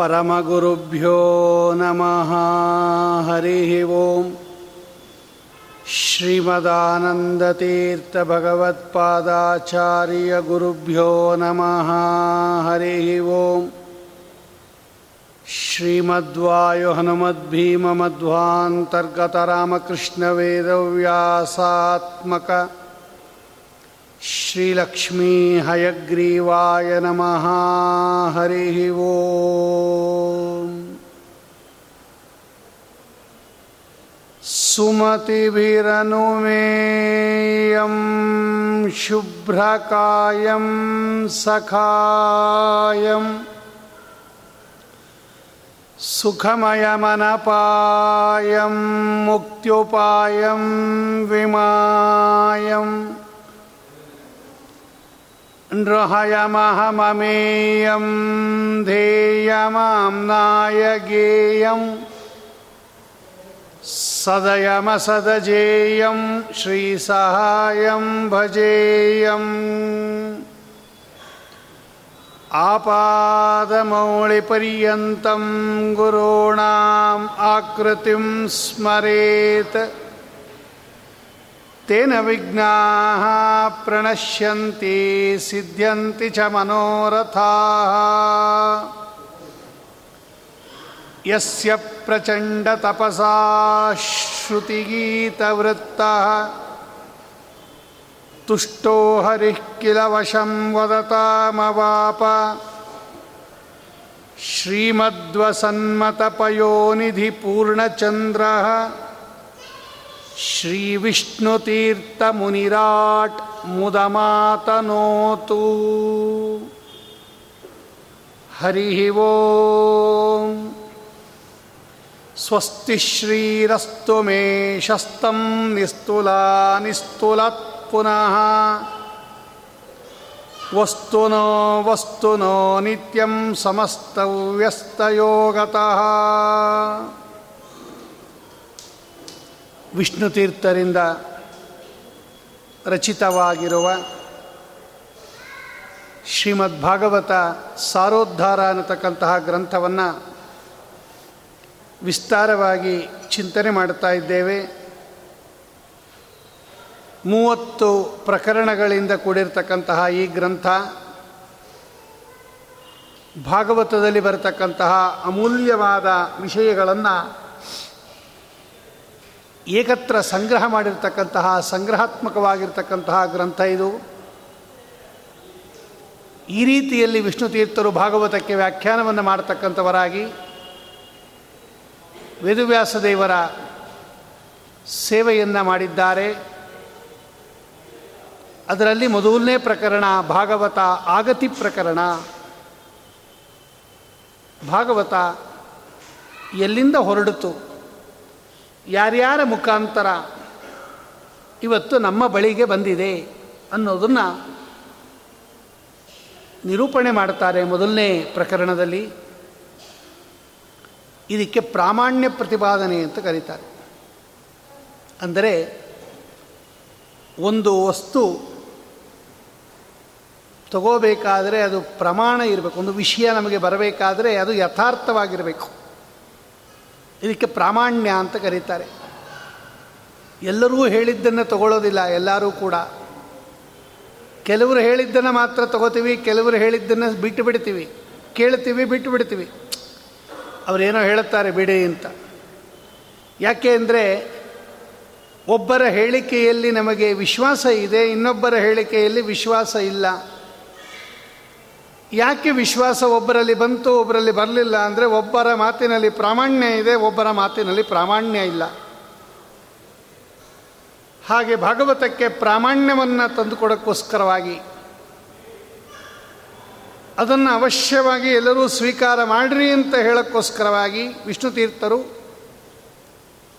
परमगुरुभ्यो नमः। हरिः ओम्। श्रीमदानन्दतीर्थभगवत्पादाचार्यगुरुभ्यो नमः। हरिः ओम्। श्रीमद्वायु हनुमद्भीममध्वान्तर्गतरामकृष्णवेदव्यासात्मक श्रीलक्ष्मीहयग्रीवाय नमः। हरिः वो सुमतिभिरनुमेयं शुभ्रकायं सखायम् सुखमयमनपायं मुक्त्युपायं विमायम् नृहयमहममेयं ध्येयमाम्नाय गेयं सदयमसदजेयं श्रीसहायं भजेयम्। आपादमौलिपर्यन्तं गुरूणाम् आकृतिं स्मरेत् ತೇನ ವಿಘ್ನಾ ಪ್ರಣಶ್ಯಂತಿ ಸಿದ್ಧ್ಯಂತಿ ಚ ಮನೋರಥಾ. ಯಸ್ಯ ಪ್ರಚಂಡ ತಪಸಾ ಶ್ರುತಿಗೀತವೃತ್ತ. ತುಷ್ಟೋ ಹರಿಃ ಕಿಲ ವಶಂ ವದತಾಮವಾಪ. ಶ್ರೀಮದ್ವಸನ್ಮತಪಯೋನಿಧಿ ಪೂರ್ಣಚಂದ್ರ श्रीविष्णुतीर्थमुनिराट् मुदमातनोतु हरिः वो स्वस्ति श्रीरस्तु मे शस्तं निस्तुला निस्तुलत् पुनः वस्तुनो वस्तुनो नित्यं ಸಮಸ್ತವ್ಯಸ್ತಯೋಗತಃ ವಿಷ್ಣುತೀರ್ಥರಿಂದ ರಚಿತವಾಗಿರುವ ಶ್ರೀಮದ್ ಭಾಗವತ ಸಾರೋದ್ಧಾರ ಅನ್ನತಕ್ಕಂತಹ ಗ್ರಂಥವನ್ನು ವಿಸ್ತಾರವಾಗಿ ಚಿಂತನೆ ಮಾಡ್ತಾ ಇದ್ದೇವೆ. ಮೂವತ್ತು ಪ್ರಕರಣಗಳಿಂದ ಕೂಡಿರ್ತಕ್ಕಂತಹ ಈ ಗ್ರಂಥ ಭಾಗವತದಲ್ಲಿ ಬರತಕ್ಕಂತಹ ಅಮೂಲ್ಯವಾದ ವಿಷಯಗಳನ್ನು ಏಕತ್ರ ಸಂಗ್ರಹ ಮಾಡಿರ್ತಕ್ಕಂತಹ, ಸಂಗ್ರಹಾತ್ಮಕವಾಗಿರ್ತಕ್ಕಂತಹ ಗ್ರಂಥ ಇದು. ಈ ರೀತಿಯಲ್ಲಿ ವಿಷ್ಣು ತೀರ್ಥರು ಭಾಗವತಕ್ಕೆ ವ್ಯಾಖ್ಯಾನವನ್ನು ಮಾಡತಕ್ಕಂಥವರಾಗಿ ವೇದವ್ಯಾಸ ದೇವರ ಸೇವೆಯನ್ನು ಮಾಡಿದ್ದಾರೆ. ಅದರಲ್ಲಿ ಮೊದಲನೇ ಪ್ರಕರಣ ಭಾಗವತ ಆಗತಿ ಪ್ರಕರಣ. ಭಾಗವತ ಎಲ್ಲಿಂದ ಹೊರಡಿತು ಯಾರ್ಯಾರ ಮುಖಾಂತರ ಇವತ್ತು ನಮ್ಮ ಬಳಿಗೆ ಬಂದಿದೆ ಅನ್ನೋದನ್ನು ನಿರೂಪಣೆ ಮಾಡ್ತಾರೆ ಮೊದಲನೇ ಪ್ರಕರಣದಲ್ಲಿ. ಇದಕ್ಕೆ ಪ್ರಾಮಾಣ್ಯ ಪ್ರತಿಪಾದನೆ ಅಂತ ಕರೀತಾರೆ. ಅಂದರೆ ಒಂದು ವಸ್ತು ತಗೋಬೇಕಾದರೆ ಅದು ಪ್ರಮಾಣ ಇರಬೇಕು, ಒಂದು ವಿಷಯ ನಮಗೆ ಬರಬೇಕಾದರೆ ಅದು ಯಥಾರ್ಥವಾಗಿರಬೇಕು. ಇದಕ್ಕೆ ಪ್ರಾಮಾಣ್ಯ ಅಂತ ಕರೀತಾರೆ. ಎಲ್ಲರೂ ಹೇಳಿದ್ದನ್ನು ತಗೊಳ್ಳೋದಿಲ್ಲ, ಎಲ್ಲರೂ ಕೂಡ. ಕೆಲವರು ಹೇಳಿದ್ದನ್ನು ಮಾತ್ರ ತಗೋತೀವಿ, ಕೆಲವರು ಹೇಳಿದ್ದನ್ನು ಬಿಟ್ಟು ಬಿಡ್ತೀವಿ. ಕೇಳ್ತೀವಿ, ಬಿಟ್ಟು ಬಿಡ್ತೀವಿ. ಅವರೇನೋ ಹೇಳುತ್ತಾರೆ, ಬಿಡಿ ಅಂತ. ಯಾಕೆ ಅಂದರೆ, ಒಬ್ಬರ ಹೇಳಿಕೆಯಲ್ಲಿ ನಮಗೆ ವಿಶ್ವಾಸ ಇದೆ, ಇನ್ನೊಬ್ಬರ ಹೇಳಿಕೆಯಲ್ಲಿ ವಿಶ್ವಾಸ ಇಲ್ಲ. ಯಾಕೆ ವಿಶ್ವಾಸ ಒಬ್ಬರಲ್ಲಿ ಬಂತು ಒಬ್ಬರಲ್ಲಿ ಬರಲಿಲ್ಲ ಅಂದರೆ ಒಬ್ಬರ ಮಾತಿನಲ್ಲಿ ಪ್ರಾಮಾಣ್ಯ ಇದೆ, ಒಬ್ಬರ ಮಾತಿನಲ್ಲಿ ಪ್ರಾಮಾಣ್ಯ ಇಲ್ಲ. ಹಾಗೆ ಭಾಗವತಕ್ಕೆ ಪ್ರಾಮಾಣ್ಯವನ್ನು ತಂದುಕೊಡೋಕ್ಕೋಸ್ಕರವಾಗಿ ಅದನ್ನು ಅವಶ್ಯವಾಗಿ ಎಲ್ಲರೂ ಸ್ವೀಕಾರ ಮಾಡ್ರಿ ಅಂತ ಹೇಳೋಕ್ಕೋಸ್ಕರವಾಗಿ ವಿಷ್ಣು ತೀರ್ಥರು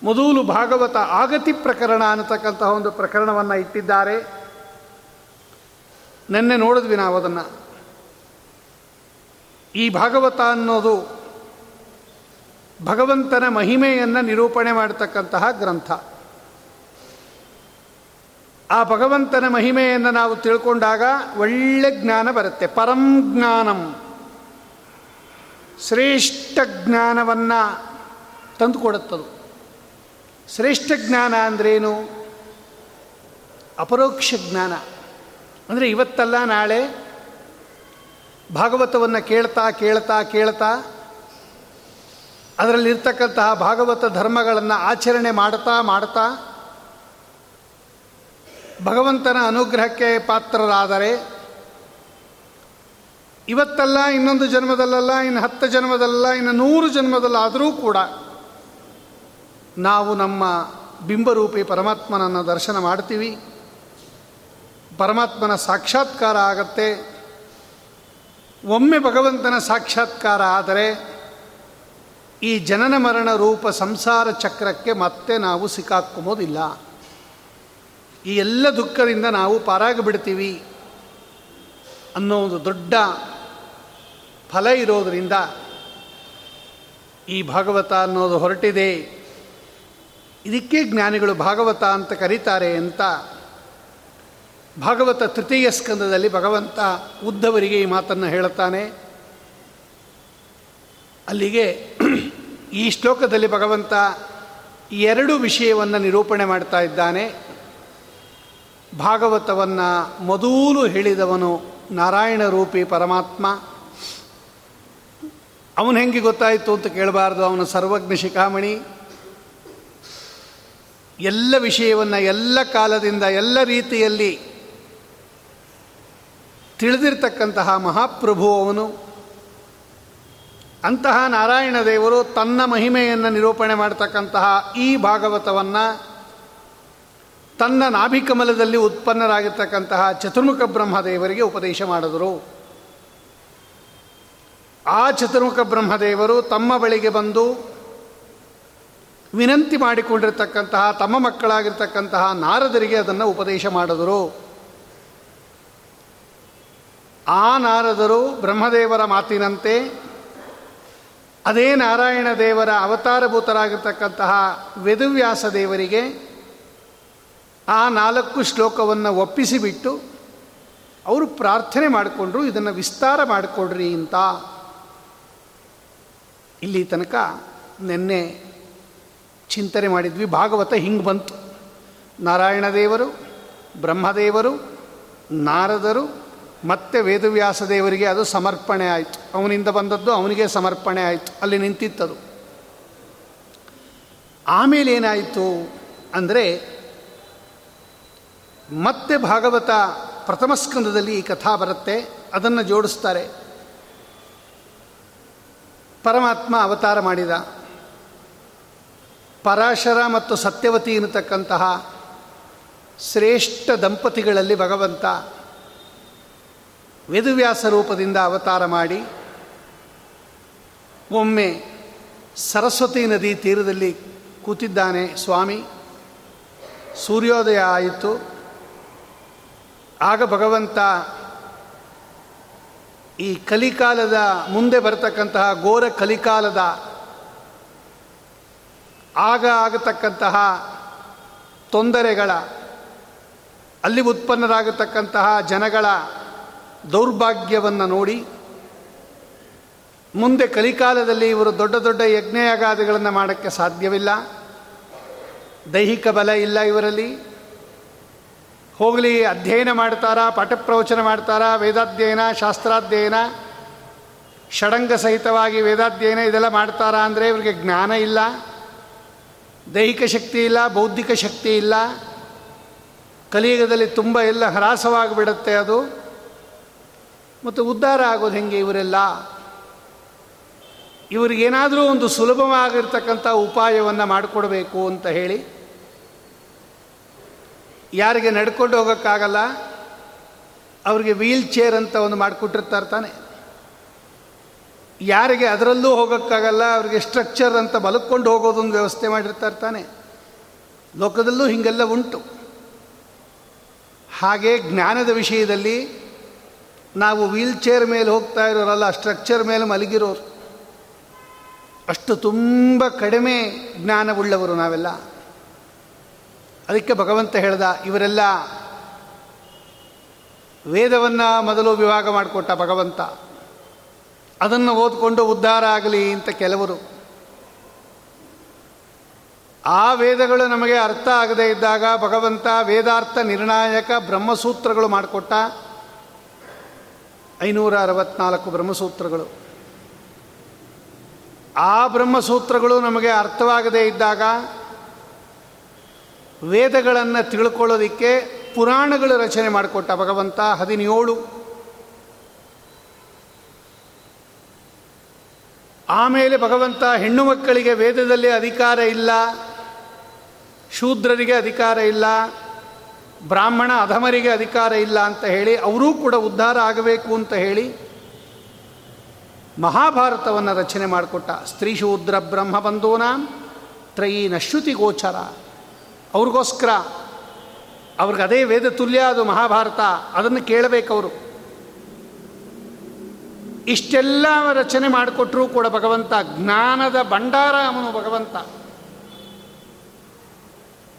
ಮೊದಲು ಭಾಗವತ ಆಗತಿ ಪ್ರಕರಣ ಅನ್ನತಕ್ಕಂತಹ ಒಂದು ಪ್ರಕರಣವನ್ನು ಇಟ್ಟಿದ್ದಾರೆ. ನಿನ್ನೆ ನೋಡಿದ್ವಿ ನಾವು ಅದನ್ನು ಈ ಭಾಗವತ ಅನ್ನೋದು ಭಗವಂತನ ಮಹಿಮೆಯನ್ನು ನಿರೂಪಣೆ ಮಾಡತಕ್ಕಂತಹ ಗ್ರಂಥ. ಆ ಭಗವಂತನ ಮಹಿಮೆಯನ್ನು ನಾವು ತಿಳ್ಕೊಂಡಾಗ ಒಳ್ಳೆ ಜ್ಞಾನ ಬರುತ್ತೆ. ಪರಂ ಜ್ಞಾನಂ. ಶ್ರೇಷ್ಠ ಜ್ಞಾನವನ್ನು ತಂದುಕೊಡುತ್ತದು. ಶ್ರೇಷ್ಠ ಜ್ಞಾನ ಅಂದ್ರೇನು? ಅಪರೋಕ್ಷ ಜ್ಞಾನ. ಅಂದರೆ ಇವತ್ತಲ್ಲ ನಾಳೆ ಭಾಗವತವನ್ನು ಕೇಳ್ತಾ ಕೇಳ್ತಾ ಕೇಳ್ತಾ, ಅದರಲ್ಲಿರ್ತಕ್ಕಂತಹ ಭಾಗವತ ಧರ್ಮಗಳನ್ನು ಆಚರಣೆ ಮಾಡ್ತಾ ಮಾಡ್ತಾ, ಭಗವಂತನ ಅನುಗ್ರಹಕ್ಕೆ ಪಾತ್ರರಾದರೆ, ಇವತ್ತಲ್ಲ, ಇನ್ನೊಂದು ಜನ್ಮದಲ್ಲಲ್ಲ, ಇನ್ನು ಹತ್ತು ಜನ್ಮದಲ್ಲ ಇನ್ನು ನೂರು ಜನ್ಮದಲ್ಲಾದರೂ ಕೂಡ ನಾವು ನಮ್ಮ ಬಿಂಬರೂಪಿ ಪರಮಾತ್ಮನನ್ನು ದರ್ಶನ ಮಾಡ್ತೀವಿ. ಪರಮಾತ್ಮನ ಸಾಕ್ಷಾತ್ಕಾರ ಆಗತ್ತೆ. ಒಮ್ಮೆ ಭಗವಂತನ ಸಾಕ್ಷಾತ್ಕಾರ ಆದರೆ ಈ ಜನನ ಮರಣ ರೂಪ ಸಂಸಾರ ಚಕ್ರಕ್ಕೆ ಮತ್ತೆ ನಾವು ಸಿಕ್ಕಾಕ್ಕೊಂಬೋದಿಲ್ಲ ಈ ಎಲ್ಲ ದುಃಖದಿಂದ ನಾವು ಪಾರಾಗಿಬಿಡ್ತೀವಿ ಅನ್ನೋ ಒಂದು ದೊಡ್ಡ ಫಲ ಇರೋದರಿಂದ ಈ ಭಾಗವತ ಅನ್ನೋದು ಹೊರಟಿದೆ. ಇದಕ್ಕೆ ಜ್ಞಾನಿಗಳು ಭಾಗವತ ಅಂತ ಕರೀತಾರೆ ಅಂತ ಭಾಗವತ ತೃತೀಯ ಸ್ಕಂದದಲ್ಲಿ ಭಗವಂತ ಉದ್ದವರಿಗೆ ಈ ಮಾತನ್ನು ಹೇಳುತ್ತಾನೆ. ಅಲ್ಲಿಗೆ ಈ ಶ್ಲೋಕದಲ್ಲಿ ಭಗವಂತ ಎರಡು ವಿಷಯವನ್ನು ನಿರೂಪಣೆ ಮಾಡ್ತಾ ಇದ್ದಾನೆ. ಭಾಗವತವನ್ನು ಮೊದಲು ಹೇಳಿದವನು ನಾರಾಯಣ ರೂಪಿ ಪರಮಾತ್ಮ. ಅವನು ಹೆಂಗೆ ಗೊತ್ತಾಯಿತು ಅಂತ ಕೇಳಬಾರ್ದು, ಅವನು ಸರ್ವಜ್ಞ ಶಿಖಾಮಣಿ. ಎಲ್ಲ ವಿಷಯವನ್ನು ಎಲ್ಲ ಕಾಲದಿಂದ ಎಲ್ಲ ರೀತಿಯಲ್ಲಿ ತಿಳಿದಿರ್ತಕ್ಕಂತಹ ಮಹಾಪ್ರಭು ಅವನು. ಅಂತಹ ನಾರಾಯಣ ದೇವರು ತನ್ನ ಮಹಿಮೆಯನ್ನು ನಿರೂಪಣೆ ಮಾಡತಕ್ಕಂತಹ ಈ ಭಾಗವತವನ್ನು ತನ್ನ ನಾಭಿಕಮಲದಲ್ಲಿ ಉತ್ಪನ್ನರಾಗಿರ್ತಕ್ಕಂತಹ ಚತುರ್ಮುಖ ಬ್ರಹ್ಮದೇವರಿಗೆ ಉಪದೇಶ ಮಾಡಿದರು. ಆ ಚತುರ್ಮುಖ ಬ್ರಹ್ಮದೇವರು ತಮ್ಮ ಬಳಿಗೆ ಬಂದು ವಿನಂತಿ ಮಾಡಿಕೊಂಡಿರ್ತಕ್ಕಂತಹ ತಮ್ಮ ಮಕ್ಕಳಾಗಿರ್ತಕ್ಕಂತಹ ನಾರದರಿಗೆ ಅದನ್ನು ಉಪದೇಶ ಮಾಡಿದರು. ಆ ನಾರದರು ಬ್ರಹ್ಮದೇವರ ಮಾತಿನಂತೆ ಅದೇ ನಾರಾಯಣ ದೇವರ ಅವತಾರಭೂತರಾಗಿರ್ತಕ್ಕಂತಹ ವೇದವ್ಯಾಸ ದೇವರಿಗೆ ಆ ನಾಲ್ಕು ಶ್ಲೋಕವನ್ನು ಒಪ್ಪಿಸಿಬಿಟ್ಟು ಅವರು ಪ್ರಾರ್ಥನೆ ಮಾಡಿಕೊಂಡ್ರು, ಇದನ್ನು ವಿಸ್ತಾರ ಮಾಡಿಕೊಡ್ರಿ ಅಂತ. ಇಲ್ಲಿ ತನಕ ನಿನ್ನೆ ಚಿಂತನೆ ಮಾಡಿದ್ವಿ, ಭಾಗವತ ಹಿಂಗೆ ಬಂತು. ನಾರಾಯಣ ದೇವರು, ಬ್ರಹ್ಮದೇವರು, ನಾರದರು ಮತ್ತೆ ವೇದವ್ಯಾಸ ದೇವರಿಗೆ ಅದು ಸಮರ್ಪಣೆ ಆಯಿತು. ಅವನಿಂದ ಬಂದದ್ದು ಅವನಿಗೆ ಸಮರ್ಪಣೆ ಆಯಿತು. ಅಲ್ಲಿ ನಿಂತಿತ್ತದು. ಆಮೇಲೆ ಏನಾಯಿತು ಅಂದರೆ ಮತ್ತೆ ಭಾಗವತ ಪ್ರಥಮ ಸ್ಕಂದದಲ್ಲಿ ಈ ಕಥಾ ಬರುತ್ತೆ. ಅದನ್ನು ಜೋಡಿಸ್ತಾರೆ. ಪರಮಾತ್ಮ ಅವತಾರ ಮಾಡಿದ. ಪರಾಶರ ಮತ್ತು ಸತ್ಯವತಿ ಎನ್ನತಕ್ಕಂತಹ ಶ್ರೇಷ್ಠ ದಂಪತಿಗಳಲ್ಲಿ ಭಗವಂತ ವೇದವ್ಯಾಸ ರೂಪದಿಂದ ಅವತಾರ ಮಾಡಿ ಒಮ್ಮೆ ಸರಸ್ವತಿ ನದಿ ತೀರದಲ್ಲಿ ಕೂತಿದ್ದಾನೆ ಸ್ವಾಮಿ. ಸೂರ್ಯೋದಯ ಆಯಿತು. ಆಗ ಭಗವಂತ ಈ ಕಲಿಕಾಲದ ಮುಂದೆ ಬರತಕ್ಕಂತಹ ಘೋರ ಕಲಿಕಾಲದ ಆಗ ಆಗತಕ್ಕಂತಹ ತೊಂದರೆಗಳ, ಅಲ್ಲಿ ಉತ್ಪನ್ನರಾಗತಕ್ಕಂತಹ ಜನಗಳ ದೌರ್ಭಾಗ್ಯವನ್ನು ನೋಡಿ ಮುಂದೆ ಕಲಿಕಾಲದಲ್ಲಿ ಇವರು ದೊಡ್ಡ ದೊಡ್ಡ ಯಜ್ಞಯಾಗಾದಿಗಳನ್ನು ಮಾಡೋಕ್ಕೆ ಸಾಧ್ಯವಿಲ್ಲ. ದೈಹಿಕ ಬಲ ಇಲ್ಲ ಇವರಲ್ಲಿ. ಹೋಗಲಿ, ಅಧ್ಯಯನ ಮಾಡ್ತಾರಾ, ಪಾಠಪ್ರವಚನ ಮಾಡ್ತಾರಾ, ವೇದಾಧ್ಯಯನ, ಶಾಸ್ತ್ರಾಧ್ಯಯನ, ಷಡಂಗ ಸಹಿತವಾಗಿ ವೇದಾಧ್ಯಯನ ಇದೆಲ್ಲ ಮಾಡ್ತಾರಾ ಅಂದರೆ ಇವರಿಗೆ ಜ್ಞಾನ ಇಲ್ಲ. ದೈಹಿಕ ಶಕ್ತಿ ಇಲ್ಲ, ಬೌದ್ಧಿಕ ಶಕ್ತಿ ಇಲ್ಲ. ಕಲಿಯುಗದಲ್ಲಿ ತುಂಬ ಎಲ್ಲ ಹ್ರಾಸವಾಗಿಬಿಡುತ್ತೆ ಅದು. ಮತ್ತು ಉದ್ಧಾರ ಆಗೋದು ಹೆಂಗೆ ಇವರೆಲ್ಲ? ಇವರಿಗೇನಾದರೂ ಒಂದು ಸುಲಭವಾಗಿರ್ತಕ್ಕಂಥ ಉಪಾಯವನ್ನು ಮಾಡಿಕೊಡ್ಬೇಕು ಅಂತ ಹೇಳಿ ಯಾರಿಗೆ ನಡ್ಕೊಂಡು ಹೋಗೋಕ್ಕಾಗಲ್ಲ, ಅವರಿಗೆ ವೀಲ್ ಚೇರ್ ಅಂತ ಒಂದು ಮಾಡಿಕೊಟ್ಟಿರ್ತಾರೆ ತಾನೆ. ಯಾರಿಗೆ ಅದರಲ್ಲೂ ಹೋಗೋಕ್ಕಾಗಲ್ಲ, ಅವರಿಗೆ ಸ್ಟ್ರಕ್ಚರ್ ಅಂತ ಬಲಕ್ಕೊಂಡು ಹೋಗೋದೊಂದು ವ್ಯವಸ್ಥೆ ಮಾಡಿರ್ತಾರೆ ತಾನೆ. ಲೋಕದಲ್ಲೂ ಹೀಗೆಲ್ಲ ಉಂಟು. ಹಾಗೆ ಜ್ಞಾನದ ವಿಷಯದಲ್ಲಿ ನಾವು ವೀಲ್ ಚೇರ್ ಮೇಲೆ ಹೋಗ್ತಾ ಇರೋರಲ್ಲ, ಸ್ಟ್ರಕ್ಚರ್ ಮೇಲೆ ಮಲಗಿರೋರು. ಅಷ್ಟು ತುಂಬ ಕಡಿಮೆ ಜ್ಞಾನವುಳ್ಳವರು ನಾವೆಲ್ಲ. ಅದಕ್ಕೆ ಭಗವಂತ ಹೇಳ್ದ, ಇವರೆಲ್ಲ ವೇದವನ್ನು ಮೊದಲು ವಿಭಾಗ ಮಾಡಿಕೊಟ್ಟ ಭಗವಂತ. ಅದನ್ನು ಓದಿಕೊಂಡು ಉದ್ಧಾರ ಆಗಲಿ ಅಂತ ಕೆಲವರು. ಆ ವೇದಗಳು ನಮಗೆ ಅರ್ಥ ಆಗದೇ ಇದ್ದಾಗ ಭಗವಂತ ವೇದಾರ್ಥ ನಿರ್ಣಾಯಕ ಬ್ರಹ್ಮಸೂತ್ರಗಳು ಮಾಡಿಕೊಟ್ಟ. ಐನೂರ ಅರವತ್ನಾಲ್ಕು ಬ್ರಹ್ಮಸೂತ್ರಗಳು. ಆ ಬ್ರಹ್ಮಸೂತ್ರಗಳು ನಮಗೆ ಅರ್ಥವಾಗದೇ ಇದ್ದಾಗ ವೇದಗಳನ್ನು ತಿಳ್ಕೊಳ್ಳೋದಿಕ್ಕೆ ಪುರಾಣಗಳು ರಚನೆ ಮಾಡಿಕೊಟ್ಟ ಭಗವಂತ ಹದಿನೇಳು. ಆಮೇಲೆ ಭಗವಂತ ಹೆಣ್ಣು ಮಕ್ಕಳಿಗೆ ವೇದದಲ್ಲಿ ಅಧಿಕಾರ ಇಲ್ಲ, ಶೂದ್ರರಿಗೆ ಅಧಿಕಾರ ಇಲ್ಲ ಬ್ರಾಹ್ಮಣ ಅಧಮರಿಗೆ ಅಧಿಕಾರ ಇಲ್ಲ ಅಂತ ಹೇಳಿ ಅವರೂ ಕೂಡ ಉದ್ಧಾರ ಆಗಬೇಕು ಅಂತ ಹೇಳಿ ಮಹಾಭಾರತವನ್ನು ರಚನೆ ಮಾಡಿಕೊಟ್ಟ ಸ್ತ್ರೀ ಶೂದ್ರ ಬ್ರಹ್ಮ ಬಂಧೂನ ತ್ರಯಿ ನಶ್ರುತಿ ಗೋಚರ. ಅವ್ರಿಗೋಸ್ಕರ ಅವ್ರಿಗೆ ಅದೇ ವೇದ ತುಲ್ಯ, ಅದು ಮಹಾಭಾರತ, ಅದನ್ನು ಕೇಳಬೇಕವರು ಇಷ್ಟೆಲ್ಲ ರಚನೆ ಮಾಡಿಕೊಟ್ರೂ ಕೂಡ ಭಗವಂತ ಜ್ಞಾನದ ಭಂಡಾರ ಅವನು ಭಗವಂತ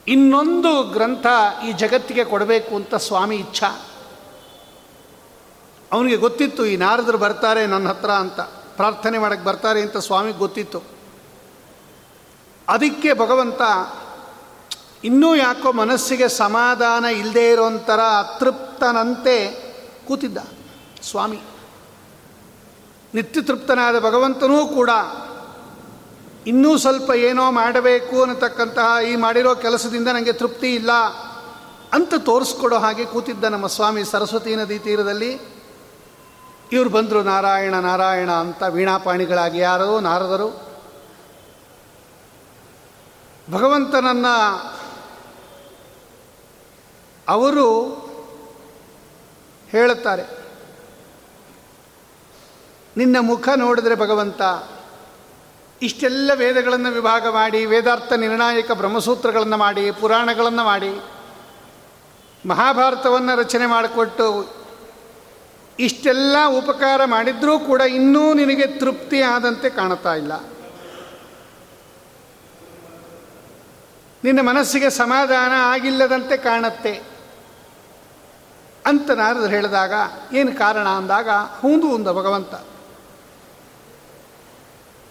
ಇನ್ನೊಂದು ಗ್ರಂಥ ಈ ಜಗತ್ತಿಗೆ ಕೊಡಬೇಕು ಅಂತ ಸ್ವಾಮಿ ಇಚ್ಛ. ಅವನಿಗೆ ಗೊತ್ತಿತ್ತು, ಈ ನಾರದರು ಬರ್ತಾರೆ ನನ್ನ ಹತ್ರ ಅಂತ, ಪ್ರಾರ್ಥನೆ ಮಾಡಕ್ಕೆ ಬರ್ತಾರೆ ಅಂತ ಸ್ವಾಮಿಗೆ ಗೊತ್ತಿತ್ತು. ಅದಕ್ಕೆ ಭಗವಂತ, ಇನ್ನೂ ಯಾಕೋ ಮನಸ್ಸಿಗೆ ಸಮಾಧಾನ ಇಲ್ಲದೇ ಇರೋಂಥರ ಅತೃಪ್ತನಂತೆ ಕೂತಿದ್ದ ಸ್ವಾಮಿ. ನಿತ್ಯತೃಪ್ತನಾದ ಭಗವಂತನೂ ಕೂಡ ಇನ್ನೂ ಸ್ವಲ್ಪ ಏನೋ ಮಾಡಬೇಕು ಅನ್ನತಕ್ಕಂತಹ ಈ ಮಾಡಿರೋ ಕೆಲಸದಿಂದ ನನಗೆ ತೃಪ್ತಿ ಇಲ್ಲ ಅಂತ ತೋರಿಸ್ಕೊಡೋ ಹಾಗೆ ಕೂತಿದ್ದ ನಮ್ಮ ಸ್ವಾಮಿ ಸರಸ್ವತಿ ನದಿ ತೀರದಲ್ಲಿ. ಇವರು ಬಂದರು, ನಾರಾಯಣ ನಾರಾಯಣ ಅಂತ ವೀಣಾಪಾಣಿಗಳಾಗಿ ಯಾರೋ ನಾರದರು. ಭಗವಂತನನ್ನ ಅವರು ಹೇಳುತ್ತಾರೆ, ನಿನ್ನ ಮುಖ ನೋಡಿದ್ರೆ ಭಗವಂತ ಇಷ್ಟೆಲ್ಲ ವೇದಗಳನ್ನು ವಿಭಾಗ ಮಾಡಿ, ವೇದಾರ್ಥ ನಿರ್ಣಾಯಕ ಬ್ರಹ್ಮಸೂತ್ರಗಳನ್ನು ಮಾಡಿ, ಪುರಾಣಗಳನ್ನು ಮಾಡಿ, ಮಹಾಭಾರತವನ್ನು ರಚನೆ ಮಾಡಿಕೊಟ್ಟು ಇಷ್ಟೆಲ್ಲ ಉಪಕಾರ ಮಾಡಿದ್ರೂ ಕೂಡ ಇನ್ನೂ ನಿನಗೆ ತೃಪ್ತಿ ಆದಂತೆ ಕಾಣುತ್ತಾ ಇಲ್ಲ. ನಿನ್ನ ಮನಸ್ಸಿಗೆ ಸಮಾಧಾನ ಆಗಿಲ್ಲದಂತೆ ಕಾಣತ್ತೆ. ಅಂತ ನಾರದರು ಹೇಳಿದಾಗ, ಏನು ಕಾರಣ ಅಂದಾಗ, ಹೂಂದು ಉಂದ ಭಗವಂತ.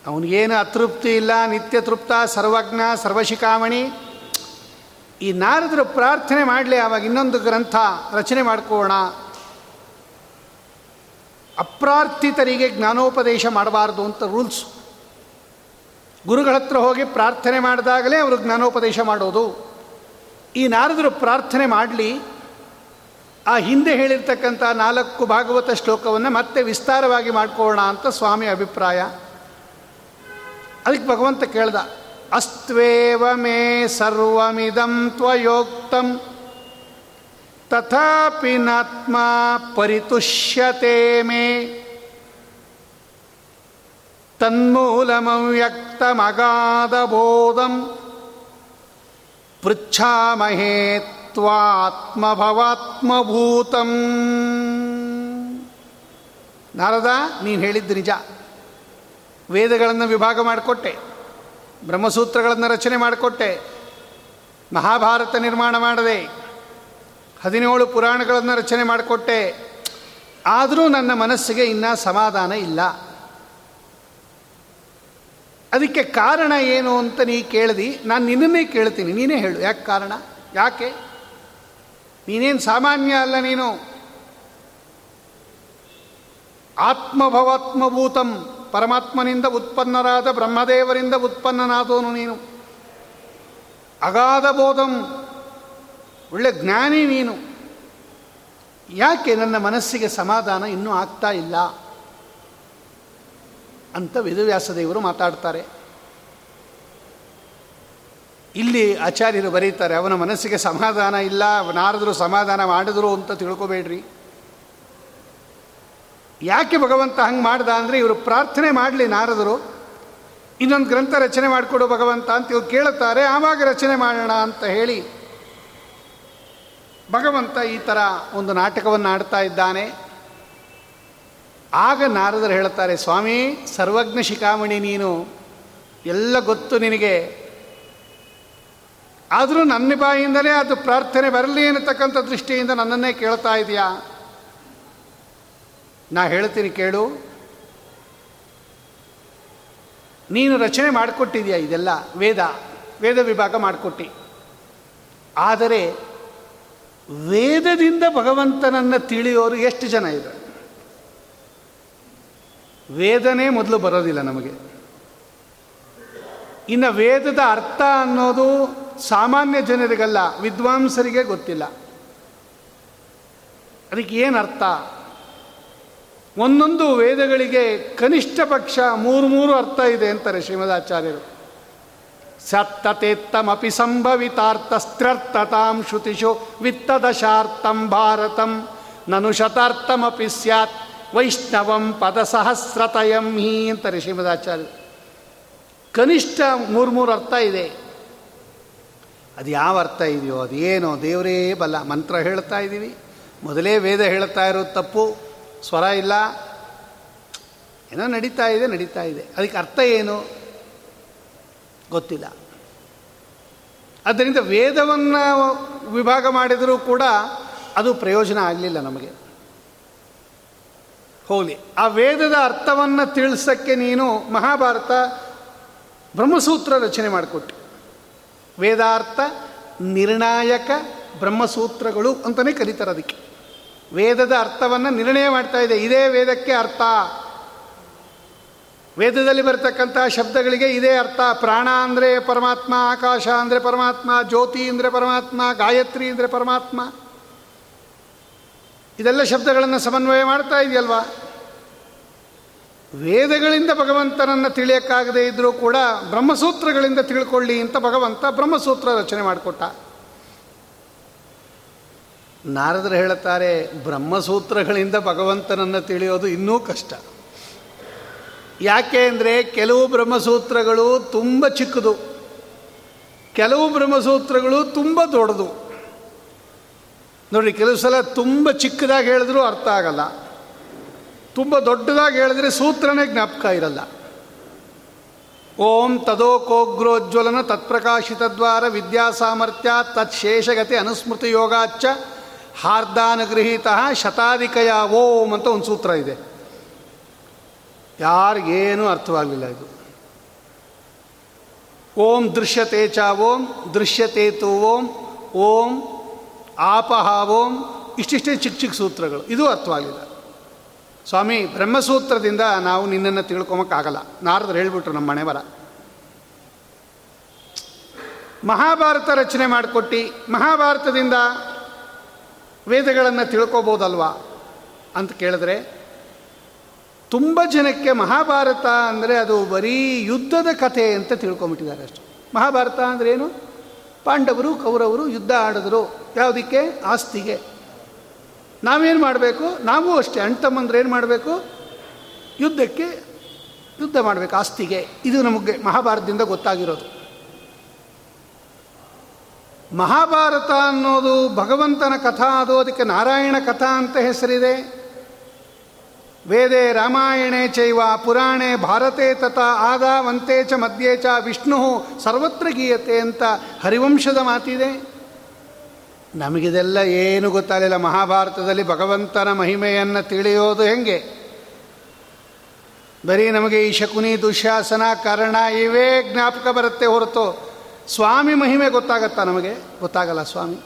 ಅವನಿಗೇನು ಅತೃಪ್ತಿ ಇಲ್ಲ, ನಿತ್ಯ ತೃಪ್ತ, ಸರ್ವಜ್ಞ, ಸರ್ವಶಿಖಾಮಣಿ. ಈ ನಾರದರು ಪ್ರಾರ್ಥನೆ ಮಾಡಲಿ, ಆವಾಗ ಇನ್ನೊಂದು ಗ್ರಂಥ ರಚನೆ ಮಾಡ್ಕೋಣ ಅಪ್ರಾರ್ಥಿತರಿಗೆ ಜ್ಞಾನೋಪದೇಶ ಮಾಡಬಾರ್ದು ಅಂತ ರೂಲ್ಸ್. ಗುರುಗಳ ಹತ್ರ ಹೋಗಿ ಪ್ರಾರ್ಥನೆ ಮಾಡಿದಾಗಲೇ ಅವರು ಜ್ಞಾನೋಪದೇಶ ಮಾಡೋದು. ಈ ನಾರದರು ಪ್ರಾರ್ಥನೆ ಮಾಡಲಿ, ಆ ಹಿಂದೆ ಹೇಳಿರ್ತಕ್ಕಂಥ ನಾಲ್ಕು ಭಾಗವತ ಶ್ಲೋಕವನ್ನು ಮತ್ತೆ ವಿಸ್ತಾರವಾಗಿ ಮಾಡ್ಕೋಣ ಅಂತ ಸ್ವಾಮಿ ಅಭಿಪ್ರಾಯ. ಅದಕ್ಕೆ ಭಗವಂತ ಕೇಳ್ದ, ಅಸ್ತ್ವೇವ ಮೇ ಸರ್ವಮಿದಂ ತ್ವಯೋಕ್ತಂ, ತಥಾಪಿ ನಾತ್ಮ ಪರಿತುಷ್ಯತೆ ಮೇ ತನ್ಮೂಲಮವ್ಯಕ್ತಮಗಾಧಬೋಧಂ ಪೃಚ್ಛಾಮಹೇ ತ್ವಾತ್ಮಭವಾತ್ಮಭೂತಂ. ನಾರದ, ನೀನು ಹೇಳಿದ್ದು ನಿಜ. ವೇದಗಳನ್ನು ವಿಭಾಗ ಮಾಡಿಕೊಟ್ಟೆ, ಬ್ರಹ್ಮಸೂತ್ರಗಳನ್ನು ರಚನೆ ಮಾಡಿಕೊಟ್ಟೆ, ಮಹಾಭಾರತ ನಿರ್ಮಾಣ ಮಾಡಿದೆ, ಹದಿನೇಳು ಪುರಾಣಗಳನ್ನು ರಚನೆ ಮಾಡಿಕೊಟ್ಟೆ. ಆದರೂ ನನ್ನ ಮನಸ್ಸಿಗೆ ಇನ್ನೂ ಸಮಾಧಾನ ಇಲ್ಲ. ಅದಕ್ಕೆ ಕಾರಣ ಏನು ಅಂತ ನೀ ಕೇಳಿದಿ, ನಾನು ನಿನ್ನನ್ನೇ ಕೇಳ್ತೀನಿ, ನೀನೇ ಹೇಳು. ಯಾಕೆ ಕಾರಣ? ಯಾಕೆ? ನೀನೇನು ಸಾಮಾನ್ಯ ಅಲ್ಲ ನೀನು. ಆತ್ಮಭವಾತ್ಮಭೂತಂ. ಪರಮಾತ್ಮನಿಂದ ಉತ್ಪನ್ನರಾದ ಬ್ರಹ್ಮದೇವರಿಂದ ಉತ್ಪನ್ನನಾದೋನು ನೀನು. ಅಗಾಧ ಬೋಧಂ, ಒಳ್ಳೆ ಜ್ಞಾನಿ ನೀನು. ಯಾಕೆ ನನ್ನ ಮನಸ್ಸಿಗೆ ಸಮಾಧಾನ ಇನ್ನೂ ಆಗ್ತಾ ಇಲ್ಲ? ಅಂತ ವೇದವ್ಯಾಸದೇವರು ಮಾತಾಡ್ತಾರೆ. ಇಲ್ಲಿ ಆಚಾರ್ಯರು ಬರೀತಾರೆ, ಅವನ ಮನಸ್ಸಿಗೆ ಸಮಾಧಾನ ಇಲ್ಲ, ನಾರದರು ಸಮಾಧಾನ ಮಾಡಿದ್ರು ಅಂತ ತಿಳ್ಕೊಬೇಡ್ರಿ. ಯಾಕೆ ಭಗವಂತ ಹಂಗೆ ಮಾಡ್ದ ಅಂದರೆ ಇವರು ಪ್ರಾರ್ಥನೆ ಮಾಡಲಿ ನಾರದರು. ಇನ್ನೊಂದು ಗ್ರಂಥ ರಚನೆ ಮಾಡಿಕೊಡು ಭಗವಂತ ಅಂತ ಇವ್ರು ಕೇಳುತ್ತಾರೆ, ಆವಾಗ ರಚನೆ ಮಾಡೋಣ ಅಂತ ಹೇಳಿ ಭಗವಂತ ಈ ಥರ ಒಂದು ನಾಟಕವನ್ನು ಆಡ್ತಾ ಇದ್ದಾನೆ. ಆಗ ನಾರದರು ಹೇಳ್ತಾರೆ ಸ್ವಾಮಿ, ಸರ್ವಜ್ಞ ಶಿಖಾಮಣಿ ನೀನು, ಎಲ್ಲ ಗೊತ್ತು ನಿನಗೆ. ಆದರೂ ನನ್ನ ಬಾಯಿಂದಲೇ ಅದು ಪ್ರಾರ್ಥನೆ ಬರಲಿ ಅನ್ನತಕ್ಕಂಥ ದೃಷ್ಟಿಯಿಂದ ನನ್ನನ್ನೇ ಕೇಳ್ತಾ ಇದೆಯಾ? ನಾ ಹೇಳ್ತೀನಿ ಕೇಳು. ನೀನು ರಚನೆ ಮಾಡಿಕೊಟ್ಟಿದೆಯಾ ಇದೆಲ್ಲ? ವೇದ ವೇದ ವಿಭಾಗ ಮಾಡಿಕೊಟ್ಟಿ. ಆದರೆ ವೇದದಿಂದ ಭಗವಂತನನ್ನು ತಿಳಿಯೋರು ಎಷ್ಟು ಜನ ಇದ್ದಾರೆ? ವೇದನೆ ಮೊದಲು ಬರೋದಿಲ್ಲ ನಮಗೆ. ಇನ್ನು ವೇದದ ಅರ್ಥ ಅನ್ನೋದು ಸಾಮಾನ್ಯ ಜನರಿಗಲ್ಲ, ವಿದ್ವಾಂಸರಿಗೆ ಗೊತ್ತಿಲ್ಲ. ಅದಕ್ಕೆ ಏನು ಅರ್ಥ? ಒಂದೊಂದು ವೇದಗಳಿಗೆ ಕನಿಷ್ಠ ಪಕ್ಷ ಮೂರು ಮೂರು ಅರ್ಥ ಇದೆ ಅಂತಾರೆ ಶ್ರೀಮದಾಚಾರ್ಯರು. ಸತ್ತತೆತ್ತಮಪಿ ಸಂಭವಿತಾರ್ಥಸ್ತ್ಯರ್ಥತಾಂ ಶ್ರುತಿಷು ವಿತ್ತದಶಾರ್ಥಂ ಭಾರತಂ. ನನು ಶತಾರ್ಥಮಪಿ ಸ್ಯಾತ್, ವೈಷ್ಣವಂ ಪದಸಹಸ್ರತಯಂ ಹೀ ಅಂತಾರೆ ಶ್ರೀಮದಾಚಾರ್ಯ ಕನಿಷ್ಠ ಮೂರು ಮೂರು ಅರ್ಥ ಇದೆ. ಅದು ಯಾವ ಅರ್ಥ ಇದೆಯೋ ಅದೇನೋ ದೇವರೇ ಬಲ್ಲ ಮಂತ್ರ ಹೇಳ್ತಾ ಇದ್ದೀವಿ. ಮೊದಲೇ ವೇದ ಹೇಳ್ತಾ ಇರೋದು ತಪ್ಪು. ಸ್ವರ ಇಲ್ಲ. ಏನೋ ನಡೀತಾ ಇದೆ ನಡೀತಾ ಇದೆ. ಅದಕ್ಕೆ ಅರ್ಥ ಏನು? ಗೊತ್ತಿಲ್ಲ. ಆದ್ದರಿಂದ ವೇದವನ್ನು ವಿಭಾಗ ಮಾಡಿದರೂ ಕೂಡ ಅದು ಪ್ರಯೋಜನ ಆಗಲಿಲ್ಲ ನಮಗೆ. ಹೋಗಲಿ. ಆ ವೇದದ ಅರ್ಥವನ್ನು ತಿಳಿಸೋಕ್ಕೆ ನೀನು ಮಹಾಭಾರತ ಬ್ರಹ್ಮಸೂತ್ರ ರಚನೆ ಮಾಡಿಕೊಟ್ಟು. ವೇದಾರ್ಥ ನಿರ್ಣಾಯಕ ಬ್ರಹ್ಮಸೂತ್ರಗಳು ಅಂತಲೇ ಕರೀತಾರೆ ಅದಕ್ಕೆ. ವೇದದ ಅರ್ಥವನ್ನು ನಿರ್ಣಯ ಮಾಡ್ತಾ ಇದೆ. ಇದೇ ವೇದಕ್ಕೆ ಅರ್ಥ. ವೇದದಲ್ಲಿ ಬರ್ತಕ್ಕಂಥ ಶಬ್ದಗಳಿಗೆ ಇದೇ ಅರ್ಥ. ಪ್ರಾಣ ಅಂದರೆ ಪರಮಾತ್ಮ, ಆಕಾಶ ಅಂದರೆ ಪರಮಾತ್ಮ, ಜ್ಯೋತಿ ಅಂದರೆ ಪರಮಾತ್ಮ, ಗಾಯತ್ರಿ ಅಂದರೆ ಪರಮಾತ್ಮ. ಇದೆಲ್ಲ ಶಬ್ದಗಳನ್ನು ಸಮನ್ವಯ ಮಾಡ್ತಾ ಇದೆಯಲ್ವಾ? ವೇದಗಳಿಂದ ಭಗವಂತನನ್ನು ತಿಳಿಯಕ್ಕಾಗದೇ ಇದ್ದರೂ ಕೂಡ ಬ್ರಹ್ಮಸೂತ್ರಗಳಿಂದ ತಿಳ್ಕೊಳ್ಳಿ ಅಂತ ಭಗವಂತ ಬ್ರಹ್ಮಸೂತ್ರ ರಚನೆ ಮಾಡಿಕೊಟ್ಟ. ನಾರದರು ಹೇಳುತ್ತಾರೆ, ಬ್ರಹ್ಮಸೂತ್ರಗಳಿಂದ ಭಗವಂತನನ್ನು ತಿಳಿಯೋದು ಇನ್ನೂ ಕಷ್ಟ. ಯಾಕೆ ಅಂದರೆ ಕೆಲವು ಬ್ರಹ್ಮಸೂತ್ರಗಳು ತುಂಬ ಚಿಕ್ಕದು. ಕೆಲವು ಬ್ರಹ್ಮಸೂತ್ರಗಳು ತುಂಬ ದೊಡ್ಡದು. ನೋಡಿ, ಕೆಲವು ಸಲ ತುಂಬ ಚಿಕ್ಕದಾಗಿ ಹೇಳಿದ್ರೂ ಅರ್ಥ ಆಗಲ್ಲ. ತುಂಬ ದೊಡ್ಡದಾಗಿ ಹೇಳಿದ್ರೆ ಸೂತ್ರನೇ ಜ್ಞಾಪಕ ಇರಲ್ಲ. ಓಂ ತದೋ ಕೋಗ್ರೋಜ್ವಲನ ತತ್ಪ್ರಕಾಶಿತದ್ವಾರ ವಿದ್ಯಾ ಸಾಮರ್ಥ್ಯ ತತ್ಶೇಷಗತಿ ಅನುಸ್ಮೃತಿ ಯೋಗಾಚ್ಚ ಹಾರ್ದಾನುಗೃಹೀತ ಶತಾಧಿಕಯ ಓಂ ಅಂತ ಒಂದು ಸೂತ್ರ ಇದೆ. ಯಾರಿಗೇನೂ ಅರ್ಥವಾಗಲಿಲ್ಲ ಇದು. ಓಂ ದೃಶ್ಯತೆ ಚ ಓಂ, ದೃಶ್ಯತೆ ತು ಓಂ ಓಂ ಆಪಹ ಓಂ, ಇಷ್ಟಿಷ್ಟೇ ಚಿಕ್ಕ ಚಿಕ್ಕ ಸೂತ್ರಗಳು. ಇದು ಅರ್ಥವಾಗಲಿಲ್ಲ. ಸ್ವಾಮಿ, ಬ್ರಹ್ಮಸೂತ್ರದಿಂದ ನಾವು ನಿನ್ನನ್ನು ತಿಳ್ಕೊಮಕ್ಕಾಗಲ್ಲ. ನಾರದ್ರು ಹೇಳ್ಬಿಟ್ರು ನಮ್ಮ ಮನೆ ಬರ ಮಹಾಭಾರತ ರಚನೆ ಮಾಡಿಕೊಟ್ಟು, ಮಹಾಭಾರತದಿಂದ ವೇದಗಳನ್ನು ತಿಳ್ಕೊಬೋದಲ್ವಾ ಅಂತ ಕೇಳಿದ್ರೆ, ತುಂಬ ಜನಕ್ಕೆ ಮಹಾಭಾರತ ಅಂದರೆ ಅದು ಬರೀ ಯುದ್ಧದ ಕಥೆ ಅಂತ ತಿಳ್ಕೊಂಬಿಟ್ಟಿದ್ದಾರೆ ಅಷ್ಟು. ಮಹಾಭಾರತ ಅಂದರೆ ಏನು? ಪಾಂಡವರು, ಕೌರವರು ಯುದ್ಧ ಆಡಿದ್ರು. ಯಾವುದಕ್ಕೆ? ಆಸ್ತಿಗೆ. ನಾವೇನು ಮಾಡಬೇಕು? ನಾವು ಅಷ್ಟೇ. ಅಣ್ತಮ್ಮಂದ್ರೆ ಏನು ಮಾಡಬೇಕು? ಯುದ್ಧಕ್ಕೆ ಯುದ್ಧ ಮಾಡಬೇಕು, ಆಸ್ತಿಗೆ. ಇದು ನಮಗೆ ಮಹಾಭಾರತದಿಂದ ಗೊತ್ತಾಗಿರೋದು. ಮಹಾಭಾರತ ಅನ್ನೋದು ಭಗವಂತನ ಕಥಾ, ಅದು ಅದಕ್ಕೆ ನಾರಾಯಣ ಕಥಾ ಅಂತ ಹೆಸರಿದೆ. ವೇದೆ ರಾಮಾಯಣೆ ಚೈವ ಪುರಾಣೆ ಭಾರತೆ ತಥಾ ಆದಾವಂತೆ ಚ ಮಧ್ಯೆ ಚ ವಿಷ್ಣು ಸರ್ವತ್ರ ಗೀಯತೆ ಅಂತ ಹರಿವಂಶದ ಮಾತಿದೆ. ನಮಗಿದೆಲ್ಲ ಏನು ಗೊತ್ತಾಗಲಿಲ್ಲ, ಮಹಾಭಾರತದಲ್ಲಿ ಭಗವಂತನ ಮಹಿಮೆಯನ್ನು ತಿಳಿಯೋದು ಹೆಂಗೆ? ಬರೀ ನಮಗೆ ಈ ಶಕುನಿ ದುಶಾಸನ ಕರ್ಣ ಇವೇ ಜ್ಞಾಪಕ ಬರುತ್ತೆ ಹೊರತು. ಸ್ವಾಮಿ ಮಹಿಮೆ ಗೊತ್ತಾಗತ್ತಾ ನಮಗೆ? ಗೊತ್ತಾಗಲ್ಲ ಸ್ವಾಮಿ.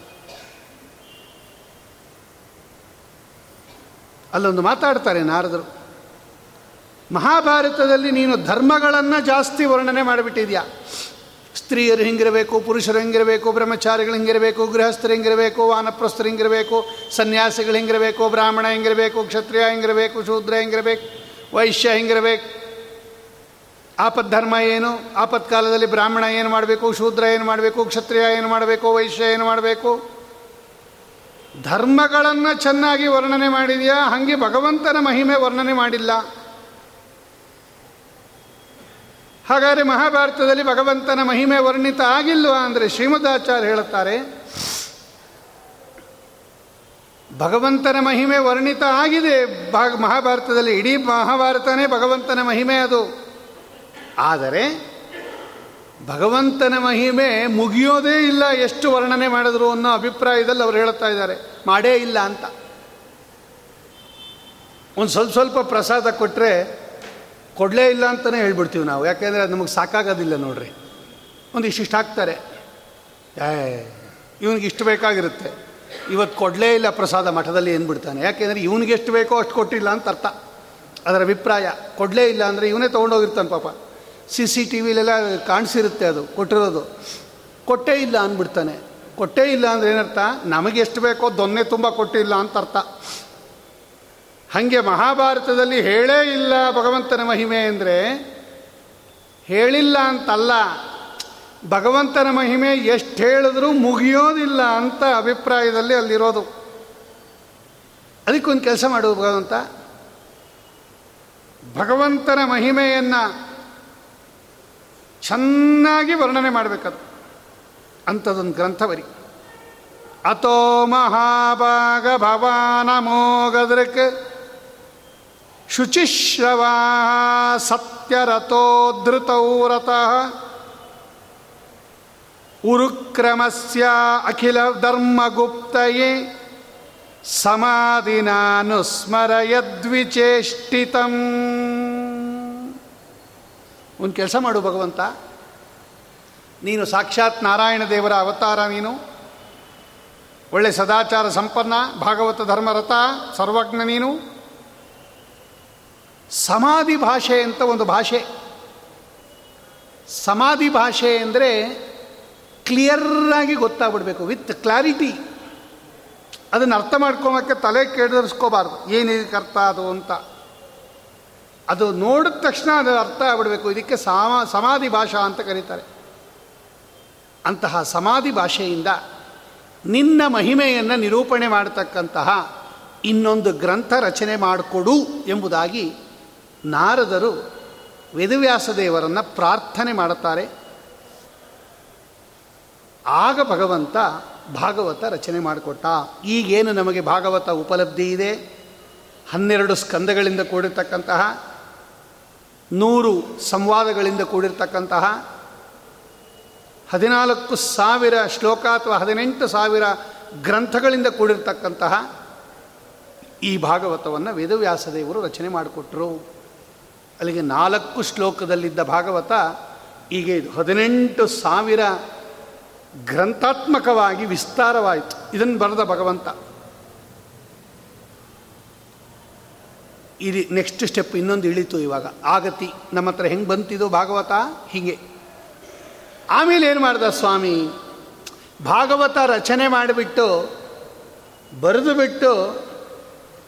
ಅಲ್ಲೊಂದು ಮಾತಾಡ್ತಾರೆ ನಾರದರು. ಮಹಾಭಾರತದಲ್ಲಿ ನೀನು ಧರ್ಮಗಳನ್ನು ಜಾಸ್ತಿ ವರ್ಣನೆ ಮಾಡಿಬಿಟ್ಟಿದ್ಯಾ? ಸ್ತ್ರೀಯರು ಹಿಂಗಿರಬೇಕು, ಪುರುಷರು ಹಿಂಗಿರಬೇಕು, ಬ್ರಹ್ಮಚಾರಿಗಳು ಹಿಂಗಿರಬೇಕು, ಗೃಹಸ್ಥರು ಹಿಂಗಿರಬೇಕು, ವಾನಪ್ರಸ್ಥರು ಹಿಂಗಿರಬೇಕು, ಸನ್ಯಾಸಿಗಳು ಹಿಂಗಿರಬೇಕು, ಬ್ರಾಹ್ಮಣ ಹಿಂಗಿರಬೇಕು, ಕ್ಷತ್ರಿಯ ಹಿಂಗಿರಬೇಕು, ಶೂದ್ರ ಹಿಂಗಿರಬೇಕು, ವೈಶ್ಯ ಹಿಂಗಿರಬೇಕು. ಆಪದ್ಧರ್ಮ ಏನು? ಆಪತ್ಕಾಲದಲ್ಲಿ ಬ್ರಾಹ್ಮಣ ಏನು ಮಾಡಬೇಕು? ಶೂದ್ರ ಏನು ಮಾಡಬೇಕು? ಕ್ಷತ್ರಿಯ ಏನು ಮಾಡಬೇಕು? ವೈಶ್ಯ ಏನು ಮಾಡಬೇಕು? ಧರ್ಮಗಳನ್ನು ಚೆನ್ನಾಗಿ ವರ್ಣನೆ ಮಾಡಿದೆಯಾ? ಹಾಗೆ ಭಗವಂತನ ಮಹಿಮೆ ವರ್ಣನೆ ಮಾಡಿಲ್ಲ. ಹಾಗಾದರೆ ಮಹಾಭಾರತದಲ್ಲಿ ಭಗವಂತನ ಮಹಿಮೆ ವರ್ಣಿತ ಆಗಿಲ್ವಾ ಅಂದರೆ ಶ್ರೀಮದಾಚಾರ್ಯ ಹೇಳುತ್ತಾರೆ, ಭಗವಂತನ ಮಹಿಮೆ ವರ್ಣಿತ ಆಗಿದೆ. ಭಾಗ ಮಹಾಭಾರತದಲ್ಲಿ ಇಡೀ ಮಹಾಭಾರತನೇ ಭಗವಂತನ ಮಹಿಮೆ ಅದು. ಆದರೆ ಭಗವಂತನ ಮಹಿಮೆ ಮುಗಿಯೋದೇ ಇಲ್ಲ ಎಷ್ಟು ವರ್ಣನೆ ಮಾಡಿದ್ರು ಅನ್ನೋ ಅಭಿಪ್ರಾಯದಲ್ಲಿ ಅವರು ಹೇಳ್ತಾ ಇದ್ದಾರೆ. ಮಾಡೇ ಇಲ್ಲ ಅಂತ. ಒಂದು ಸ್ವಲ್ಪ ಸ್ವಲ್ಪ ಪ್ರಸಾದ ಕೊಟ್ಟರೆ ಕೊಡಲೇ ಇಲ್ಲ ಅಂತಲೇ ಹೇಳ್ಬಿಡ್ತೀವಿ ನಾವು. ಯಾಕೆಂದರೆ ಅದು ನಮಗೆ ಸಾಕಾಗೋದಿಲ್ಲ ನೋಡ್ರಿ. ಒಂದು ಇಷ್ಟಿಷ್ಟು ಹಾಕ್ತಾರೆ. ಏ, ಇವನಿಗೆ ಇಷ್ಟು ಬೇಕಾಗಿರುತ್ತೆ. ಇವತ್ತು ಕೊಡಲೇ ಇಲ್ಲ ಪ್ರಸಾದ ಮಠದಲ್ಲಿ ಏನ್ಬಿಡ್ತಾನೆ ಯಾಕೆಂದರೆ ಇವನಿಗೆ ಎಷ್ಟು ಬೇಕೋ ಅಷ್ಟು ಕೊಟ್ಟಿಲ್ಲ ಅಂತ ಅರ್ಥ. ಅದರ ಅಭಿಪ್ರಾಯ. ಕೊಡಲೇ ಇಲ್ಲ ಅಂದರೆ ಇವನೇ ತೊಗೊಂಡೋಗಿರ್ತಾನೆ ಪಾಪ. ಸಿ ಸಿ ಟಿ ವಿಲೆಲ್ಲ ಕಾಣಿಸಿರುತ್ತೆ ಅದು, ಕೊಟ್ಟಿರೋದು. ಕೊಟ್ಟೇ ಇಲ್ಲ ಅಂದ್ಬಿಡ್ತಾನೆ. ಕೊಟ್ಟೇ ಇಲ್ಲ ಅಂದರೆ ಏನರ್ಥ? ನಮಗೆ ಎಷ್ಟು ಬೇಕೋ ದೊನ್ನೆ ತುಂಬ ಕೊಟ್ಟಿಲ್ಲ ಅಂತ ಅರ್ಥ. ಹಾಗೆ ಮಹಾಭಾರತದಲ್ಲಿ ಹೇಳೇ ಇಲ್ಲ ಭಗವಂತನ ಮಹಿಮೆ ಅಂದರೆ, ಹೇಳಿಲ್ಲ ಅಂತಲ್ಲ. ಭಗವಂತನ ಮಹಿಮೆ ಎಷ್ಟು ಹೇಳಿದ್ರೂ ಮುಗಿಯೋದಿಲ್ಲ ಅಂತ ಅಭಿಪ್ರಾಯದಲ್ಲಿ ಅಲ್ಲಿರೋದು. ಅದಕ್ಕೊಂದು ಕೆಲಸ ಮಾಡು ಭಗವಂತ. ಭಗವಂತನ ಮಹಿಮೆಯನ್ನು ಚೆನ್ನಾಗಿ ವರ್ಣನೆ ಮಾಡಬೇಕದು. ಅಂಥದ್ದೊಂದು ಗ್ರಂಥ ಬರಿ. ಅಥೋ ಮಹಾಭಾಗ ಭವಾನಮೋಗದೃಕ್ ಶುಚಿಶ್ರವಾ ಸತ್ಯರಥೋಧೃತೌ ರಥಃ ಉರುಕ್ರಮಸ್ಯ ಅಖಿಲ ಧರ್ಮಗುಪ್ತಯೇ ಸಮಾಧಿನಾನುಸ್ಮರಯದ್ವಿಚೇಷ್ಟಿತಂ. ಒಂದು ಕೆಲಸ ಮಾಡು ಭಗವಂತ. ನೀನು ಸಾಕ್ಷಾತ್ ನಾರಾಯಣ ದೇವರ ಅವತಾರ ನೀನು. ಒಳ್ಳೆ ಸದಾಚಾರ ಸಂಪನ್ನ, ಭಾಗವತ ಧರ್ಮರಥ, ಸರ್ವಜ್ಞ ನೀನು. ಸಮಾಧಿ ಭಾಷೆ ಅಂತ ಒಂದು ಭಾಷೆ. ಸಮಾಧಿ ಭಾಷೆ ಅಂದರೆ ಕ್ಲಿಯರಾಗಿ ಗೊತ್ತಾಗ್ಬಿಡ್ಬೇಕು, ವಿತ್ ಕ್ಲಾರಿಟಿ. ಅದನ್ನು ಅರ್ಥ ಮಾಡ್ಕೊಳಕ್ಕೆ ತಲೆ ಕೆಡಿಸ್ಕೋಬಾರ್ದು ಏನಿದಕ್ಕೆ ಅರ್ಥ ಅದು ಅಂತ. ಅದು ನೋಡಿದ ತಕ್ಷಣ ಅದು ಅರ್ಥ ಆಗ್ಬಿಡಬೇಕು. ಇದಕ್ಕೆ ಸಮಾ, ಸಮಾಧಿ ಭಾಷಾ ಅಂತ ಕರೀತಾರೆ. ಅಂತಹ ಸಮಾಧಿ ಭಾಷೆಯಿಂದ ನಿನ್ನ ಮಹಿಮೆಯನ್ನು ನಿರೂಪಣೆ ಮಾಡತಕ್ಕಂತಹ ಇನ್ನೊಂದು ಗ್ರಂಥ ರಚನೆ ಮಾಡಿಕೊಡು ಎಂಬುದಾಗಿ ನಾರದರು ವೇದವ್ಯಾಸ ದೇವರನ್ನು ಪ್ರಾರ್ಥನೆ ಮಾಡುತ್ತಾರೆ. ಆಗ ಭಗವಂತ ಭಾಗವತ ರಚನೆ ಮಾಡಿಕೊಟ್ಟ. ಈಗೇನು ನಮಗೆ ಭಾಗವತ ಉಪಲಬ್ಧಿ ಇದೆ? ಹನ್ನೆರಡು ಸ್ಕಂದಗಳಿಂದ ಕೂಡಿರ್ತಕ್ಕಂತಹ ನೂರು ಸಂವಾದಗಳಿಂದ ಕೂಡಿರ್ತಕ್ಕಂತಹ ಹದಿನಾಲ್ಕು ಸಾವಿರ ಶ್ಲೋಕ ಅಥವಾ ಹದಿನೆಂಟು ಸಾವಿರ ಗ್ರಂಥಗಳಿಂದ ಕೂಡಿರ್ತಕ್ಕಂತಹ ಈ ಭಾಗವತವನ್ನು ವೇದವ್ಯಾಸದೇವರು ರಚನೆ ಮಾಡಿಕೊಟ್ರು. ಅಲ್ಲಿಗೆ ನಾಲ್ಕು ಶ್ಲೋಕದಲ್ಲಿದ್ದ ಭಾಗವತ ಈಗ ಇದು. ಹದಿನೆಂಟು ಸಾವಿರ ಗ್ರಂಥಾತ್ಮಕವಾಗಿ ವಿಸ್ತಾರವಾಯಿತು. ಇದನ್ನು ಬರೆದ ಭಗವಂತ. ಇದು ನೆಕ್ಸ್ಟ್ ಸ್ಟೆಪ್ ಇನ್ನೊಂದು ಇಳಿತು ಇವಾಗ. ಆಗತಿ, ನಮ್ಮ ಹತ್ರ ಹೆಂಗೆ ಬಂತಿದ್ದು ಭಾಗವತ, ಹೀಗೆ. ಆಮೇಲೆ ಏನು ಮಾಡ್ದ ಸ್ವಾಮಿ? ಭಾಗವತ ರಚನೆ ಮಾಡಿಬಿಟ್ಟು, ಬರೆದು ಬಿಟ್ಟು,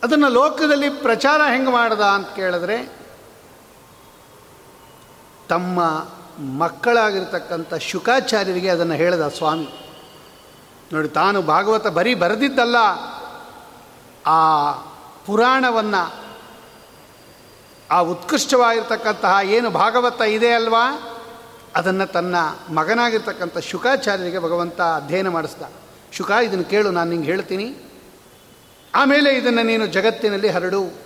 ಅದನ್ನು ಲೋಕದಲ್ಲಿ ಪ್ರಚಾರ ಹೆಂಗೆ ಮಾಡ್ದ ಅಂತ ಕೇಳಿದ್ರೆ, ತಮ್ಮ ಮಕ್ಕಳಾಗಿರ್ತಕ್ಕಂಥ ಶುಕಾಚಾರ್ಯರಿಗೆ ಅದನ್ನು ಹೇಳಿದ ಸ್ವಾಮಿ. ನೋಡಿ, ತಾನು ಭಾಗವತ ಬರೀ ಬರೆದಿದ್ದಲ್ಲ, ಆ ಪುರಾಣವನ್ನು ಆ ಉತ್ಕೃಷ್ಟವಾಗಿರ್ತಕ್ಕಂತಹ ಏನು ಭಾಗವತ ಇದೆ ಅಲ್ವಾ? ಅದನ್ನು ತನ್ನ ಮಗನಾಗಿರ್ತಕ್ಕಂಥ ಶುಕಾಚಾರ್ಯರಿಗೆ ಭಗವಂತ ಅಧ್ಯಯನ ಮಾಡಿಸ್ದ. ಶುಕ ಇದನ್ನು ಕೇಳು, ನಾನು ನಿಂಗೆ ಹೇಳ್ತೀನಿ. ಆಮೇಲೆ ಇದನ್ನು ನೀನು ಜಗತ್ತಿನಲ್ಲಿ ಹರಡು.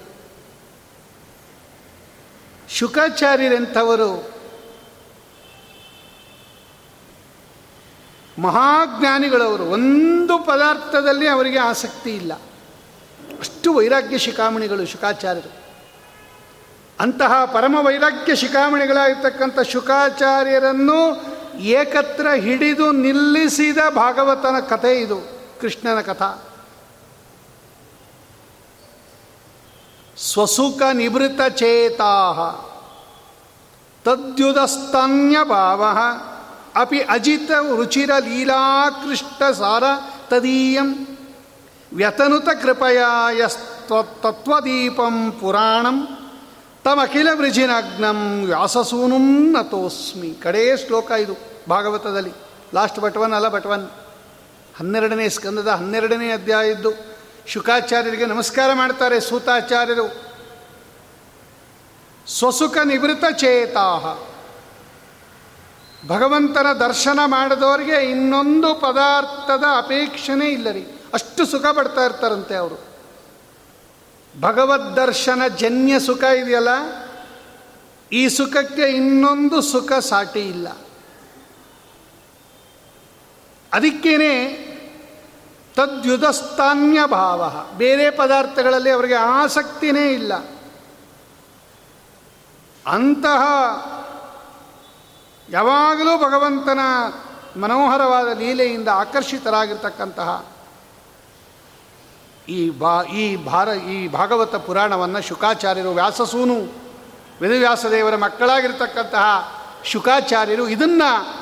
ಶುಕಾಚಾರ್ಯರೆಂಥವರು ಮಹಾಜ್ಞಾನಿಗಳವರು, ಒಂದು ಪದಾರ್ಥದಲ್ಲಿ ಅವರಿಗೆ ಆಸಕ್ತಿ ಇಲ್ಲ. ಅಷ್ಟು ವೈರಾಗ್ಯ ಶಿಖಾಮಣಿಗಳು ಶುಕಾಚಾರ್ಯರು ಅಂತಹ ಪರಮ ವೈರಾಗ್ಯ ಶಿಖಾಮಣಿಗಳಾಗಿರ್ತಕ್ಕಂಥ ಶುಕಾಚಾರ್ಯರನ್ನು ಏಕತ್ರ ಹಿಡಿದು ನಿಲ್ಲಿಸಿದ ಭಾಗವತನ ಕಥೆ ಇದು, ಕೃಷ್ಣನ ಕಥಾ. ಸ್ವಸುಖ ನಿವೃತ್ತ ಚೇತಾ ತದ್ಯುದಸ್ತನ್ಯ ಭಾವ, ಅಪಿ ಅಜಿತ ರುಚಿರ ಲೀಲಾಕೃಷ್ಟ ಸಾರ ತದೀಯಂ, ವ್ಯತನುತ ಕೃಪಯ ಯಸ್ತತ್ವದೀಪಂ ಪುರಾಣಂ. ತಮಖಿಲ ವೃಜಿನಗ್ನಂ ವ್ಯಾಸಸೂನುಂ ನತೋಸ್ಮಿ. ಕಡೇ ಶ್ಲೋಕ ಇದು, ಭಾಗವತದಲ್ಲಿ. ಲಾಸ್ಟ್ ಬಟ್ವನ್ ಅಲ್ಲ ಬಟ್ವನ್ ಹನ್ನೆರಡನೇ ಸ್ಕಂದದ ಹನ್ನೆರಡನೇ ಅಧ್ಯಾಯ ಇದ್ದು ಶುಕಾಚಾರ್ಯರಿಗೆ ನಮಸ್ಕಾರ ಮಾಡ್ತಾರೆ ಸೂತಾಚಾರ್ಯರು. ಸ್ವಸುಖ ನಿವೃತ್ತ ಚೇತಾಹ. ಭಗವಂತನ ದರ್ಶನ ಮಾಡಿದವರಿಗೆ ಇನ್ನೊಂದು ಪದಾರ್ಥದ ಅಪೇಕ್ಷೆನೇ ಇಲ್ಲ ರೀ ಅಷ್ಟು ಸುಖ ಪಡ್ತಾ ಇರ್ತಾರಂತೆ ಅವರು. ಭಗವದ್ ದರ್ಶನ ಜನ್ಯ ಸುಖ ಇದೆಯಲ್ಲ? ಈ ಸುಖಕ್ಕೆ ಇನ್ನೊಂದು ಸುಖ ಸಾಟಿ ಇಲ್ಲ. ಅದಕ್ಕೇನೆ ತದ್ಯುಧಸ್ಥಾನ್ಯ ಭಾವ ಬೇರೆ ಪದಾರ್ಥಗಳಲ್ಲಿ ಅವರಿಗೆ ಆಸಕ್ತಿನೇ ಇಲ್ಲ. ಅಂತಹ ಯಾವಾಗಲೂ ಭಗವಂತನ ಮನೋಹರವಾದ ಲೀಲೆಯಿಂದ ಆಕರ್ಷಿತರಾಗಿರ್ತಕ್ಕಂತಹ ಈ ಬಾ ಈ ಭಾರ, ಈ ಭಾಗವತ ಪುರಾಣವನ್ನು ಶುಕಾಚಾರ್ಯರು ವ್ಯಾಸಸೂನು. ವೇದವ್ಯಾಸದೇವರ ಮಕ್ಕಳಾಗಿರ್ತಕ್ಕಂತಹ ಶುಕಾಚಾರ್ಯರು ಇದನ್ನು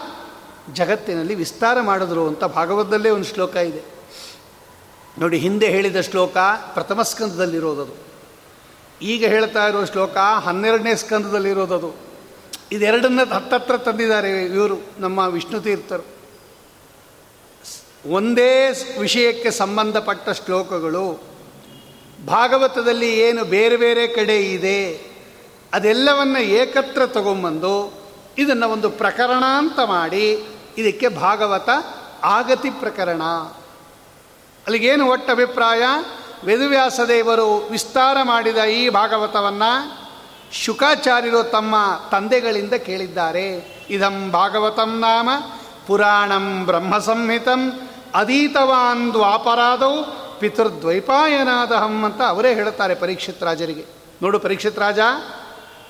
ಜಗತ್ತಿನಲ್ಲಿ ವಿಸ್ತಾರ ಮಾಡಿದ್ರು ಅಂತ ಭಾಗವತದಲ್ಲೇ ಒಂದು ಶ್ಲೋಕ ಇದೆ. ನೋಡಿ, ಹಿಂದೆ ಹೇಳಿದ ಶ್ಲೋಕ ಪ್ರಥಮ ಸ್ಕಂದದಲ್ಲಿರೋದದು. ಈಗ ಹೇಳ್ತಾ ಇರೋ ಶ್ಲೋಕ ಹನ್ನೆರಡನೇ ಸ್ಕಂದದಲ್ಲಿರೋದದು. ಇದೆರಡನ್ನ ಹತ್ತತ್ರ ತಂದಿದ್ದಾರೆ ಇವರು, ನಮ್ಮ ವಿಷ್ಣು ತೀರ್ಥರು. ಒಂದೇ ವಿಷಯಕ್ಕೆ ಸಂಬಂಧಪಟ್ಟ ಶ್ಲೋಕಗಳು, ಭಾಗವತದಲ್ಲಿ ಏನು ಬೇರೆ ಬೇರೆ ಕಡೆ ಇದೆ, ಅದೆಲ್ಲವನ್ನು ಏಕತ್ರ ತಗೊಂಬಂದು ಇದನ್ನು ಒಂದು ಪ್ರಕರಣ ಅಂತ ಮಾಡಿ ಇದಕ್ಕೆ ಭಾಗವತ ಆಗತಿ ಪ್ರಕರಣ. ಅಲ್ಲಿಗೇನು ಒಟ್ಟು ಅಭಿಪ್ರಾಯ? ವೇದವ್ಯಾಸದೇವರು ವಿಸ್ತಾರ ಮಾಡಿದ ಈ ಭಾಗವತವನ್ನು ಶುಕಾಚಾರ್ಯರು ತಮ್ಮ ತಂದೆಗಳಿಂದ ಕೇಳಿದ್ದಾರೆ. ಇದಂ ಭಾಗವತಂ ನಾಮ ಪುರಾಣಂ ಬ್ರಹ್ಮ ಸಂಹಿತಂ ಅದೀತವಾನ್ ದ್ವಾಪರಾದವು ಪಿತೃದ್ವೈಪಾಯನಾದಹಂ ಅಂತ ಅವರೇ ಹೇಳುತ್ತಾರೆ ಪರೀಕ್ಷಿತ್ ರಾಜರಿಗೆ ನೋಡು ಪರೀಕ್ಷಿತ್ ರಾಜ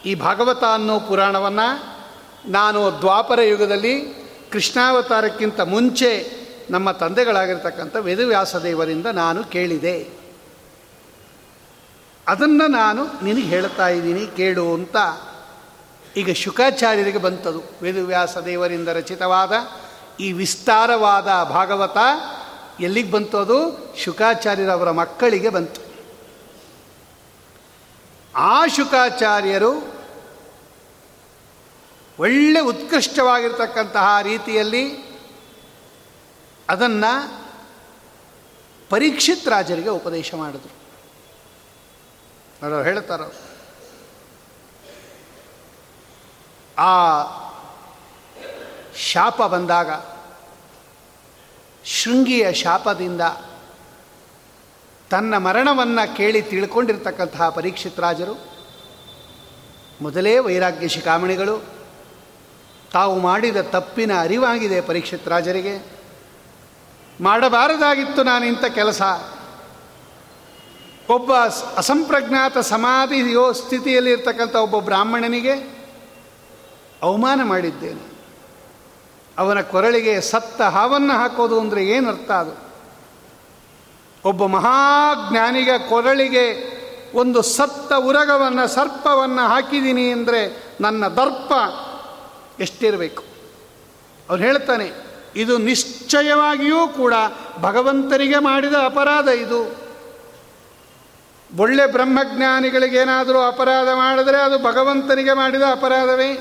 ಈ ಭಾಗವತ ಅನ್ನೋ ಪುರಾಣವನ್ನು ನಾನು ದ್ವಾಪರ ಯುಗದಲ್ಲಿ ಕೃಷ್ಣಾವತಾರಕ್ಕಿಂತ ಮುಂಚೆ ನಮ್ಮ ತಂದೆಗಳಾಗಿರ್ತಕ್ಕಂಥ ವೇದವ್ಯಾಸದೇವರಿಂದ ನಾನು ಕೇಳಿದೆ. ಅದನ್ನು ನಾನು ನಿನಗೆ ಹೇಳ್ತಾ ಇದ್ದೀನಿ, ಕೇಳು ಅಂತ ಈಗ ಶುಕಾಚಾರ್ಯರಿಗೆ ಬಂತದು. ವೇದವ್ಯಾಸ ದೇವರಿಂದ ರಚಿತವಾದ ಈ ವಿಸ್ತಾರವಾದ ಭಾಗವತ ಎಲ್ಲಿಗೆ ಬಂತು ಅದು? ಶುಕಾಚಾರ್ಯರವರ ಮಕ್ಕಳಿಗೆ ಬಂತು. ಆ ಶುಕಾಚಾರ್ಯರು ಒಳ್ಳೆ ಉತ್ಕೃಷ್ಟವಾಗಿರ್ತಕ್ಕಂತಹ ರೀತಿಯಲ್ಲಿ ಅದನ್ನು ಪರೀಕ್ಷಿತ್ ರಾಜರಿಗೆ ಉಪದೇಶ ಮಾಡಿದ್ರು. ಅವರು ಹೇಳ್ತಾರ ಆ ಶಾಪ ಬಂದಾಗ, ಶೃಂಗಿಯ ಶಾಪದಿಂದ ತನ್ನ ಮರಣವನ್ನು ಕೇಳಿ ತಿಳ್ಕೊಂಡಿರ್ತಕ್ಕಂತಹ ಪರೀಕ್ಷಿತ್ ರಾಜರು, ಮೊದಲೇ ವೈರಾಗ್ಯ ಶಿಖಾಮಣಿಗಳು ತಾವು ಮಾಡಿದ ತಪ್ಪಿನ ಅರಿವಾಗಿದೆ ಪರೀಕ್ಷಿತ್ ರಾಜರಿಗೆ. ಮಾಡಬಾರದಾಗಿತ್ತು ನಾನು ಇಂಥ ಕೆಲಸ. ಒಬ್ಬ ಅಸಂಪ್ರಜ್ಞಾತ ಸಮಾಧಿ ಯೋ ಸ್ಥಿತಿಯಲ್ಲಿ ಇರ್ತಕ್ಕಂಥ ಒಬ್ಬ ಬ್ರಾಹ್ಮಣನಿಗೆ ಅವಮಾನ ಮಾಡಿದ್ದೇನೆ. ಅವನ ಕೊರಳಿಗೆ ಸತ್ತ ಹಾವನ್ನು ಹಾಕೋದು ಅಂದರೆ ಏನರ್ಥ ಅದು? ಒಬ್ಬ ಮಹಾಜ್ಞಾನಿಗ ಕೊರಳಿಗೆ ಒಂದು ಸತ್ತ ಉರಗವನ್ನು, ಸರ್ಪವನ್ನು ಹಾಕಿದ್ದೀನಿ ಅಂದರೆ ನನ್ನ ದರ್ಪ ಎಷ್ಟಿರಬೇಕು? ಅವನು ಹೇಳ್ತಾನೆ, ಇದು ನಿಶ್ಚಯವಾಗಿಯೂ ಕೂಡ ಭಗವಂತನಿಗೆ ಮಾಡಿದ ಅಪರಾಧ ಇದು. ಒಳ್ಳೆ ಬ್ರಹ್ಮಜ್ಞಾನಿಗಳಿಗೇನಾದರೂ ಅಪರಾಧ ಮಾಡಿದರೆ ಅದು ಭಗವಂತನಿಗೆ ಮಾಡಿದ ಅಪರಾಧವೇ?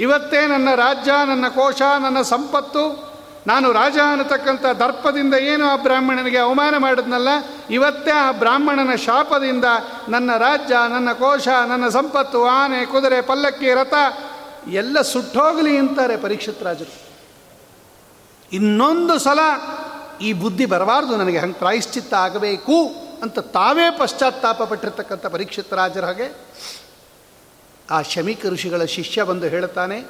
ಇವತ್ತೇ ನನ್ನ ರಾಜ್ಯ, ನನ್ನ ಕೋಶ, ನನ್ನ ಸಂಪತ್ತು, ನಾನು ರಾಜ ಅನ್ನತಕ್ಕಂಥ ದರ್ಪದಿಂದ ಏನು ಆ ಬ್ರಾಹ್ಮಣನಿಗೆ ಅವಮಾನ ಮಾಡಿದ್ನಲ್ಲ, ಇವತ್ತೇ ಆ ಬ್ರಾಹ್ಮಣನ ಶಾಪದಿಂದ ನನ್ನ ರಾಜ್ಯ, ನನ್ನ ಕೋಶ, ನನ್ನ ಸಂಪತ್ತು, ಆನೆ, ಕುದುರೆ, ಪಲ್ಲಕ್ಕಿ, ರಥ ಎಲ್ಲ ಸುಟ್ಟೋಗಲಿ ಅಂತಾರೆ ಪರೀಕ್ಷಿತ್ ರಾಜರು. ಇನ್ನೊಂದು ಸಲ ಈ ಬುದ್ಧಿ ಬರಬಾರ್ದು, ನನಗೆ ಹಂಗೆ ಪ್ರಾಯಶ್ಚಿತ್ತ ಆಗಬೇಕು ಅಂತ ತಾವೇ ಪಶ್ಚಾತ್ತಾಪ ಪಟ್ಟಿರ್ತಕ್ಕಂಥ ಪರೀಕ್ಷಿತ್ ರಾಜರ ಹಾಗೆ. ಆ ಶಮಿಕ ಋಷಿಗಳ ಶಿಷ್ಯ ಬಂದು ಹೇಳುತ್ತಾನೆ,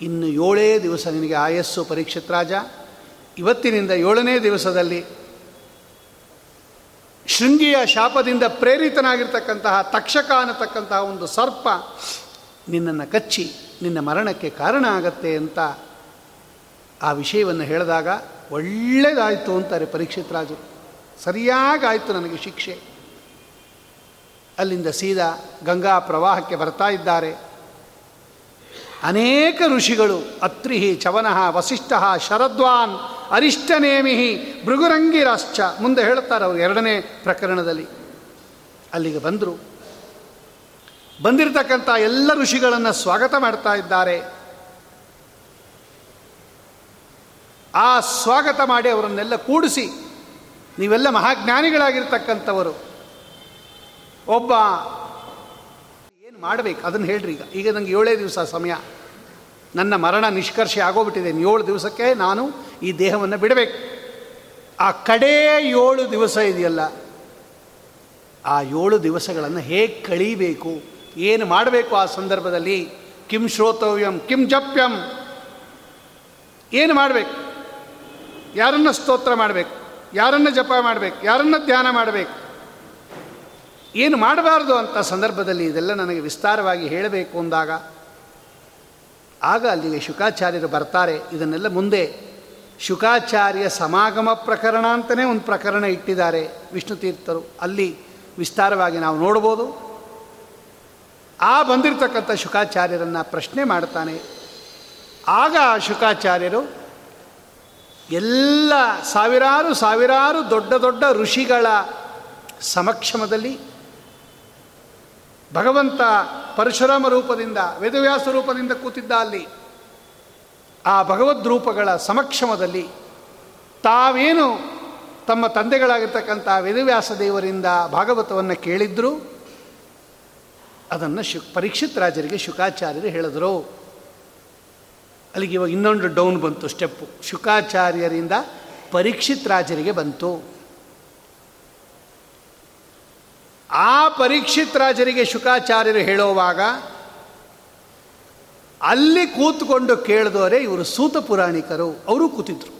ಇನ್ನು ಏಳೇ ದಿವಸ ನಿನಗೆ ಆಯಸ್ಸು ಪರೀಕ್ಷಿತ್ ರಾಜ. ಇವತ್ತಿನಿಂದ ಏಳನೇ ದಿವಸದಲ್ಲಿ ಶೃಂಗಿಯ ಶಾಪದಿಂದ ಪ್ರೇರಿತನಾಗಿರ್ತಕ್ಕಂತಹ, ತಕ್ಷಕ ಅನ್ನತಕ್ಕಂತಹ ಒಂದು ಸರ್ಪ ನಿನ್ನನ್ನು ಕಚ್ಚಿ, ನಿನ್ನ ಮರಣಕ್ಕೆ ಕಾರಣ ಆಗತ್ತೆ ಅಂತ ಆ ವಿಷಯವನ್ನು ಹೇಳಿದಾಗ ಒಳ್ಳೆಯದಾಯಿತು ಅಂತಾರೆ ಪರೀಕ್ಷಿತ್ ರಾಜರು. ಸರಿಯಾಗಾಯಿತು ನನಗೆ ಶಿಕ್ಷೆ. ಅಲ್ಲಿಂದ ಸೀದಾ ಗಂಗಾ ಪ್ರವಾಹಕ್ಕೆ ಬರ್ತಾ ಇದ್ದಾರೆ. ಅನೇಕ ಋಷಿಗಳು ಅತ್ರಿಹಿ ಚವನಃ ವಸಿಷ್ಠ ಶರದ್ವಾನ್ ಅರಿಷ್ಟನೇಮಿಹಿ ಭೃಗುರಂಗಿರಾಶ್ಚ ಮುಂದೆ ಹೇಳ್ತಾರೆ ಅವರು ಎರಡನೇ ಪ್ರಕರಣದಲ್ಲಿ. ಅಲ್ಲಿಗೆ ಬಂದರು. ಬಂದಿರತಕ್ಕಂಥ ಎಲ್ಲ ಋಷಿಗಳನ್ನು ಸ್ವಾಗತ ಮಾಡ್ತಾ ಇದ್ದಾರೆ. ಆ ಸ್ವಾಗತ ಮಾಡಿ ಅವರನ್ನೆಲ್ಲ ಕೂಡಿಸಿ ನೀವೆಲ್ಲ ಮಹಾಜ್ಞಾನಿಗಳಾಗಿರ್ತಕ್ಕಂಥವರು. ಒಬ್ಬ ಏನು ಮಾಡಬೇಕು? ಅದನ್ನು ಹೇಳ್ರಿ ಈಗ. ಈಗ ನನಗೆ ಏಳೇ ದಿವಸ ಸಮಯ. ನನ್ನ ಮರಣ ನಿಷ್ಕರ್ಷೆ ಆಗೋಗ್ಬಿಟ್ಟಿದೆ. ಏಳು ದಿವಸಕ್ಕೆ ನಾನು ಈ ದೇಹವನ್ನು ಬಿಡಬೇಕು. ಆ ಕಡೇ ಏಳು ದಿವಸ ಇದೆಯಲ್ಲ, ಆ ಏಳು ದಿವಸಗಳನ್ನು ಹೇಗೆ ಕಳೀಬೇಕು? ಏನು ಮಾಡಬೇಕು ಆ ಸಂದರ್ಭದಲ್ಲಿ? ಕಿಂ ಶ್ರೋತವ್ಯಂ, ಕಿಂ ಜಪ್ಯಂ. ಏನು ಮಾಡಬೇಕು? ಯಾರನ್ನ ಸ್ತೋತ್ರ ಮಾಡಬೇಕು? ಯಾರನ್ನ ಜಪ ಮಾಡಬೇಕು? ಯಾರನ್ನ ಧ್ಯಾನ ಮಾಡಬೇಕು? ಏನು ಮಾಡಬಾರ್ದು ಅಂತ ಸಂದರ್ಭದಲ್ಲಿ ಇದೆಲ್ಲ ನನಗೆ ವಿಸ್ತಾರವಾಗಿ ಹೇಳಬೇಕು ಅಂದಾಗ, ಆಗ ಅಲ್ಲಿಗೆ ಶುಕಾಚಾರ್ಯರು ಬರ್ತಾರೆ. ಇದನ್ನೆಲ್ಲ ಮುಂದೆ ಶುಕಾಚಾರ್ಯ ಸಮಾಗಮ ಪ್ರಕರಣ ಅಂತಲೇ ಒಂದು ಪ್ರಕರಣ ಇಟ್ಟಿದ್ದಾರೆ ವಿಷ್ಣು ತೀರ್ಥರು. ಅಲ್ಲಿ ವಿಸ್ತಾರವಾಗಿ ನಾವು ನೋಡ್ಬೋದು ಆ ಬಂದಿರತಕ್ಕಂಥ ಶುಕಾಚಾರ್ಯರನ್ನು ಪ್ರಶ್ನೆ ಮಾಡ್ತಾನೆ. ಆಗ ಶುಕಾಚಾರ್ಯರು ಎಲ್ಲ ಸಾವಿರಾರು ಸಾವಿರಾರು ದೊಡ್ಡ ದೊಡ್ಡ ಋಷಿಗಳ ಸಮಕ್ಷಮದಲ್ಲಿ ಭಗವಂತ ಪರಶುರಾಮ ರೂಪದಿಂದ, ವೇದವ್ಯಾಸ ರೂಪದಿಂದ ಕೂತಿದ್ದ ಅಲ್ಲಿ, ಆ ಭಗವದ್ ರೂಪಗಳ ಸಮಕ್ಷಮದಲ್ಲಿ ತಾವೇನು ತಮ್ಮ ತಂದೆಗಳಾಗಿರ್ತಕ್ಕಂಥ ವೇದವ್ಯಾಸ ದೇವರಿಂದ ಭಾಗವತವನ್ನು ಕೇಳಿದ್ರು? ಅದನ್ನು ಶು, ಪರೀಕ್ಷಿತ್ ರಾಜರಿಗೆ ಶುಕಾಚಾರ್ಯರು ಹೇಳಿದ್ರು. ಅಲ್ಲಿಗೆ ಇವಾಗ ಇನ್ನೊಂದು ಡೌನ್ ಬಂತು ಸ್ಟೆಪ್ಪು. ಶುಕಾಚಾರ್ಯರಿಂದ ಪರೀಕ್ಷಿತ್ ರಾಜರಿಗೆ ಬಂತು. ಆ ಪರೀಕ್ಷಿತ್ ರಾಜರಿಗೆ ಶುಕಾಚಾರ್ಯರು ಹೇಳುವಾಗ, ಅಲ್ಲಿ ಕೂತ್ಕೊಂಡು ಕೇಳಿದವರೇ ಇವರು ಸೂತ ಪುರಾಣಿಕರು, ಅವರು ಕೂತಿದ್ರು.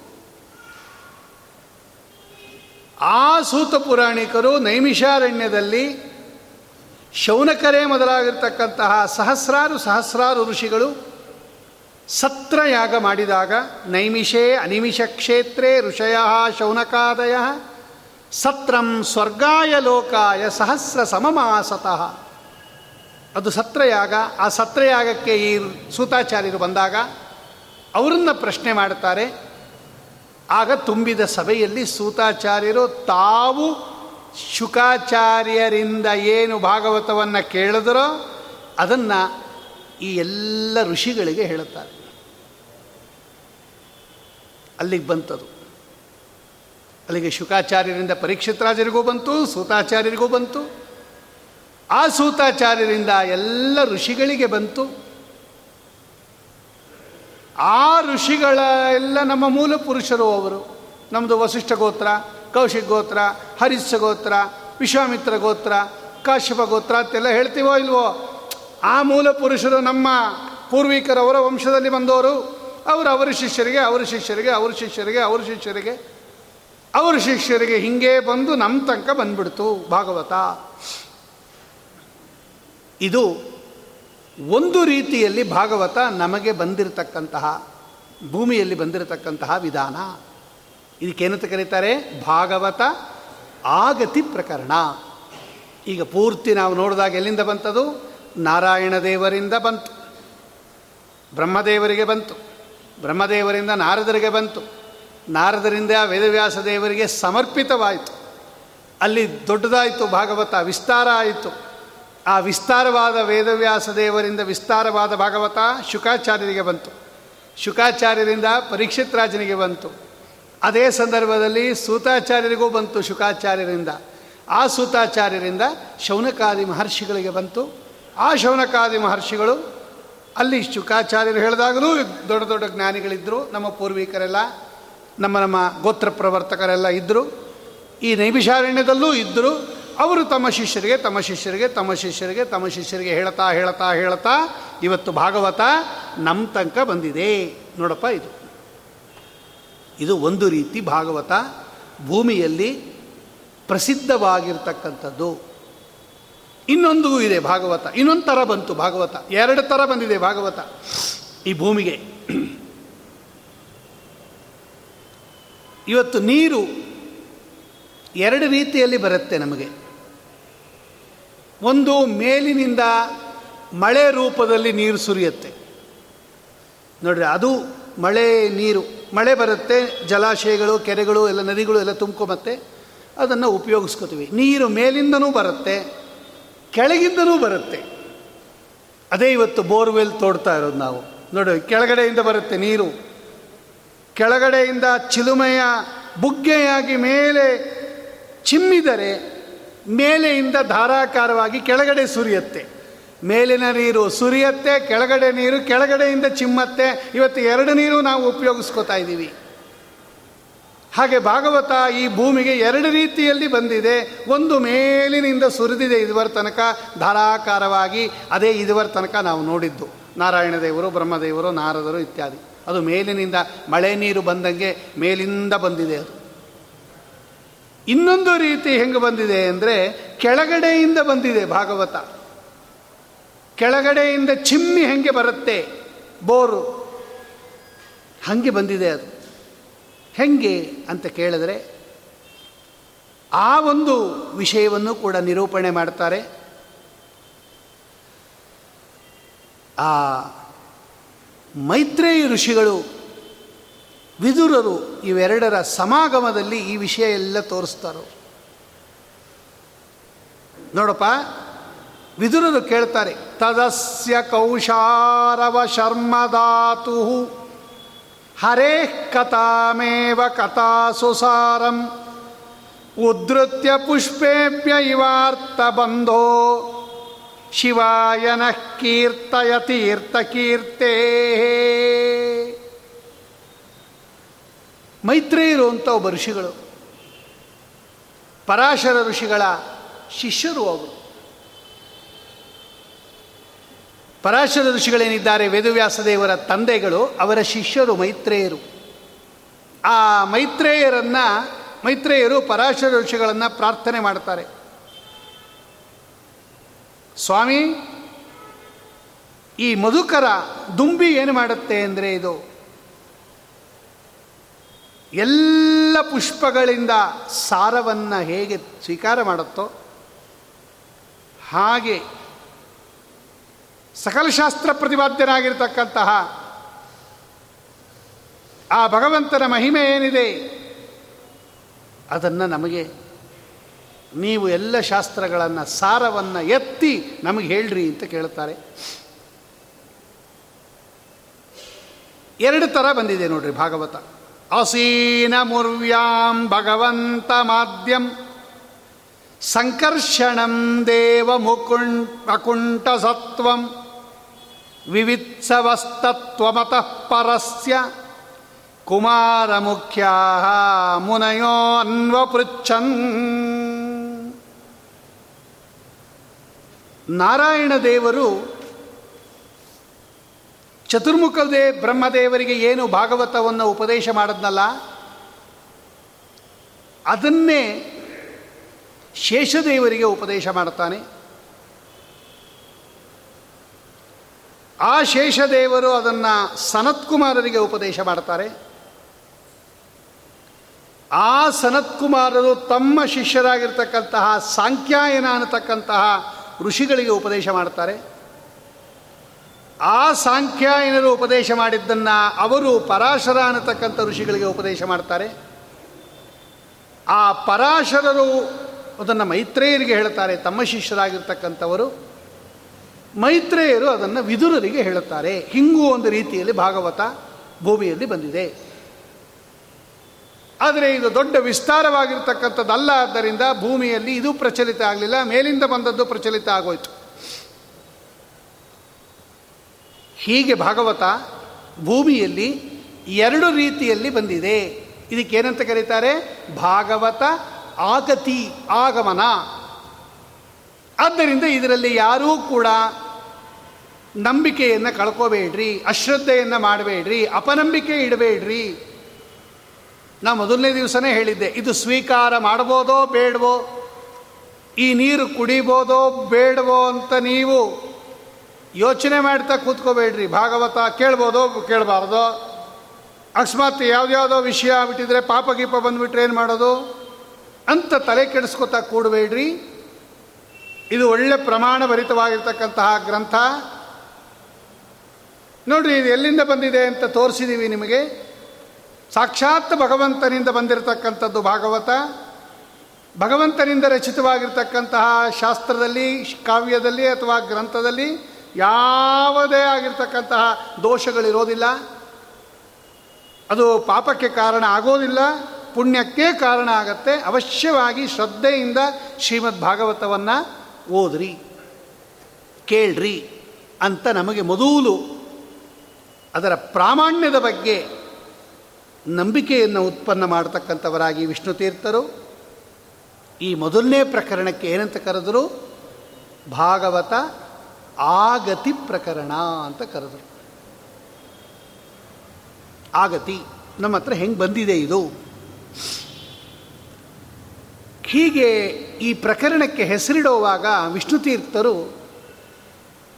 ಆ ಸೂತ ಪುರಾಣಿಕರು ನೈಮಿಷಾರಣ್ಯದಲ್ಲಿ ಶೌನಕರೇ ಮೊದಲಾಗಿರ್ತಕ್ಕಂತಹ ಸಹಸ್ರಾರು ಸಹಸ್ರಾರು ಋಷಿಗಳು ಸತ್ರಯಾಗ ಮಾಡಿದಾಗ, ನೈಮಿಷೇ ಅನಿಮಿಷ ಕ್ಷೇತ್ರೇ ಋಷಯ ಶೌನಕಾದಯ ಸತ್ರಂ ಸ್ವರ್ಗಾಯ ಲೋಕಾಯ ಸಹಸ್ರ ಸಮಮಾಸತಃ. ಅದು ಸತ್ರಯಾಗ, ಆ ಸತ್ರಯಾಗಕ್ಕೆ ಈ ಸೂತಾಚಾರ್ಯರು ಬಂದಾಗ ಅವರನ್ನು ಪ್ರಶ್ನೆ ಮಾಡ್ತಾರೆ ಆಗ ತುಂಬಿದ ಸಭೆಯಲ್ಲಿ ಸೂತಾಚಾರ್ಯರು ತಾವು ಶುಕಾಚಾರ್ಯರಿಂದ ಏನು ಭಾಗವತವನ್ನು ಕೇಳಿದರೋ ಅದನ್ನು ಈ ಎಲ್ಲ ಋಷಿಗಳಿಗೆ ಹೇಳುತ್ತಾರೆ. ಅಲ್ಲಿಗೆ ಬಂತದು. ಅಲ್ಲಿಗೆ ಶುಕಾಚಾರ್ಯರಿಂದ ಪರೀಕ್ಷಿತರಾಜರಿಗೂ ಬಂತು, ಸೂತಾಚಾರ್ಯರಿಗೂ ಬಂತು. ಆ ಸೂತಾಚಾರ್ಯರಿಂದ ಎಲ್ಲ ಋಷಿಗಳಿಗೆ ಬಂತು. ಆ ಋಷಿಗಳ ಎಲ್ಲ ನಮ್ಮ ಮೂಲ ಪುರುಷರು ಅವರು. ನಮ್ಮದು ವಸಿಷ್ಠ ಗೋತ್ರ, ಕೌಶಿಕ್ ಗೋತ್ರ, ಹರಿಶ್ಚ ಗೋತ್ರ, ವಿಶ್ವಾಮಿತ್ರ ಗೋತ್ರ, ಕಾಶ್ಯಪ ಗೋತ್ರ ಅಂತೆಲ್ಲ ಹೇಳ್ತೀವೋ ಇಲ್ವೋ? ಆ ಮೂಲ ಪುರುಷರು ನಮ್ಮ ಪೂರ್ವಿಕರವರ ವಂಶದಲ್ಲಿ ಬಂದವರು. ಅವರು ಅವರ ಶಿಷ್ಯರಿಗೆ ಅವರ ಶಿಷ್ಯರಿಗೆ ಅವರ ಶಿಷ್ಯರಿಗೆ ಅವರ ಶಿಷ್ಯರಿಗೆ. ಅವರ ಶಿಷ್ಯರಿಗೆ ಹಿಂಗೆ ಬಂದು ನಮ್ಮ ತನಕ ಬಂದ್ಬಿಡ್ತು, ಭಾಗವತ. ಇದು ಒಂದು ರೀತಿಯಲ್ಲಿ ಭಾಗವತ ನಮಗೆ ಬಂದಿರತಕ್ಕಂತಹ, ಭೂಮಿಯಲ್ಲಿ ಬಂದಿರತಕ್ಕಂತಹ ವಿಧಾನ. ಇದಕ್ಕೇನಂತ ಕರೀತಾರೆ? ಭಾಗವತ ಆಗತಿ ಪ್ರಕರಣ. ಈಗ ಪೂರ್ತಿ ನಾವು ನೋಡಿದಾಗ ಎಲ್ಲಿಂದ ಬಂತದು? ನಾರಾಯಣ ದೇವರಿಂದ ಬಂತು. ಬ್ರಹ್ಮದೇವರಿಗೆ ಬಂತು. ಬ್ರಹ್ಮದೇವರಿಂದ ನಾರದರಿಗೆ ಬಂತು. ನಾರದರಿಂದ ವೇದವ್ಯಾಸ ದೇವರಿಗೆ ಸಮರ್ಪಿತವಾಯಿತು. ಅಲ್ಲಿ ದೊಡ್ಡದಾಯಿತು ಭಾಗವತ, ವಿಸ್ತಾರ ಆಯಿತು. ಆ ವಿಸ್ತಾರವಾದ ವೇದವ್ಯಾಸ ದೇವರಿಂದ ವಿಸ್ತಾರವಾದ ಭಾಗವತ ಶುಕಾಚಾರ್ಯರಿಗೆ ಬಂತು. ಶುಕಾಚಾರ್ಯರಿಂದ ಪರೀಕ್ಷಿತ್ ರಾಜನಿಗೆ ಬಂತು. ಅದೇ ಸಂದರ್ಭದಲ್ಲಿ ಸೂತಾಚಾರ್ಯರಿಗೂ ಬಂತು ಶುಕಾಚಾರ್ಯರಿಂದ. ಆ ಸೂತಾಚಾರ್ಯರಿಂದ ಶೌನಕಾದಿ ಮಹರ್ಷಿಗಳಿಗೆ ಬಂತು. ಆ ಶೌನಕಾದಿ ಮಹರ್ಷಿಗಳು ಅಲ್ಲಿ ಶುಕಾಚಾರ್ಯರು ಹೇಳಿದಾಗಲೂ ದೊಡ್ಡ ದೊಡ್ಡ ಜ್ಞಾನಿಗಳಿದ್ದರು ನಮ್ಮ ಪೂರ್ವಿಕರೆಲ್ಲ ನಮ್ಮ ನಮ್ಮ ಗೋತ್ರ ಪ್ರವರ್ತಕರೆಲ್ಲ ಇದ್ದರು ಈ ನೈಮಿಷಾರಣ್ಯದಲ್ಲೂ ಇದ್ದರು ಅವರು ತಮ್ಮ ಶಿಷ್ಯರಿಗೆ ತಮ್ಮ ಶಿಷ್ಯರಿಗೆ ತಮ್ಮ ಶಿಷ್ಯರಿಗೆ ತಮ್ಮ ಶಿಷ್ಯರಿಗೆ ಹೇಳ್ತಾ ಹೇಳ್ತಾ ಹೇಳ್ತಾ, ಇವತ್ತು ಭಾಗವತ ನಮ್ಮ ತನಕ ಬಂದಿದೆ. ನೋಡಪ್ಪ ಇದು. ಇದು ಒಂದು ರೀತಿ ಭಾಗವತ ಭೂಮಿಯಲ್ಲಿ ಪ್ರಸಿದ್ಧವಾಗಿರ್ತಕ್ಕಂಥದ್ದು. ಇನ್ನೊಂದು ಇದೆ ಭಾಗವತ. ಇನ್ನೊಂದು ಥರ ಬಂತು ಭಾಗವತ. ಎರಡು ಥರ ಬಂದಿದೆ ಭಾಗವತ ಈ ಭೂಮಿಗೆ. ಇವತ್ತು ನೀರು ಎರಡು ರೀತಿಯಲ್ಲಿ ಬರುತ್ತೆ ನಮಗೆ. ಒಂದು ಮೇಲಿನಿಂದ ಮಳೆ ರೂಪದಲ್ಲಿ ನೀರು ಸುರಿಯುತ್ತೆ. ನೋಡ್ರಿ, ಅದು ಮಳೆ ನೀರು, ಮಳೆ ಬರುತ್ತೆ, ಜಲಾಶಯಗಳು, ಕೆರೆಗಳು, ಎಲ್ಲ ನದಿಗಳು ಎಲ್ಲ ತುಂಬ್ಕೊಂಬತ್ತೆ, ಅದನ್ನು ಉಪಯೋಗಿಸ್ಕೋತೀವಿ. ನೀರು ಮೇಲಿಂದನೂ ಬರುತ್ತೆ, ಕೆಳಗಿಂದನೂ ಬರುತ್ತೆ. ಅದೇ ಇವತ್ತು ಬೋರ್ವೆಲ್ ತೋಡ್ತಾ ಇರೋದು ನಾವು. ನೋಡಿ ಕೆಳಗಡೆಯಿಂದ ಬರುತ್ತೆ ನೀರು. ಕೆಳಗಡೆಯಿಂದ ಚಿಲುಮೆಯ ಬುಗ್ಗೆಯಾಗಿ ಮೇಲೆ ಚಿಮ್ಮಿದರೆ ಮೇಲೆಯಿಂದ ಧಾರಾಕಾರವಾಗಿ ಕೆಳಗಡೆ ಸುರಿಯುತ್ತೆ. ಮೇಲಿನ ನೀರು ಸುರಿಯತ್ತೆ, ಕೆಳಗಡೆ ನೀರು ಕೆಳಗಡೆಯಿಂದ ಚಿಮ್ಮತ್ತೆ. ಇವತ್ತು ಎರಡು ನೀರು ನಾವು ಉಪಯೋಗಿಸ್ಕೋತಾ ಇದ್ದೀವಿ. ಹಾಗೆ ಭಾಗವತ ಈ ಭೂಮಿಗೆ ಎರಡು ರೀತಿಯಲ್ಲಿ ಬಂದಿದೆ. ಒಂದು ಮೇಲಿನಿಂದ ಸುರಿದಿದೆ ಇದುವರ ತನಕ, ಧಾರಾಕಾರವಾಗಿ ಅದೇ ಇದುವರ ತನಕ ನಾವು ನೋಡಿದ್ದು. ನಾರಾಯಣ ದೇವರು ಬ್ರಹ್ಮದೇವರು, ನಾರದರು ಇತ್ಯಾದಿ. ಅದು ಮೇಲಿನಿಂದ ಮಳೆ ನೀರು ಬಂದಂಗೆ ಮೇಲಿಂದ ಬಂದಿದೆ ಅದು. ಇನ್ನೊಂದು ರೀತಿ ಹೆಂಗೆ ಬಂದಿದೆ ಅಂದರೆ ಕೆಳಗಡೆಯಿಂದ ಬಂದಿದೆ ಭಾಗವತ. ಕೆಳಗಡೆಯಿಂದ ಚಿಮ್ಮಿ ಹೆಂಗೆ ಬರುತ್ತೆ? ಬೋರು. ಹಾಗೆ ಬಂದಿದೆ ಅದು. ಹೆಂಗೆ ಅಂತ ಕೇಳಿದ್ರೆ ಆ ಒಂದು ವಿಷಯವನ್ನು ಕೂಡ ನಿರೂಪಣೆ ಮಾಡ್ತಾರೆ. ಆ ಮೈತ್ರೇಯಿ ಋಷಿಗಳು, ವಿದುರರು ಇವೆರಡರ ಸಮಾಗಮದಲ್ಲಿ ಈ ವಿಷಯ ಎಲ್ಲ ತೋರಿಸ್ತಾರೋ? ನೋಡಪ್ಪ, ವಿದುರರು ಕೇಳ್ತಾರೆ, ತದಸ್ಯ ಕೌಶಾರವ ಶರ್ಮದಾತು ಹರೇ ಕಥಾಮೇವ ಕಥಾಸುಸಾರಂ ಉದ್ಧತ್ಯ ಪುಷ್ಪೇಭ್ಯ ಇವಾರ್ಥ ಬಂಧೋ. ಶಿವಾಯನ ಕೀರ್ತಯ ತೀರ್ಥ ಕೀರ್ತೆ. ಮೈತ್ರೇಯರು ಅಂತ ಒಬ್ಬ ಋಷಿಗಳು. ಪರಾಶರ ಋಷಿಗಳ ಶಿಷ್ಯರು ಅವರು. ಪರಾಶರ ಋಷಿಗಳೇನಿದ್ದಾರೆ ವೇದವ್ಯಾಸದೇವರ ತಂದೆಗಳು, ಅವರ ಶಿಷ್ಯರು ಮೈತ್ರೇಯರು. ಆ ಮೈತ್ರೇಯರನ್ನು ಮೈತ್ರೇಯರು ಪರಾಶರ ಋಷಿಗಳನ್ನು ಪ್ರಾರ್ಥನೆ ಮಾಡ್ತಾರೆ. ಸ್ವಾಮಿ, ಈ ಮಧುಕರ ದುಂಬಿ ಏನು ಮಾಡುತ್ತೆ ಅಂದರೆ ಇದು. ಎಲ್ಲ ಪುಷ್ಪಗಳಿಂದ ಸಾರವನ್ನು ಹೇಗೆ ಸ್ವೀಕಾರ ಮಾಡುತ್ತೋ ಹಾಗೆ ಸಕಲಶಾಸ್ತ್ರ ಪ್ರತಿಪಾದ್ಯನಾಗಿರ್ತಕ್ಕಂತಹ ಆ ಭಗವಂತನ ಮಹಿಮೆ ಏನಿದೆ, ಅದನ್ನು ನಮಗೆ ನೀವು ಎಲ್ಲ ಶಾಸ್ತ್ರಗಳನ್ನು ಸಾರವನ್ನು ಎತ್ತಿ ನಮಗೆ ಹೇಳ್ರಿ ಅಂತ ಕೇಳ್ತಾರೆ ಎರಡು ಥರ ಬಂದಿದೆ ನೋಡ್ರಿ ಭಾಗವತ. ಅಸೀನ ಮುರ್ವ್ಯಾಂ ಭಗವಂತ ಮಾಧ್ಯಂ ಸಂಕರ್ಷಣಂ ದೇವ ಮುಕುಂ ಅಕುಂಠ ಸತ್ವಂ ವಿವಿತ್ಸವಸ್ತತ್ವಮತ ಪರಸ್ಯ ಕುಮಾರ ಮುಖ್ಯ ನಾರಾಯಣ ದೇವರು ಚತುರ್ಮುಖದೇ ಬ್ರಹ್ಮದೇವರಿಗೆ ಏನು ಭಾಗವತವನ್ನು ಉಪದೇಶ ಮಾಡದ್ನಲ್ಲ, ಅದನ್ನೇ ಶೇಷದೇವರಿಗೆ ಉಪದೇಶ ಮಾಡುತ್ತಾನೆ. ಆ ಶೇಷದೇವರು ಅದನ್ನು ಸನತ್ಕುಮಾರರಿಗೆ ಉಪದೇಶ ಮಾಡ್ತಾರೆ ಆ ಸನತ್ಕುಮಾರರು ತಮ್ಮ ಶಿಷ್ಯರಾಗಿರ್ತಕ್ಕಂತಹ ಸಾಂಖ್ಯಾಯನ ಅನ್ನತಕ್ಕಂತಹ ಋಷಿಗಳಿಗೆ ಉಪದೇಶ ಮಾಡ್ತಾರೆ ಆ ಸಾಂಖ್ಯಾಯನರು ಉಪದೇಶ ಮಾಡಿದ್ದನ್ನು ಅವರು ಪರಾಶರ ಅನ್ನತಕ್ಕಂಥ ಋಷಿಗಳಿಗೆ ಉಪದೇಶ ಮಾಡ್ತಾರೆ. ಆ ಪರಾಶರರು ಅದನ್ನು ಮೈತ್ರೇಯರಿಗೆ ಹೇಳ್ತಾರೆ ತಮ್ಮ ಶಿಷ್ಯರಾಗಿರ್ತಕ್ಕಂಥವರು. ಮೈತ್ರೇಯರು ಅದನ್ನು ವಿದುರರಿಗೆ ಹೇಳುತ್ತಾರೆ. ಹಿಂಗೂ ಒಂದು ರೀತಿಯಲ್ಲಿ ಭಾಗವತ ಭೂಮಿಯಲ್ಲಿ ಬಂದಿದೆ. ಆದರೆ ಇದು ದೊಡ್ಡ ವಿಸ್ತಾರವಾಗಿರ್ತಕ್ಕಂಥದ್ದಲ್ಲ. ಆದ್ದರಿಂದ ಭೂಮಿಯಲ್ಲಿ ಇದು ಪ್ರಚಲಿತ ಆಗಲಿಲ್ಲ. ಮೇಲಿಂದ ಬಂದದ್ದು ಪ್ರಚಲಿತ ಆಗೋಯ್ತು. ಹೀಗೆ ಭಾಗವತ ಭೂಮಿಯಲ್ಲಿ ಎರಡು ರೀತಿಯಲ್ಲಿ ಬಂದಿದೆ. ಇದಕ್ಕೇನಂತ ಕರೀತಾರೆ? ಭಾಗವತ ಆಗತಿ ಆಗಮನ. ಆದ್ದರಿಂದ ಇದರಲ್ಲಿ ಯಾರೂ ಕೂಡ ನಂಬಿಕೆಯನ್ನು ಕಳ್ಕೋಬೇಡ್ರಿ, ಅಶ್ರದ್ಧೆಯನ್ನು ಮಾಡಬೇಡ್ರಿ, ಅಪನಂಬಿಕೆ ಇಡಬೇಡ್ರಿ. ನಾ ಮೊದಲನೇ ದಿವಸನೇ ಹೇಳಿದ್ದೆ, ಇದು ಸ್ವೀಕಾರ ಮಾಡ್ಬೋದೋ ಬೇಡವೋ? ಈ ನೀರು ಕುಡಿಬೋದೋ ಬೇಡವೋ ಅಂತ ನೀವು ಯೋಚನೆ ಮಾಡ್ತಾ ಕೂತ್ಕೋಬೇಡ್ರಿ. ಭಾಗವತ ಕೇಳ್ಬೋದೋ ಕೇಳಬಾರ್ದೋ? ಅಕಸ್ಮಾತ್ ಯಾವ್ದ್ಯಾವುದೋ ವಿಷಯ ಆಗ್ಬಿಟ್ಟಿದ್ರೆ ಪಾಪ ಗೀಪ ಬಂದುಬಿಟ್ರೆ ಏನು ಮಾಡೋದು? ಅಂತ ತಲೆ ಕೆಡಿಸ್ಕೊತಾ ಕೂಡಬೇಡ್ರಿ. ಇದು ಒಳ್ಳೆ ಪ್ರಮಾಣ ಭರಿತವಾಗಿರ್ತಕ್ಕಂತಹ ಗ್ರಂಥ. ನೋಡ್ರಿ, ಇದು ಎಲ್ಲಿಂದ ಬಂದಿದೆ ಅಂತ ತೋರಿಸಿದ್ದೀವಿ ನಿಮಗೆ. ಸಾಕ್ಷಾತ್ ಭಗವಂತನಿಂದ ಬಂದಿರತಕ್ಕಂಥದ್ದು ಭಾಗವತ. ಭಗವಂತನಿಂದ ರಚಿತವಾಗಿರ್ತಕ್ಕಂತಹ ಶಾಸ್ತ್ರದಲ್ಲಿ, ಕಾವ್ಯದಲ್ಲಿ ಅಥವಾ ಗ್ರಂಥದಲ್ಲಿ ಯಾವುದೇ ಆಗಿರ್ತಕ್ಕಂತಹ ದೋಷಗಳಿರೋದಿಲ್ಲ. ಅದು ಪಾಪಕ್ಕೆ ಕಾರಣ ಆಗೋದಿಲ್ಲ, ಪುಣ್ಯಕ್ಕೆ ಕಾರಣ ಆಗತ್ತೆ. ಅವಶ್ಯವಾಗಿ ಶ್ರದ್ಧೆಯಿಂದ ಶ್ರೀಮದ್ ಭಾಗವತವನ್ನು ಓದ್ರಿ, ಕೇಳ್ರಿ ಅಂತ ನಮಗೆ ಮೊದಲು ಅದರ ಪ್ರಾಮಾಣ್ಯದ ಬಗ್ಗೆ ನಂಬಿಕೆಯನ್ನು ಉತ್ಪನ್ನ ಮಾಡತಕ್ಕಂಥವರಾಗಿ ವಿಷ್ಣು ತೀರ್ಥರು. ಈ ಮೊದಲನೇ ಪ್ರಕರಣಕ್ಕೆ ಏನಂತ ಕರೆದರು? ಭಾಗವತ ಆಗತಿ ಪ್ರಕರಣ ಅಂತ ಕರೆದರು. ಆಗತಿ, ನಮ್ಮ ಹತ್ರ ಹೆಂಗೆ ಬಂದಿದೆ ಇದು? ಹೀಗೆ ಈ ಪ್ರಕರಣಕ್ಕೆ ಹೆಸರಿಡುವಾಗ ವಿಷ್ಣು ತೀರ್ಥರು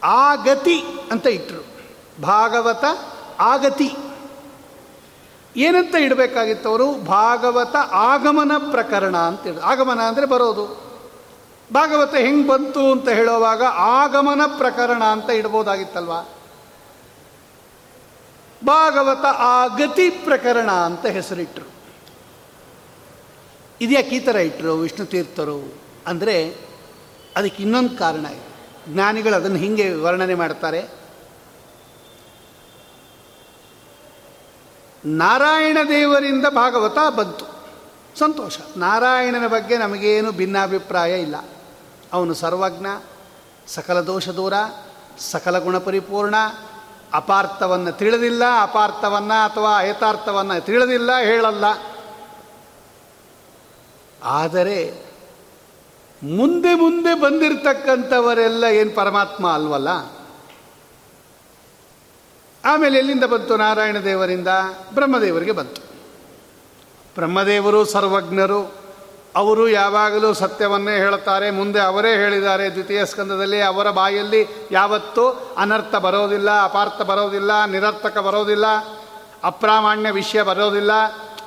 ಆಗತಿ ಅಂತ ಇಟ್ಟರು ಭಾಗವತ ಆಗತಿ ಏನಂತ ಇಡಬೇಕಾಗಿತ್ತು ಅವರು ಭಾಗವತ ಆಗಮನ ಪ್ರಕರಣ ಅಂತ ಹೇಳಿ ಆಗಮನ ಅಂದರೆ ಬರೋದು. ಭಾಗವತ ಹೆಂಗೆ ಬಂತು ಅಂತ ಹೇಳುವಾಗ ಆಗಮನ ಪ್ರಕರಣ ಅಂತ ಇಡ್ಬೋದಾಗಿತ್ತಲ್ವ? ಭಾಗವತ ಆಗತಿ ಪ್ರಕರಣ ಅಂತ ಹೆಸರಿಟ್ಟರು ಇದ್ಯಾಕೆ ಈ ಥರ ಇಟ್ಟರು ವಿಷ್ಣು ತೀರ್ಥರು? ಅಂದರೆ ಅದಕ್ಕೆ ಇನ್ನೊಂದು ಕಾರಣ ಇದೆ. ಜ್ಞಾನಿಗಳು ಅದನ್ನು ಹಿಂಗೆ ವರ್ಣನೆ ಮಾಡ್ತಾರೆ. ನಾರಾಯಣ ದೇವರಿಂದ ಭಾಗವತ ಬಂತು. ಸಂತೋಷ. ನಾರಾಯಣನ ಬಗ್ಗೆ ನಮಗೇನು ಭಿನ್ನಾಭಿಪ್ರಾಯ ಇಲ್ಲ. ಅವನು ಸರ್ವಜ್ಞ, ಸಕಲ ದೋಷ ದೂರ, ಸಕಲ ಗುಣ ಪರಿಪೂರ್ಣ, ಅಪಾರ್ಥವನ್ನು ತಿಳಿದಿಲ್ಲ, ಅಪಾರ್ಥವನ್ನು ಅಥವಾ ಯಥಾರ್ಥವನ್ನು ತಿಳಿದಿಲ್ಲ, ಹೇಳಲ್ಲ. ಆದರೆ ಮುಂದೆ ಮುಂದೆ ಬಂದಿರತಕ್ಕಂಥವರೆಲ್ಲ ಏನು ಪರಮಾತ್ಮ ಅಲ್ವಲ್ಲ? ಆಮೇಲೆ ಎಲ್ಲಿಂದ ಬಂತು? ನಾರಾಯಣ ದೇವರಿಂದ ಬ್ರಹ್ಮದೇವರಿಗೆ ಬಂತು. ಬ್ರಹ್ಮದೇವರು ಸರ್ವಜ್ಞರು. ಅವರು ಯಾವಾಗಲೂ ಸತ್ಯವನ್ನೇ ಹೇಳುತ್ತಾರೆ. ಮುಂದೆ ಅವರೇ ಹೇಳಿದ್ದಾರೆ. ದ್ವಿತೀಯ ಸ್ಕಂದದಲ್ಲಿ ಅವರ ಬಾಯಲ್ಲಿ ಯಾವತ್ತೂ ಅನರ್ಥ ಬರೋದಿಲ್ಲ, ಅಪಾರ್ಥ ಬರೋದಿಲ್ಲ, ನಿರರ್ಥಕ ಬರೋದಿಲ್ಲ, ಅಪ್ರಾಮಾಣ್ಯ ವಿಷಯ ಬರೋದಿಲ್ಲ.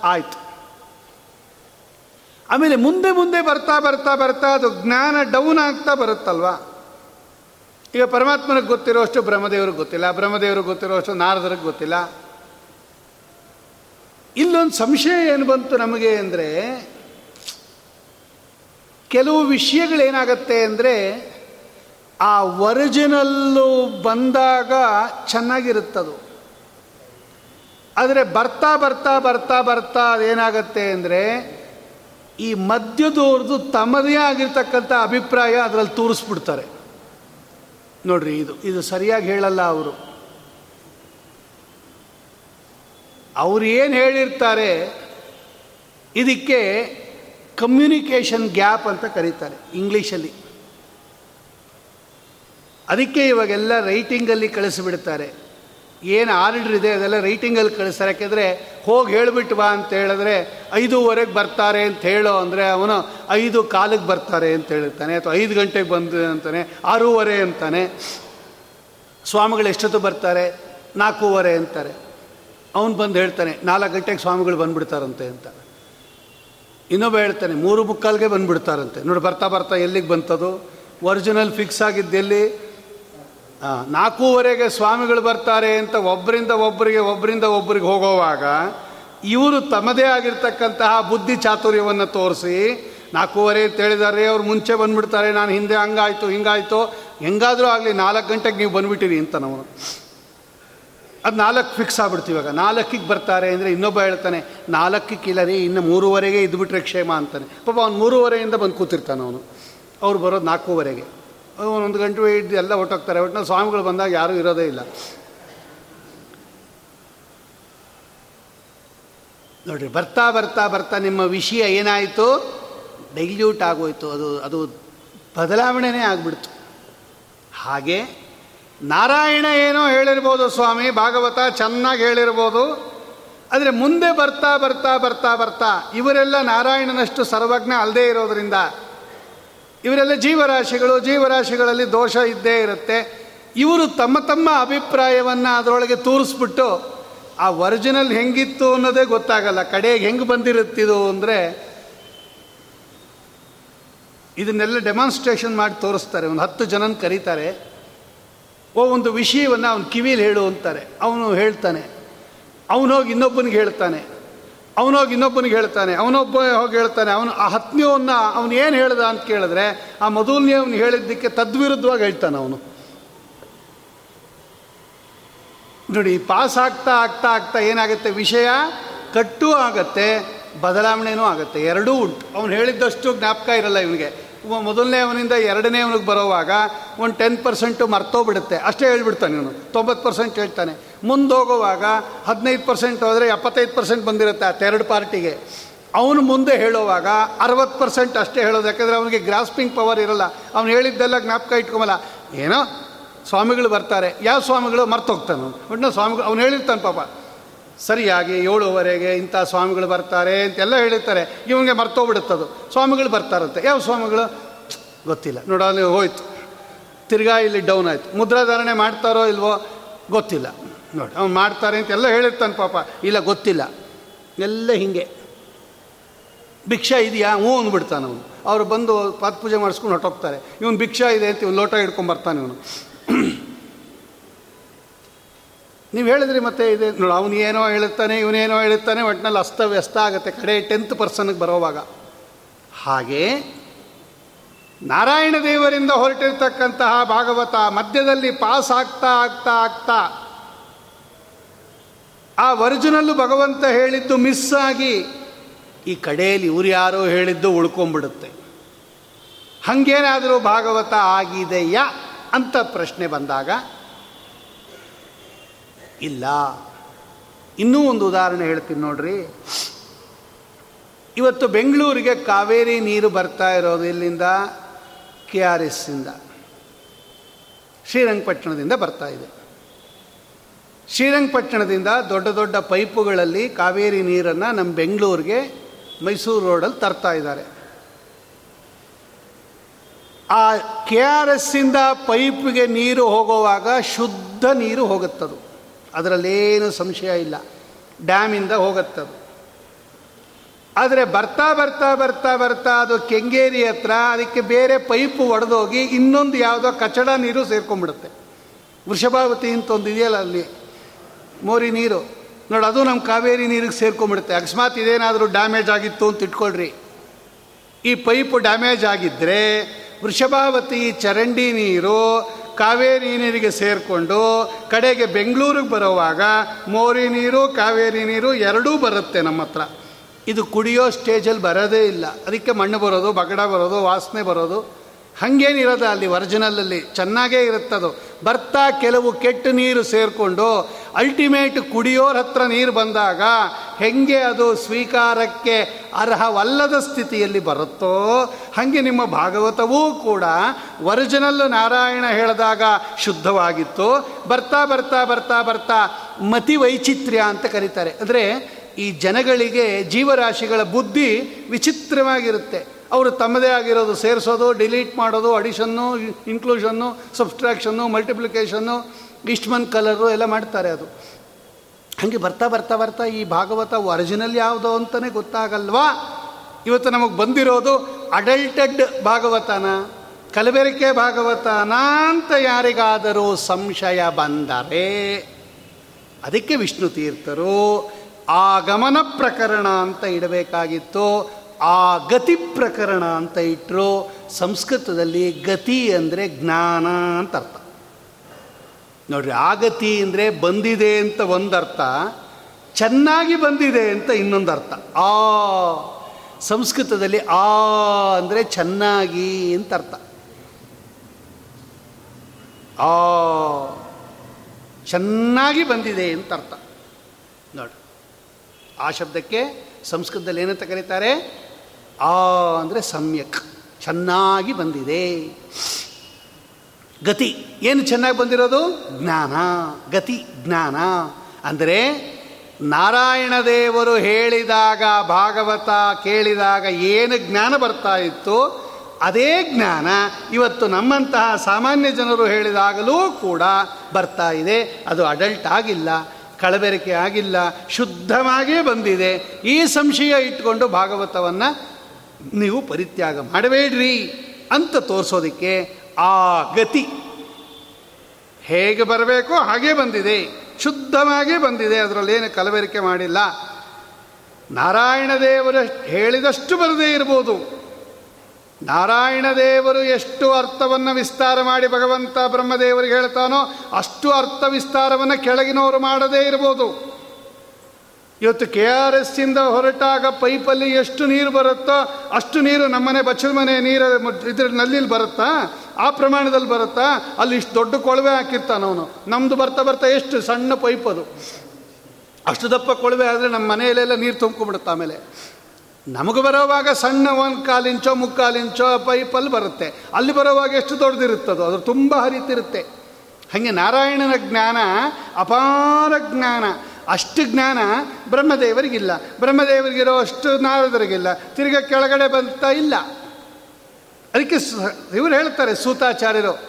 ಆಯಿತು. ಆಮೇಲೆ ಮುಂದೆ ಮುಂದೆ ಬರ್ತಾ ಬರ್ತಾ ಬರ್ತಾ ಅದು ಜ್ಞಾನ ಡೌನ್ ಆಗ್ತಾ ಬರುತ್ತಲ್ವಾ? ಈಗ ಪರಮಾತ್ಮನಿಗೆ ಗೊತ್ತಿರೋಷ್ಟು ಬ್ರಹ್ಮದೇವ್ರಿಗೆ ಗೊತ್ತಿಲ್ಲ, ಬ್ರಹ್ಮದೇವ್ರಿಗೆ ಗೊತ್ತಿರೋಷ್ಟು ನಾರದರಿಗೆ ಗೊತ್ತಿಲ್ಲ. ಇಲ್ಲೊಂದು ಸಂಶಯ ಏನು ಬಂತು ನಮಗೆ ಅಂದರೆ, ಕೆಲವು ವಿಷಯಗಳೇನಾಗತ್ತೆ ಅಂದರೆ, ಆ ಒರಿಜಿನಲ್ಲು ಬಂದಾಗ ಚೆನ್ನಾಗಿರುತ್ತದು. ಆದರೆ ಬರ್ತಾ ಬರ್ತಾ ಬರ್ತಾ ಬರ್ತಾ ಅದೇನಾಗತ್ತೆ ಅಂದರೆ, ಈ ಮಧ್ಯದವ್ರದ್ದು ತಮ್ಮದೇ ಆಗಿರ್ತಕ್ಕಂಥ ಅಭಿಪ್ರಾಯ ಅದರಲ್ಲಿ ತೋರಿಸ್ಬಿಡ್ತಾರೆ. ನೋಡ್ರಿ, ಇದು ಇದು ಸರಿಯಾಗಿ ಹೇಳಲ್ಲ ಅವರು. ಅವ್ರು ಏನು ಹೇಳಿರ್ತಾರೆ, ಇದಕ್ಕೆ ಕಮ್ಯುನಿಕೇಷನ್ ಗ್ಯಾಪ್ ಅಂತ ಕರೀತಾರೆ ಇಂಗ್ಲೀಷಲ್ಲಿ. ಅದಕ್ಕೆ ಇವಾಗೆಲ್ಲ ರೈಟಿಂಗಲ್ಲಿ ಕಳಿಸಿಬಿಡ್ತಾರೆ. ಏನು ಆರ್ಡರ್ ಇದೆ ಅದೆಲ್ಲ ರೈಟಿಂಗಲ್ಲಿ ಕಳಿಸ್ತಾರೆ ಹೋಗಿ ಹೇಳಿಬಿಟ್ಟು ಬಾ ಅಂತ ಹೇಳಿದ್ರೆ ಐದೂವರೆಗೆ ಬರ್ತಾರೆ ಅಂತ ಹೇಳೋ ಅಂದರೆ ಅವನು ಐದು ಕಾಲಕ್ಕೆ ಬರ್ತಾರೆ ಅಂತ ಹೇಳಿರ್ತಾನೆ ಅಥವಾ ಐದು ಗಂಟೆಗೆ ಬಂದು ಅಂತಾನೆ, ಆರೂವರೆ ಅಂತಾನೆ. ಸ್ವಾಮಿಗಳು ಎಷ್ಟೊತ್ತು ಬರ್ತಾರೆ? ನಾಲ್ಕೂವರೆ ಅಂತಾರೆ. ಅವನು ಬಂದು ಹೇಳ್ತಾನೆ, ನಾಲ್ಕು ಗಂಟೆಗೆ ಸ್ವಾಮಿಗಳು ಬಂದುಬಿಡ್ತಾರಂತೆ ಅಂತ. ಇನ್ನೊಬ್ಬ ಹೇಳ್ತಾನೆ, ಮೂರು ಮುಕ್ಕಾಲ್ಗೆ ಬಂದುಬಿಡ್ತಾರಂತೆ. ನೋಡಿ ಬರ್ತಾ ಬರ್ತಾ ಎಲ್ಲಿಗೆ ಬಂತದು? ಒರಿಜಿನಲ್ ಫಿಕ್ಸ್ ಆಗಿದ್ದೆಲ್ಲಿ ನಾಲ್ಕೂವರೆಗೆ ಸ್ವಾಮಿಗಳು ಬರ್ತಾರೆ ಅಂತ ಒಬ್ಬರಿಂದ ಒಬ್ಬರಿಗೆ ಒಬ್ಬರಿಂದ ಒಬ್ಬರಿಗೆ ಹೋಗೋವಾಗ ಇವರು ತಮ್ಮದೇ ಆಗಿರ್ತಕ್ಕಂತಹ ಬುದ್ಧಿ ಚಾತುರ್ಯವನ್ನು ತೋರಿಸಿ, ನಾಲ್ಕೂವರೆ ಅಂತ ಹೇಳಿದ್ದಾರೆ ಅವ್ರು ಮುಂಚೆ ಬಂದುಬಿಡ್ತಾರೆ, ನಾನು ಹಿಂದೆ ಹಂಗಾಯ್ತು, ಹಿಂಗಾಯ್ತು, ಹೆಂಗಾದರೂ ಆಗಲಿ ನಾಲ್ಕು ಗಂಟೆಗೆ ನೀವು ಬಂದುಬಿಟ್ಟಿರಿ ಅಂತ ನಾವು. ಅದು ನಾಲ್ಕು ಫಿಕ್ಸ್ ಆಗ್ಬಿಡ್ತೀವಿ ಇವಾಗ. ನಾಲ್ಕಿಗೆ ಬರ್ತಾರೆ ಅಂದರೆ ಇನ್ನೊಬ್ಬ ಹೇಳ್ತಾನೆ, ನಾಲ್ಕಕ್ಕೆ ಇಲ್ಲ ರೀ ಇನ್ನು ಮೂರುವರೆಗೆ ಇದ್ಬಿಟ್ರೆ ಕ್ಷೇಮ ಅಂತಾನೆ. ಪಾಪ ಅವ್ನು ಮೂರುವರೆಯಿಂದ ಬಂದು ಕೂತಿರ್ತಾನೆ ಅವನು. ಅವ್ರು ಬರೋದು ನಾಲ್ಕೂವರೆಗೆ. ಒಂದು ಗಂಟೆ ಇದ್ದು ಎಲ್ಲ ಹೊಟ್ಟೋಗ್ತಾರೆ ಒಟ್ಟಿನ ಸ್ವಾಮಿಗಳು ಬಂದಾಗ ಯಾರೂ ಇರೋದೇ ಇಲ್ಲ. ನೋಡಿರಿ, ಬರ್ತಾ ಬರ್ತಾ ಬರ್ತಾ ನಿಮ್ಮ ವಿಷಯ ಏನಾಯಿತು ಡೈಲ್ಯೂಟ್ ಆಗೋಯ್ತು. ಅದು ಅದು ಬದಲಾವಣೆನೇ ಆಗಿಬಿಡ್ತು. ಹಾಗೆ ನಾರಾಯಣ ಏನೋ ಹೇಳಿರ್ಬೋದು ಸ್ವಾಮಿ, ಭಾಗವತ ಚೆನ್ನಾಗಿ ಹೇಳಿರ್ಬೋದು. ಆದರೆ ಮುಂದೆ ಬರ್ತಾ ಬರ್ತಾ ಬರ್ತಾ ಬರ್ತಾ ಇವರೆಲ್ಲ ನಾರಾಯಣನಷ್ಟು ಸರ್ವಜ್ಞ ಅಲ್ಲದೇ ಇರೋದರಿಂದ ಇವರೆಲ್ಲ ಜೀವರಾಶಿಗಳು, ಜೀವರಾಶಿಗಳಲ್ಲಿ ದೋಷ ಇದ್ದೇ ಇರುತ್ತೆ. ಇವರು ತಮ್ಮ ತಮ್ಮ ಅಭಿಪ್ರಾಯವನ್ನು ಅದರೊಳಗೆ ತೋರಿಸ್ಬಿಟ್ಟು, ಆ ಒರಿಜಿನಲ್ ಹೆಂಗಿತ್ತು ಅನ್ನೋದೇ ಗೊತ್ತಾಗಲ್ಲ. ಕಡೆಗೆ ಹೆಂಗೆ ಬಂದಿರುತ್ತಿದು ಅಂದರೆ, ಇದನ್ನೆಲ್ಲ ಡೆಮಾನ್ಸ್ಟ್ರೇಷನ್ ಮಾಡಿ ತೋರಿಸ್ತಾರೆ. ಒಂದು ಹತ್ತು ಜನನ ಕರೀತಾರೆ. ಓ, ಒಂದು ವಿಷಯವನ್ನು ಅವನು ಕಿವಿಲಿ ಹೇಳು ಅಂತಾರೆ. ಅವನು ಹೇಳ್ತಾನೆ. ಅವನೋಗಿ ಇನ್ನೊಬ್ಬನಿಗೆ ಹೇಳ್ತಾನೆ. ಅವನೋಗಿ ಇನ್ನೊಬ್ಬನಿಗೆ ಹೇಳ್ತಾನೆ, ಅವನೊಬ್ಬ ಹೋಗಿ ಹೇಳ್ತಾನೆ, ಅವನು ಆ ಹತ್ನಿಯವನ್ನ ಅವನು ಏನು ಹೇಳ್ದ ಅಂತ ಕೇಳಿದ್ರೆ, ಆ ಮೊದಲನೇ ಅವನು ಹೇಳಿದ್ದಕ್ಕೆ ತದ್ವಿರುದ್ಧವಾಗಿ ಹೇಳ್ತಾನೆ ಅವನು. ನೋಡಿ, ಪಾಸ್ ಆಗ್ತಾ ಆಗ್ತಾ ಆಗ್ತಾ ಏನಾಗುತ್ತೆ ವಿಷಯ? ಕಟ್ಟು ಆಗತ್ತೆ, ಬದಲಾವಣೆನೂ ಆಗುತ್ತೆ, ಎರಡೂ ಉಂಟು. ಅವನು ಹೇಳಿದ್ದಷ್ಟು ಜ್ಞಾಪಕ ಇರಲ್ಲ ಇವನಿಗೆ. ಮೊದಲನೇ ಅವನಿಂದ ಎರಡನೇ ಅವನಿಗೆ ಬರೋವಾಗ ಒಂದು ಟೆನ್ ಪರ್ಸೆಂಟು ಮರ್ತೋಗ್ಬಿಡುತ್ತೆ ಅಷ್ಟೇ ಹೇಳ್ಬಿಡ್ತಾನೆ ಇವನು. ತೊಂಬತ್ತು ಪರ್ಸೆಂಟ್ ಹೇಳ್ತಾನೆ. ಮುಂದೆ ಹೋಗುವಾಗ ಹದಿನೈದು ಪರ್ಸೆಂಟ್ ಹೋದರೆ ಎಪ್ಪತ್ತೈದು ಪರ್ಸೆಂಟ್ ಬಂದಿರುತ್ತೆ ಆ ತೆರಡು ಪಾರ್ಟಿಗೆ ಅವನು ಮುಂದೆ ಹೇಳುವಾಗ ಅರವತ್ತು ಪರ್ಸೆಂಟ್ ಅಷ್ಟೇ ಹೇಳೋದು. ಯಾಕಂದರೆ ಅವನಿಗೆ ಗ್ರಾಸ್ಪಿಂಗ್ ಪವರ್ ಇರಲ್ಲ. ಅವನು ಹೇಳಿದ್ದೆಲ್ಲ ಜ್ಞಾಪಕ ಇಟ್ಕೊಂಬಲ್ಲ ಏನೋ ಸ್ವಾಮಿಗಳು ಬರ್ತಾರೆ. ಯಾವ ಸ್ವಾಮಿಗಳು? ಮರ್ತೋಗ್ತಾನೆ ಒಟ್ಟಿನ ಸ್ವಾಮಿಗಳು ಅವ್ನು ಹೇಳಿರ್ತಾನೆ ಪಾಪ. ಸರಿಯಾಗಿ ಏಳುವರೆಗೆ ಇಂಥ ಸ್ವಾಮಿಗಳು ಬರ್ತಾರೆ ಅಂತೆಲ್ಲ ಹೇಳಿರ್ತಾರೆ ಇವನಿಗೆ ಮರ್ತೋಗ್ಬಿಡುತ್ತದು. ಸ್ವಾಮಿಗಳು ಬರ್ತಾರಂತೆ. ಯಾವ ಸ್ವಾಮಿಗಳು? ಗೊತ್ತಿಲ್ಲ. ನೋಡ ಅಲ್ಲಿ ಹೋಯ್ತು. ತಿರ್ಗಾ ಇಲ್ಲಿ ಡೌನ್ ಆಯಿತು. ಮುದ್ರಾಧಾರಣೆ ಮಾಡ್ತಾರೋ ಇಲ್ವೋ? ಗೊತ್ತಿಲ್ಲ. ನೋಡಿ, ಅವ್ನು ಮಾಡ್ತಾರೆ ಅಂತೆಲ್ಲ ಹೇಳಿರ್ತಾನೆ ಪಾಪ. ಇಲ್ಲ, ಗೊತ್ತಿಲ್ಲ. ಎಲ್ಲ ಹೀಗೆ. ಭಿಕ್ಷಾ ಇದೆಯಾ? ಹ್ಞೂ ಅಂದ್ಬಿಡ್ತಾನೆ ಅವನು. ಅವರು ಬಂದು ಪಾತ್ ಪೂಜೆ ಮಾಡಿಸ್ಕೊಂಡು ಹೊಟ್ಟೋಗ್ತಾರೆ ಇವನು ಭಿಕ್ಷಾ ಇದೆ ಅಂತ ಇವ್ನು ಲೋಟ ಹಿಡ್ಕೊಂಬರ್ತಾನೆ ಇವನು. ನೀವು ಹೇಳಿದ್ರಿ ಮತ್ತೆ ಇದೆ, ನೋಡಿ ಏನೋ ಹೇಳುತ್ತಾನೆ ಇವನೇನೋ ಹೇಳುತ್ತಾನೆ ಒಟ್ಟಿನಲ್ಲಿ ಅಸ್ತವ್ಯಸ್ತ ಆಗುತ್ತೆ. ಕಡೆ ಟೆಂತ್ ಪರ್ಸನ್ಗೆ ಬರೋವಾಗ. ಹಾಗೆ ನಾರಾಯಣ ದೇವರಿಂದ ಹೊರಟಿರ್ತಕ್ಕಂತಹ ಭಾಗವತ ಮಧ್ಯದಲ್ಲಿ ಪಾಸ್ ಆಗ್ತಾ ಆಗ್ತಾ ಆಗ್ತಾ, ಆ ಒರಿಜಿನಲ್ಲು ಭಗವಂತ ಹೇಳಿದ್ದು ಮಿಸ್ ಆಗಿ, ಈ ಕಡೆಯಲ್ಲಿ ಇವ್ರು ಯಾರೋ ಹೇಳಿದ್ದು ಉಳ್ಕೊಂಬಿಡುತ್ತೆ ಹಂಗೇನಾದರೂ ಭಾಗವತ ಆಗಿದೆಯಾ ಅಂತ ಪ್ರಶ್ನೆ ಬಂದಾಗ ಇಲ್ಲ. ಇನ್ನೂ ಒಂದು ಉದಾಹರಣೆ ಹೇಳ್ತೀನಿ ನೋಡ್ರಿ. ಇವತ್ತು ಬೆಂಗಳೂರಿಗೆ ಕಾವೇರಿ ನೀರು ಬರ್ತಾ ಇರೋದು ಇಲ್ಲಿಂದ ಕೆ ಆರ್ ಎಸ್ಸಿಂದ. ಶ್ರೀರಂಗಪಟ್ಟಣದಿಂದ ಬರ್ತಾ ಇದೆ. ಶ್ರೀರಂಗಪಟ್ಟಣದಿಂದ ದೊಡ್ಡ ದೊಡ್ಡ ಪೈಪುಗಳಲ್ಲಿ ಕಾವೇರಿ ನೀರನ್ನು ನಮ್ಮ ಬೆಂಗಳೂರಿಗೆ ಮೈಸೂರು ರೋಡಲ್ಲಿ ತರ್ತಾ ಇದ್ದಾರೆ. ಆ ಕೆ ಆರ್ ಎಸ್ಸಿಂದ ಪೈಪ್ಗೆ ನೀರು ಹೋಗುವಾಗ ಶುದ್ಧ ನೀರು ಹೋಗುತ್ತದು. ಅದರಲ್ಲೇನು ಸಂಶಯ ಇಲ್ಲ. ಡ್ಯಾಮಿಂದ ಹೋಗುತ್ತದು. ಆದರೆ ಬರ್ತಾ ಬರ್ತಾ ಬರ್ತಾ ಬರ್ತಾ ಅದು ಕೆಂಗೇರಿ ಹತ್ರ ಅದಕ್ಕೆ ಬೇರೆ ಪೈಪು ಒಡೆದೋಗಿ ಇನ್ನೊಂದು ಯಾವುದೋ ಕಚಡ ನೀರು ಸೇರ್ಕೊಂಡ್ಬಿಡುತ್ತೆ. ವೃಷಭಾವತಿ ಅಂತ ಒಂದು ಇದೆಯಲ್ಲ ಅಲ್ಲಿ? ಮೋರಿ ನೀರು. ನೋಡಿ, ಅದು ನಮ್ಮ ಕಾವೇರಿ ನೀರಿಗೆ ಸೇರ್ಕೊಂಡ್ಬಿಡುತ್ತೆ. ಅಕಸ್ಮಾತ್ ಇದೇನಾದರೂ ಡ್ಯಾಮೇಜ್ ಆಗಿತ್ತು ಅಂತ ಇಟ್ಕೊಳ್ರಿ. ಈ ಪೈಪು ಡ್ಯಾಮೇಜ್ ಆಗಿದ್ದರೆ ವೃಷಭಾವತಿ ಚರಂಡಿ ನೀರು ಕಾವೇರಿ ನೀರಿಗೆ ಸೇರಿಕೊಂಡು ಕಡೆಗೆ ಬೆಂಗಳೂರಿಗೆ ಬರುವಾಗ ಮೋರಿ ನೀರು, ಕಾವೇರಿ ನೀರು ಎರಡೂ ಬರುತ್ತೆ ನಮ್ಮ ಹತ್ರ. ಇದು ಕುಡಿಯೋ ಸ್ಟೇಜಲ್ಲಿ ಬರೋದೇ ಇಲ್ಲ. ಅದಕ್ಕೆ ಮಣ್ಣು ಬರೋದು, ಬಗಡ ಬರೋದು, ವಾಸನೆ ಬರೋದು. ಹಾಗೇನಿರೋದು ಅಲ್ಲಿ ಒರಿಜಿನಲಲ್ಲಿ? ಚೆನ್ನಾಗೇ ಇರುತ್ತದು. ಬರ್ತಾ ಕೆಲವು ಕೆಟ್ಟ ನೀರು ಸೇರಿಕೊಂಡು ಅಲ್ಟಿಮೇಟ್ ಕುಡಿಯೋರ ಹತ್ರ ನೀರು ಬಂದಾಗ ಹೆಂಗೆ ಅದು ಸ್ವೀಕಾರಕ್ಕೆ ಅರ್ಹವಲ್ಲದ ಸ್ಥಿತಿಯಲ್ಲಿ ಬರುತ್ತೋ, ಹಾಗೆ ನಿಮ್ಮ ಭಾಗವತವೂ ಕೂಡ ಒರಿಜಿನಲ್ ನಾರಾಯಣ ಹೇಳಿದಾಗ ಶುದ್ಧವಾಗಿತ್ತು. ಬರ್ತಾ ಬರ್ತಾ ಬರ್ತಾ ಬರ್ತಾ ಮತಿ ವೈಚಿತ್ರ್ಯ ಅಂತ ಕರೀತಾರೆ. ಅಂದರೆ ಈ ಜನಗಳಿಗೆ ಜೀವರಾಶಿಗಳ ಬುದ್ಧಿ ವಿಚಿತ್ರವಾಗಿರುತ್ತೆ. ಅವರು ತಮ್ಮದೇ ಆಗಿರೋದು ಸೇರಿಸೋದು ಡಿಲೀಟ್ ಮಾಡೋದು ಅಡಿಷನ್ನು ಇನ್ಕ್ಲೂಷನ್ನು ಸಬ್ಸ್ಟ್ರಾಕ್ಷನ್ನು ಮಲ್ಟಿಪ್ಲಿಕೇಶನ್ನು ಇಷ್ಟಮನ್ ಕಲರು ಎಲ್ಲ ಮಾಡ್ತಾರೆ ಅದು. ಹಾಗೆ ಬರ್ತಾ ಬರ್ತಾ ಬರ್ತಾ ಈ ಭಾಗವತ ಒರಿಜಿನಲ್ ಯಾವುದೋ ಅಂತಲೇ ಗೊತ್ತಾಗಲ್ವಾ? ಇವತ್ತು ನಮಗೆ ಬಂದಿರೋದು ಅಡಲ್ಟೆಡ್ ಭಾಗವತನ, ಕಲಬೆರಕೆ ಭಾಗವತನ ಅಂತ ಯಾರಿಗಾದರೂ ಸಂಶಯ ಬಂದರೆ, ಅದಕ್ಕೆ ವಿಷ್ಣು ತೀರ್ಥರು ಆಗಮನ ಪ್ರಕರಣ ಅಂತ ಇಡಬೇಕಾಗಿತ್ತು. ಆ ಗತಿ ಪ್ರಕರಣ ಅಂತ ಇಟ್ಟರು ಸಂಸ್ಕೃತದಲ್ಲಿ ಗತಿ ಅಂದರೆ ಜ್ಞಾನ ಅಂತ ಅರ್ಥ. ನೋಡ್ರಿ ಆಗತಿ ಅಂದರೆ ಬಂದಿದೆ ಅಂತ ಒಂದರ್ಥ, ಚೆನ್ನಾಗಿ ಬಂದಿದೆ ಅಂತ ಇನ್ನೊಂದು ಅರ್ಥ ಆ, ಸಂಸ್ಕೃತದಲ್ಲಿ ಆ ಅಂದರೆ ಚೆನ್ನಾಗಿ ಅಂತ ಅರ್ಥ. ಆ, ಚೆನ್ನಾಗಿ ಬಂದಿದೆ ಅಂತ ಅರ್ಥ. ನೋಡಿ ಆ ಶಬ್ದಕ್ಕೆ ಸಂಸ್ಕೃತದಲ್ಲಿ ಏನಂತ ಕರೀತಾರೆ? ಆ ಅಂದರೆ ಸಮ್ಯಕ್. ಚೆನ್ನಾಗಿ ಬಂದಿದೆ. ಗತಿ. ಏನು ಚೆನ್ನಾಗಿ ಬಂದಿರೋದು? ಜ್ಞಾನ. ಗತಿ, ಜ್ಞಾನ. ಅಂದರೆ ನಾರಾಯಣ ದೇವರು ಹೇಳಿದಾಗ, ಭಾಗವತ ಕೇಳಿದಾಗ ಏನು ಜ್ಞಾನ ಬರ್ತಾ ಇತ್ತು? ಅದೇ ಜ್ಞಾನ. ಇವತ್ತು ನಮ್ಮಂತಹ ಸಾಮಾನ್ಯ ಜನರು ಹೇಳಿದಾಗಲೂ ಕೂಡ ಬರ್ತಾ ಇದೆ. ಅದು ಅಡಲ್ಟ್ ಆಗಿಲ್ಲ, ಕಳಬೆರಕೆ ಆಗಿಲ್ಲ ಶುದ್ಧವಾಗಿಯೇ ಬಂದಿದೆ. ಈ ಸಂಶಯ ಇಟ್ಕೊಂಡು ಭಾಗವತವನ್ನು ನೀವು ಪರಿತ್ಯಾಗ ಮಾಡಬೇಡ್ರಿ ಅಂತ ತೋರಿಸೋದಕ್ಕೆ ಆ ಗತಿ ಹೇಗೆ ಬರಬೇಕೋ ಹಾಗೇ ಬಂದಿದೆ, ಶುದ್ಧವಾಗಿ ಬಂದಿದೆ, ಅದರಲ್ಲೇನು ಕಲಬೆರಿಕೆ ಮಾಡಿಲ್ಲ. ನಾರಾಯಣ ದೇವರು ಹೇಳಿದಷ್ಟು ಬರದೇ ಇರ್ಬೋದು. ನಾರಾಯಣ ದೇವರು ಎಷ್ಟು ಅರ್ಥವನ್ನು ವಿಸ್ತಾರ ಮಾಡಿ ಭಗವಂತ ಬ್ರಹ್ಮದೇವರಿಗೆ ಹೇಳ್ತಾನೋ ಅಷ್ಟು ಅರ್ಥ ವಿಸ್ತಾರವನ್ನು ಕೆಳಗಿನವರು ಮಾಡದೇ ಇರ್ಬೋದು. ಇವತ್ತು ಕೆ ಆರ್ ಎಸ್ ಇಂದ ಹೊರಟಾಗ ಪೈಪಲ್ಲಿ ಎಷ್ಟು ನೀರು ಬರುತ್ತೋ ಅಷ್ಟು ನೀರು ನಮ್ಮನೆ ಬಚ್ಚಲ ಮನೆ ನೀರು ಇದ್ರ ನಲ್ಲಿಲಿ ಬರುತ್ತಾ? ಆ ಪ್ರಮಾಣದಲ್ಲಿ ಬರುತ್ತಾ? ಅಲ್ಲಿ ಇಷ್ಟು ದೊಡ್ಡ ಕೊಳವೆ ಹಾಕಿರ್ತಾನ ಅವನು. ನಮ್ಮದು ಬರ್ತಾ ಬರ್ತಾ ಎಷ್ಟು ಸಣ್ಣ ಪೈಪ್ ಅದು. ಅಷ್ಟು ದಪ್ಪ ಕೊಳವೆ ಆದರೆ ನಮ್ಮ ಮನೆಯಲ್ಲೆಲ್ಲ ನೀರು ತುಂಬ್ಕೊಂಡ್ಬಿಡುತ್ತೆ ಆಮೇಲೆ. ನಮಗೆ ಬರೋವಾಗ ಸಣ್ಣ ಒಂದು ಕಾಲು ಇಂಚೋ, ಮುಕ್ಕಾಲು ಇಂಚೋ ಪೈಪಲ್ಲಿ ಬರುತ್ತೆ. ಅಲ್ಲಿ ಬರೋವಾಗ ಎಷ್ಟು ದೊಡ್ಡದಿರುತ್ತದೋ ಅದು ತುಂಬ ಹರಿತಿರುತ್ತೆ. ಹಾಗೆ ನಾರಾಯಣನ ಜ್ಞಾನ ಅಪಾರ ಜ್ಞಾನ. ಅಷ್ಟು ಜ್ಞಾನ ಬ್ರಹ್ಮದೇವರಿಗಿಲ್ಲ. ಬ್ರಹ್ಮದೇವರಿಗಿರೋ ಅಷ್ಟು ನಾರದರಿಗಿಲ್ಲ. ತಿರ್ಗ ಕೆಳಗಡೆ ಬಂತಾ ಇಲ್ಲ. ಅದಕ್ಕೆ ಇವರು ಹೇಳ್ತಾರೆ ಸೂತಾಚಾರ್ಯರು,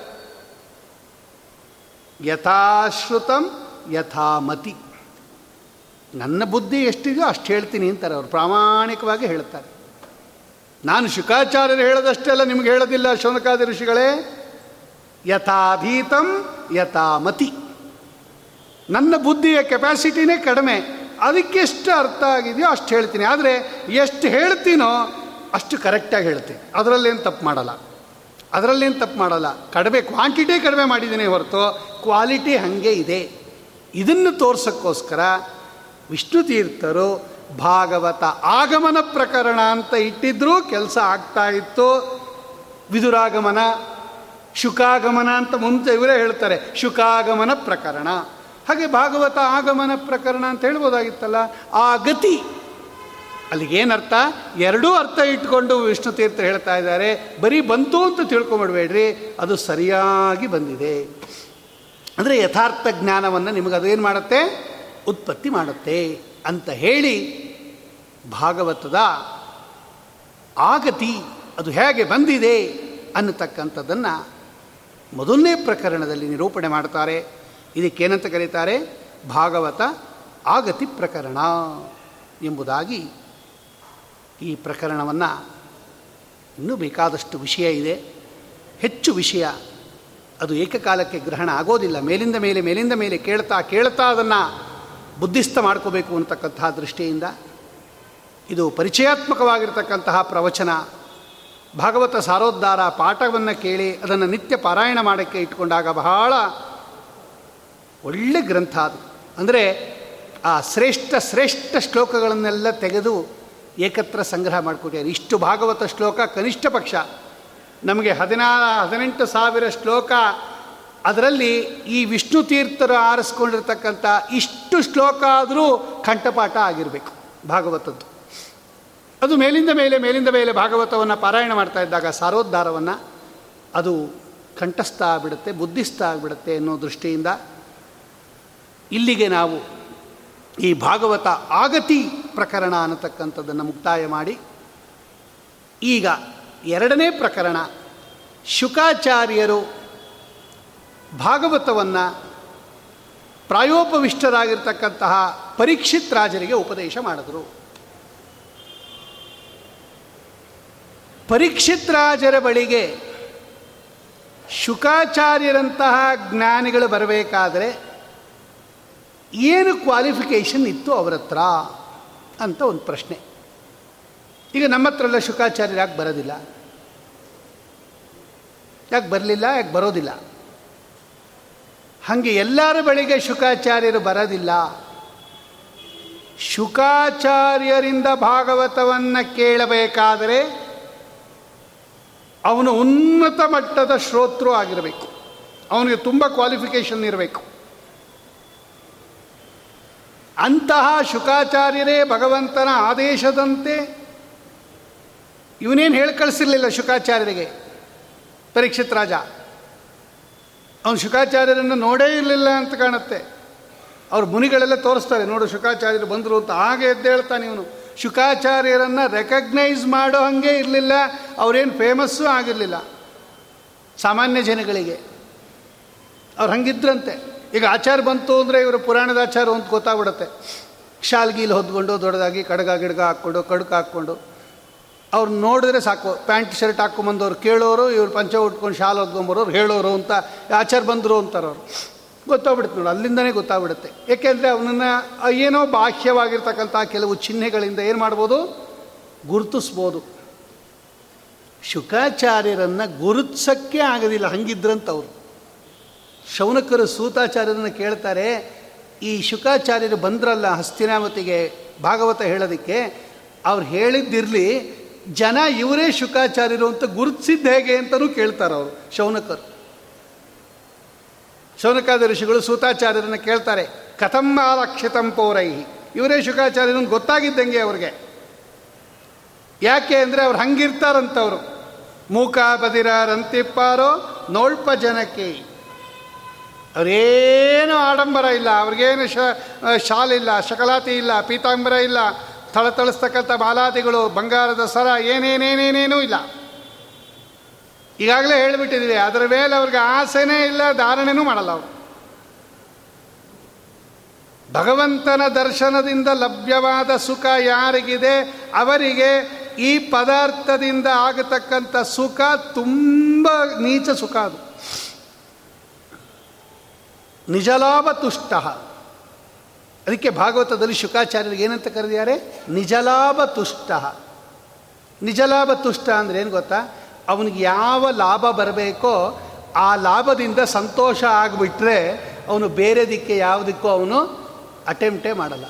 ಯಥಾಶ್ರುತಂ ಯಥಾಮತಿ. ನನ್ನ ಬುದ್ಧಿ ಎಷ್ಟಿದೆಯೋ ಅಷ್ಟು ಹೇಳ್ತೀನಿ ಅಂತಾರೆ ಅವರು, ಪ್ರಾಮಾಣಿಕವಾಗಿ ಹೇಳ್ತಾರೆ. ನಾನು ಶುಕಾಚಾರ್ಯರು ಹೇಳೋದಷ್ಟೆಲ್ಲ ನಿಮ್ಗೆ ಹೇಳೋದಿಲ್ಲ ಶೌನಕಾದಿ ಋಷಿಗಳೇ. ಯಥಾಧೀತಂ ಯಥಾಮತಿ. ನನ್ನ ಬುದ್ಧಿಯ ಕೆಪಾಸಿಟಿನೇ ಕಡಿಮೆ. ಅದಕ್ಕೆಷ್ಟು ಅರ್ಥ ಆಗಿದೆಯೋ ಅಷ್ಟು ಹೇಳ್ತೀನಿ. ಆದರೆ ಎಷ್ಟು ಹೇಳ್ತೀನೋ ಅಷ್ಟು ಕರೆಕ್ಟಾಗಿ ಹೇಳ್ತೀನಿ. ಅದರಲ್ಲೇನು ತಪ್ಪು ಮಾಡಲ್ಲ. ಅದರಲ್ಲೇನು ತಪ್ಪು ಮಾಡಲ್ಲ. ಕಡಿಮೆ ಕ್ವಾಂಟಿಟಿ ಕಡಿಮೆ ಮಾಡಿದ್ದೀನಿ ಹೊರತು ಕ್ವಾಲಿಟಿ ಹಾಗೆ ಇದೆ. ಇದನ್ನು ತೋರ್ಸೋಕ್ಕೋಸ್ಕರ ವಿಷ್ಣು ತೀರ್ಥರು ಭಾಗವತ ಆಗಮನ ಪ್ರಕರಣ ಅಂತ ಇಟ್ಟಿದ್ರೂ ಕೆಲಸ ಆಗ್ತಾ ಇತ್ತು. ವಿದುರಾಗಮನ, ಶುಕಾಗಮನ ಅಂತ ಮುಂಚೆ ಇವರೇ ಹೇಳ್ತಾರೆ. ಶುಕಾಗಮನ ಪ್ರಕರಣ. ಹಾಗೆ ಭಾಗವತ ಆಗಮನ ಪ್ರಕರಣ ಅಂತ ಹೇಳ್ಬೋದಾಗಿತ್ತಲ್ಲ, ಆ ಗತಿ. ಅಲ್ಲಿಗೇನರ್ಥ? ಎರಡೂ ಅರ್ಥ ಇಟ್ಕೊಂಡು ವಿಷ್ಣು ತೀರ್ಥ ಹೇಳ್ತಾ ಇದ್ದಾರೆ. ಬರೀ ಬಂತು ಅಂತ ತಿಳ್ಕೊಂಬಿಡ್ಬೇಡ್ರಿ, ಅದು ಸರಿಯಾಗಿ ಬಂದಿದೆ. ಅಂದರೆ ಯಥಾರ್ಥ ಜ್ಞಾನವನ್ನು ನಿಮಗೆ ಅದೇನು ಮಾಡುತ್ತೆ? ಉತ್ಪತ್ತಿ ಮಾಡುತ್ತೆ ಅಂತ ಹೇಳಿ ಭಾಗವತದ ಆಗತಿ ಅದು ಹೇಗೆ ಬಂದಿದೆ ಅನ್ನತಕ್ಕಂಥದ್ದನ್ನು ಮೊದಲನೇ ಪ್ರಕರಣದಲ್ಲಿ ನಿರೂಪಣೆ ಮಾಡ್ತಾರೆ. ಇದಕ್ಕೇನಂತ ಕರೀತಾರೆ? ಭಾಗವತ ಆಗತಿ ಪ್ರಕರಣ ಎಂಬುದಾಗಿ ಈ ಪ್ರಕರಣವನ್ನು ಇನ್ನೂ ಬೇಕಾದಷ್ಟು ವಿಷಯ ಇದೆ. ಹೆಚ್ಚು ವಿಷಯ ಅದು ಏಕಕಾಲಕ್ಕೆ ಗ್ರಹಣ ಆಗೋದಿಲ್ಲ. ಮೇಲಿಂದ ಮೇಲೆ ಮೇಲಿಂದ ಮೇಲೆ ಕೇಳ್ತಾ ಕೇಳ್ತಾ ಅದನ್ನು ಬುದ್ಧಿಸ್ತ ಮಾಡ್ಕೋಬೇಕು ಅಂತಕ್ಕಂತಹ ದೃಷ್ಟಿಯಿಂದ ಇದು ಪರಿಚಯಾತ್ಮಕವಾಗಿರ್ತಕ್ಕಂತಹ ಪ್ರವಚನ. ಭಾಗವತ ಸಾರೋದ್ಧಾರ ಪಾಠವನ್ನು ಕೇಳಿ ಅದನ್ನು ನಿತ್ಯ ಪಾರಾಯಣ ಮಾಡೋಕ್ಕೆ ಇಟ್ಕೊಂಡಾಗ ಬಹಳ ಒಳ್ಳೆ ಗ್ರಂಥ ಅದು. ಅಂದರೆ ಆ ಶ್ರೇಷ್ಠ ಶ್ರೇಷ್ಠ ಶ್ಲೋಕಗಳನ್ನೆಲ್ಲ ತೆಗೆದು ಏಕತ್ರ ಸಂಗ್ರಹ ಮಾಡಿಕೊಟ್ಟಿದ್ದಾರೆ. ಇಷ್ಟು ಭಾಗವತ ಶ್ಲೋಕ ಕನಿಷ್ಠ ಪಕ್ಷ. ನಮಗೆ ಹದಿನಾರು ಹದಿನೆಂಟು ಸಾವಿರ ಶ್ಲೋಕ ಅದರಲ್ಲಿ ಈ ವಿಷ್ಣು ತೀರ್ಥರು ಆರಿಸ್ಕೊಂಡಿರ್ತಕ್ಕಂಥ ಇಷ್ಟು ಶ್ಲೋಕ ಆದರೂ ಕಂಠಪಾಠ ಆಗಿರಬೇಕು ಭಾಗವತದ್ದು. ಅದು ಮೇಲಿಂದ ಮೇಲೆ ಮೇಲಿಂದ ಮೇಲೆ ಭಾಗವತವನ್ನು ಪಾರಾಯಣ ಮಾಡ್ತಾ ಇದ್ದಾಗ ಸಾರೋದ್ಧಾರವನ್ನು ಅದು ಕಂಠಸ್ಥ ಆಗಿಬಿಡುತ್ತೆ, ಬುದ್ಧಿಸ್ಥ ಆಗಿಬಿಡುತ್ತೆ ಅನ್ನೋ ದೃಷ್ಟಿಯಿಂದ ಇಲ್ಲಿಗೆ ನಾವು ಈ ಭಾಗವತ ಆಗತಿ ಪ್ರಕರಣ ಅನ್ನತಕ್ಕಂಥದ್ದನ್ನು ಮುಕ್ತಾಯ ಮಾಡಿ, ಈಗ ಎರಡನೇ ಪ್ರಕರಣ, ಶುಕಾಚಾರ್ಯರು ಭಾಗವತವನ್ನು ಪ್ರಾಯೋಪವಿಷ್ಟರಾಗಿರ್ತಕ್ಕಂತಹ ಪರೀಕ್ಷಿತ್ ರಾಜರಿಗೆ ಉಪದೇಶ ಮಾಡಿದರು. ಪರೀಕ್ಷಿತ್ ರಾಜರ ಬಳಿಗೆ ಶುಕಾಚಾರ್ಯರಂತಹ ಜ್ಞಾನಿಗಳು ಬರಬೇಕಾದರೆ ಏನು ಕ್ವಾಲಿಫಿಕೇಷನ್ ಇತ್ತು ಅವರ ಹತ್ರ ಅಂತ ಒಂದು ಪ್ರಶ್ನೆ. ಈಗ ನಮ್ಮ ಹತ್ರ ಎಲ್ಲ ಶುಕಾಚಾರ್ಯರು ಯಾಕೆ ಬರೋದಿಲ್ಲ? ಯಾಕೆ ಬರಲಿಲ್ಲ? ಯಾಕೆ ಬರೋದಿಲ್ಲ? ಹಾಗೆ ಎಲ್ಲರ ಬಳಿಗೆ ಶುಕಾಚಾರ್ಯರು ಬರೋದಿಲ್ಲ. ಶುಕಾಚಾರ್ಯರಿಂದ ಭಾಗವತವನ್ನು ಕೇಳಬೇಕಾದರೆ ಅವನು ಉನ್ನತ ಮಟ್ಟದ ಶ್ರೋತೃ ಆಗಿರಬೇಕು. ಅವನಿಗೆ ತುಂಬ ಕ್ವಾಲಿಫಿಕೇಷನ್ ಇರಬೇಕು. ಅಂತಹ ಶುಕಾಚಾರ್ಯರೇ ಭಗವಂತನ ಆದೇಶದಂತೆ ಇವನೇನು ಹೇಳಿ ಕಳಿಸಿರಲಿಲ್ಲ ಶುಕಾಚಾರ್ಯರಿಗೆ? ಪರೀಕ್ಷಿತ್ ರಾಜ. ಅವನು ಶುಕಾಚಾರ್ಯರನ್ನು ನೋಡೇ ಇರಲಿಲ್ಲ ಅಂತ ಕಾಣುತ್ತೆ. ಅವ್ರ ಮುನಿಗಳೆಲ್ಲ ತೋರಿಸ್ತಾರೆ, ನೋಡು ಶುಕಾಚಾರ್ಯರು ಬಂದರು ಅಂತ ಹಾಗೆ ಎದ್ದೇಳ್ತಾನೆ ಇವನು. ಶುಕಾಚಾರ್ಯರನ್ನು ರೆಕಗ್ನೈಸ್ ಮಾಡೋ ಹಾಗೆ ಇರಲಿಲ್ಲ, ಅವರೇನು ಫೇಮಸ್ಸು ಆಗಿರಲಿಲ್ಲ. ಸಾಮಾನ್ಯ ಜನಗಳಿಗೆ. ಅವ್ರು ಹಂಗಿದ್ರಂತೆ. ಈಗ ಆಚಾರ ಬಂತು ಅಂದರೆ ಇವರು ಪುರಾಣದ ಆಚಾರ ಅಂತ ಗೊತ್ತಾಗ್ಬಿಡುತ್ತೆ. ಶಾಲ್ಗೀಲ್ ಹೊದ್ಕೊಂಡು ದೊಡ್ಡದಾಗಿ ಕಡಗ ಗಿಡಗ ಹಾಕ್ಕೊಂಡು, ಕಡ್ಕ ಹಾಕ್ಕೊಂಡು. ಅವ್ರು ನೋಡಿದ್ರೆ ಸಾಕು, ಪ್ಯಾಂಟ್, ಶರ್ಟ್ ಹಾಕ್ಕೊಂಬಂದವ್ರು ಕೇಳೋರು, ಇವ್ರು ಪಂಚ ಉಟ್ಕೊಂಡು ಶಾಲ್ ಹೊದ್ಕೊಂಬರೋರು ಹೇಳೋರು ಅಂತ, ಆಚಾರ ಬಂದರು ಅಂತಾರೆ ಅವರು. ಗೊತ್ತಾಗ್ಬಿಡುತ್ತೆ ನೋಡಿ, ಅಲ್ಲಿಂದನೇ ಗೊತ್ತಾಗ್ಬಿಡುತ್ತೆ. ಏಕೆಂದರೆ ಅವನನ್ನು ಏನೋ ಬಾಹ್ಯವಾಗಿರ್ತಕ್ಕಂಥ ಕೆಲವು ಚಿಹ್ನೆಗಳಿಂದ ಏನು ಮಾಡ್ಬೋದು? ಗುರುತಿಸ್ಬೋದು. ಶುಕಾಚಾರ್ಯರನ್ನು ಗುರುತಿಸೋಕ್ಕೆ ಆಗೋದಿಲ್ಲ, ಹಂಗಿದ್ರಂತವ್ರು. ಶೌನಕರು ಸೂತಾಚಾರ್ಯರನ್ನು ಕೇಳ್ತಾರೆ, ಈ ಶುಕಾಚಾರ್ಯರು ಬಂದ್ರಲ್ಲ ಹಸ್ತಿನಾವತಿಗೆ ಭಾಗವತ ಹೇಳೋದಕ್ಕೆ, ಅವ್ರು ಹೇಳಿದ್ದಿರಲಿ, ಜನ ಇವರೇ ಶುಕಾಚಾರ್ಯರು ಅಂತ ಗುರುತಿಸಿದ್ದು ಹೇಗೆ ಅಂತಲೂ ಕೇಳ್ತಾರೆ ಅವರು, ಶೌನಕರು. ಶೌನಕಾದ ಋಷಿಗಳು ಸೂತಾಚಾರ್ಯರನ್ನು ಕೇಳ್ತಾರೆ, ಕಥಂ ಆರಕ್ಷಿತಂ ಪೌರೈ ಇವರೇ ಶುಕಾಚಾರ್ಯರು ಗೊತ್ತಾಗಿದ್ದಂಗೆ ಅವ್ರಿಗೆ. ಯಾಕೆ ಅಂದರೆ ಅವ್ರು ಹಂಗಿರ್ತಾರಂತವ್ರು. ಮೂಕ ಬದಿರ ರಂತಿಪ್ಪಾರೋ ನೋಳ್ಪ ಜನಕ್ಕೆ ಅವರೇನು ಆಡಂಬರ ಇಲ್ಲ, ಅವ್ರಿಗೇನು ಶ ಶಾಲಿಲ್ಲ ಶಕಲಾತಿ ಇಲ್ಲ, ಪೀತಾಂಬರ ಇಲ್ಲ ಥಳಥಳಿಸ್ತಕ್ಕಂಥ ಬಾಲಾದಿಗಳು ಬಂಗಾರದ ಸರ, ಏನೇನೇನೇನೇನೂ ಇಲ್ಲ. ಈಗಾಗಲೇ ಹೇಳಿಬಿಟ್ಟಿದ್ದೀವಿ ಅದರ ಮೇಲೆ ಅವ್ರಿಗೆ ಆಸೆನೇ ಇಲ್ಲ, ಧಾರಣೆನೂ ಮಾಡಲ್ಲ ಅವರು. ಭಗವಂತನ ದರ್ಶನದಿಂದ ಲಭ್ಯವಾದ ಸುಖ ಯಾರಿಗಿದೆ? ಅವರಿಗೆ ಈ ಪದಾರ್ಥದಿಂದ ಆಗತಕ್ಕಂಥ ಸುಖ ತುಂಬ ನೀಚ ಸುಖ ಅದು. ನಿಜಲಾಭ ತುಷ್ಟ. ಅದಕ್ಕೆ ಭಾಗವತದಲ್ಲಿ ಶುಕಾಚಾರ್ಯರಿಗೆ ಏನಂತ ಕರೆದಿದ್ದಾರೆ? ನಿಜಲಾಭ ತುಷ್ಟ. ನಿಜಲಾಭ ತುಷ್ಟ ಅಂದರೆ ಏನು ಗೊತ್ತಾ? ಅವನಿಗೆ ಯಾವ ಲಾಭ ಬರಬೇಕೋ ಆ ಲಾಭದಿಂದ ಸಂತೋಷ ಆಗಿಬಿಟ್ರೆ ಅವನು ಬೇರೆ ದಿಕ್ಕೆ ಯಾವುದಕ್ಕೂ ಅವನು ಅಟೆಂಪ್ಟೇ ಮಾಡಲ್ಲ.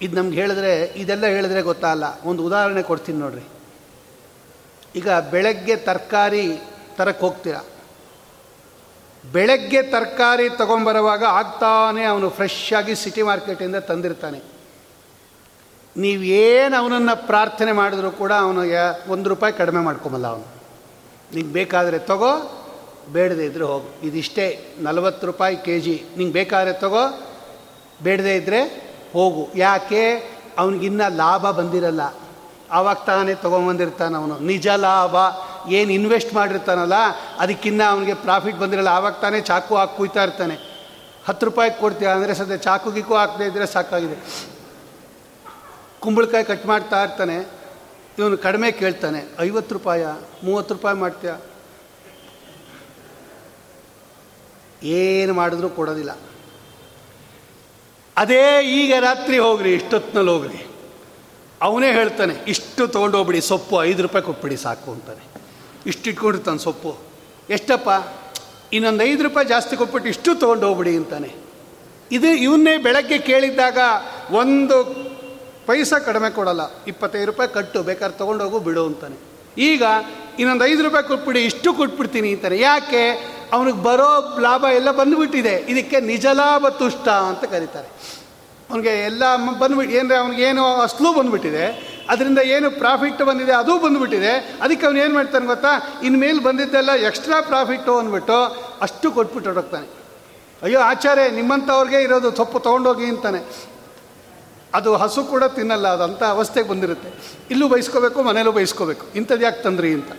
ಇದು ನಮ್ಗೆ ಹೇಳಿದ್ರೆ, ಇದೆಲ್ಲ ಹೇಳಿದ್ರೆ ಗೊತ್ತಾಗಲ್ಲ ಒಂದು ಉದಾಹರಣೆ ಕೊಡ್ತೀನಿ ನೋಡ್ರಿ. ಈಗ ಬೆಳಗ್ಗೆ ತರಕಾರಿ ತರಕ್ಕೆ ಹೋಗ್ತೀರಾ? ಬೆಳಗ್ಗೆ ತರಕಾರಿ ತೊಗೊಂಬರುವಾಗ ಆಗ್ತಾನೆ ಅವನು ಫ್ರೆಶ್ ಆಗಿ ಸಿಟಿ ಮಾರ್ಕೆಟಿಂದ ತಂದಿರ್ತಾನೆ. ನೀವೇನು ಅವನನ್ನು ಪ್ರಾರ್ಥನೆ ಮಾಡಿದ್ರು ಕೂಡ ಅವನು ಒಂದು ರೂಪಾಯಿ ಕಡಿಮೆ ಮಾಡ್ಕೊಂಬಲ್ಲ ಅವನು. ನಿಂಗೆ ಬೇಕಾದರೆ ತಗೋ, ಬೇಡದೆ ಇದ್ರೆ ಹೋಗು. ಇದಿಷ್ಟೇ, ನಲವತ್ತು ರೂಪಾಯಿ ಕೆ ಜಿ ನಿಂಗೆ ಬೇಕಾದರೆ ತಗೋ, ಬೇಡದೆ ಇದ್ದರೆ ಹೋಗು. ಯಾಕೆ? ಅವನಿಗಿನ್ನ ಲಾಭ ಬಂದಿರಲ್ಲ. ಆವಾಗ ತಾನೇ ತೊಗೊಂಬಂದಿರ್ತಾನೆ ಅವನು. ನಿಜ ಲಾಭ. ಏನು ಇನ್ವೆಸ್ಟ್ ಮಾಡಿರ್ತಾನಲ್ಲ, ಅದಕ್ಕಿನ್ನ ಅವನಿಗೆ ಪ್ರಾಫಿಟ್ ಬಂದಿರಲ್ಲ, ಆವಾಗ ತಾನೇ ಚಾಕು ಹಾಕಿ ಕುಯ್ತಾ ಇರ್ತಾನೆ. ಹತ್ತು ರೂಪಾಯಿ ಕೊಡ್ತೀಯ ಅಂದರೆ ಸದ್ಯ ಚಾಕು ಗಿಕು ಹಾಕದೇ ಇದ್ದರೆ ಸಾಕಾಗಿದೆ. ಕುಂಬಳಕಾಯಿ ಕಟ್ ಮಾಡ್ತಾ ಇರ್ತಾನೆ, ಇವನು ಕಡಿಮೆ ಕೇಳ್ತಾನೆ. ಐವತ್ತು ರೂಪಾಯ, ಮೂವತ್ತು ರೂಪಾಯಿ ಮಾಡ್ತೀಯ? ಏನು ಮಾಡಿದ್ರೂ ಕೊಡೋದಿಲ್ಲ. ಅದೇ ಈಗ ರಾತ್ರಿ ಹೋಗ್ರಿ ಇಷ್ಟೊತ್ತಿನಲ್ಲಿ ಹೋಗ್ರಿ. ಅವನೇ ಹೇಳ್ತಾನೆ, ಇಷ್ಟು ತೊಗೊಂಡೋಗ್ಬಿಡಿ, ಸೊಪ್ಪು ಐದು ರೂಪಾಯಿ ಕೊಟ್ಬಿಡಿ ಸಾಕು ಅಂತಾನೆ. ಇಷ್ಟು ಇಟ್ಕೊಂಡಿರ್ತಾನೆ ಸೊಪ್ಪು. ಎಷ್ಟಪ್ಪ? ಇನ್ನೊಂದು ಐದು ರೂಪಾಯಿ ಜಾಸ್ತಿ ಕೊಟ್ಬಿಟ್ಟು ಇಷ್ಟು ತೊಗೊಂಡು ಹೋಗ್ಬಿಡಿ ಅಂತಾನೆ. ಇದು ಇವನ್ನೇ ಬೆಳಗ್ಗೆ ಕೇಳಿದ್ದಾಗ ಒಂದು ಪೈಸಾ ಕಡಿಮೆ ಕೊಡಲ್ಲ. ಇಪ್ಪತ್ತೈದು ರೂಪಾಯಿ ಕಟ್ಟು, ಬೇಕಾದ್ರೆ ತೊಗೊಂಡೋಗು ಬಿಡು ಅಂತಾನೆ. ಈಗ ಇನ್ನೊಂದು ಐದು ರೂಪಾಯಿ ಕೊಟ್ಬಿಡಿ, ಇಷ್ಟು ಕೊಟ್ಬಿಡ್ತೀನಿ ಅಂತಾನೆ. ಯಾಕೆ? ಅವನಿಗೆ ಬರೋ ಲಾಭ ಎಲ್ಲ ಬಂದುಬಿಟ್ಟಿದೆ. ಇದಕ್ಕೆ ನಿಜ ಲಾಭ ತುಷ್ಟ ಅಂತ ಕರೀತಾರೆ. ಅವನಿಗೆ ಎಲ್ಲ ಬಂದ್ಬಿಟ್ಟು ಏನಂದರೆ ಅವನಿಗೇನು ಅಸ್ಲು ಬಂದುಬಿಟ್ಟಿದೆ. ಅದರಿಂದ ಏನು ಪ್ರಾಫಿಟ್ ಬಂದಿದೆ, ಅದು ಬಂದುಬಿಟ್ಟಿದೆ. ಅದಕ್ಕೆ ಅವನು ಏನು ಮಾಡ್ತಾನೆ ಗೊತ್ತಾ? ಇನ್ಮೇಲೆ ಬಂದಿದ್ದೆಲ್ಲ ಎಕ್ಸ್ಟ್ರಾ ಪ್ರಾಫಿಟ್ಟು ಅಂದ್ಬಿಟ್ಟು ಅಷ್ಟು ಕೊಟ್ಬಿಟ್ಟು ಹೊರಡ್ತಾನೆ. ಅಯ್ಯೋ, ಆಚಾರ್ಯ, ನಿಮ್ಮಂಥವ್ರಿಗೆ ಇರೋದು ಸೊಪ್ಪು ತೊಗೊಂಡೋಗಿ ಅಂತಾನೆ. ಅದು ಹಸು ಕೂಡ ತಿನ್ನಲ್ಲ ಅದಂಥ ಅವಸ್ಥೆಗೆ ಬಂದಿರುತ್ತೆ. ಇಲ್ಲೂ ಬಯಸ್ಕೋಬೇಕು ಮನೇಲೂ ಬಯಸ್ಕೋಬೇಕು ಇಂಥದ್ದು ಯಾಕೆ ತಂದ್ರಿ ಅಂತ.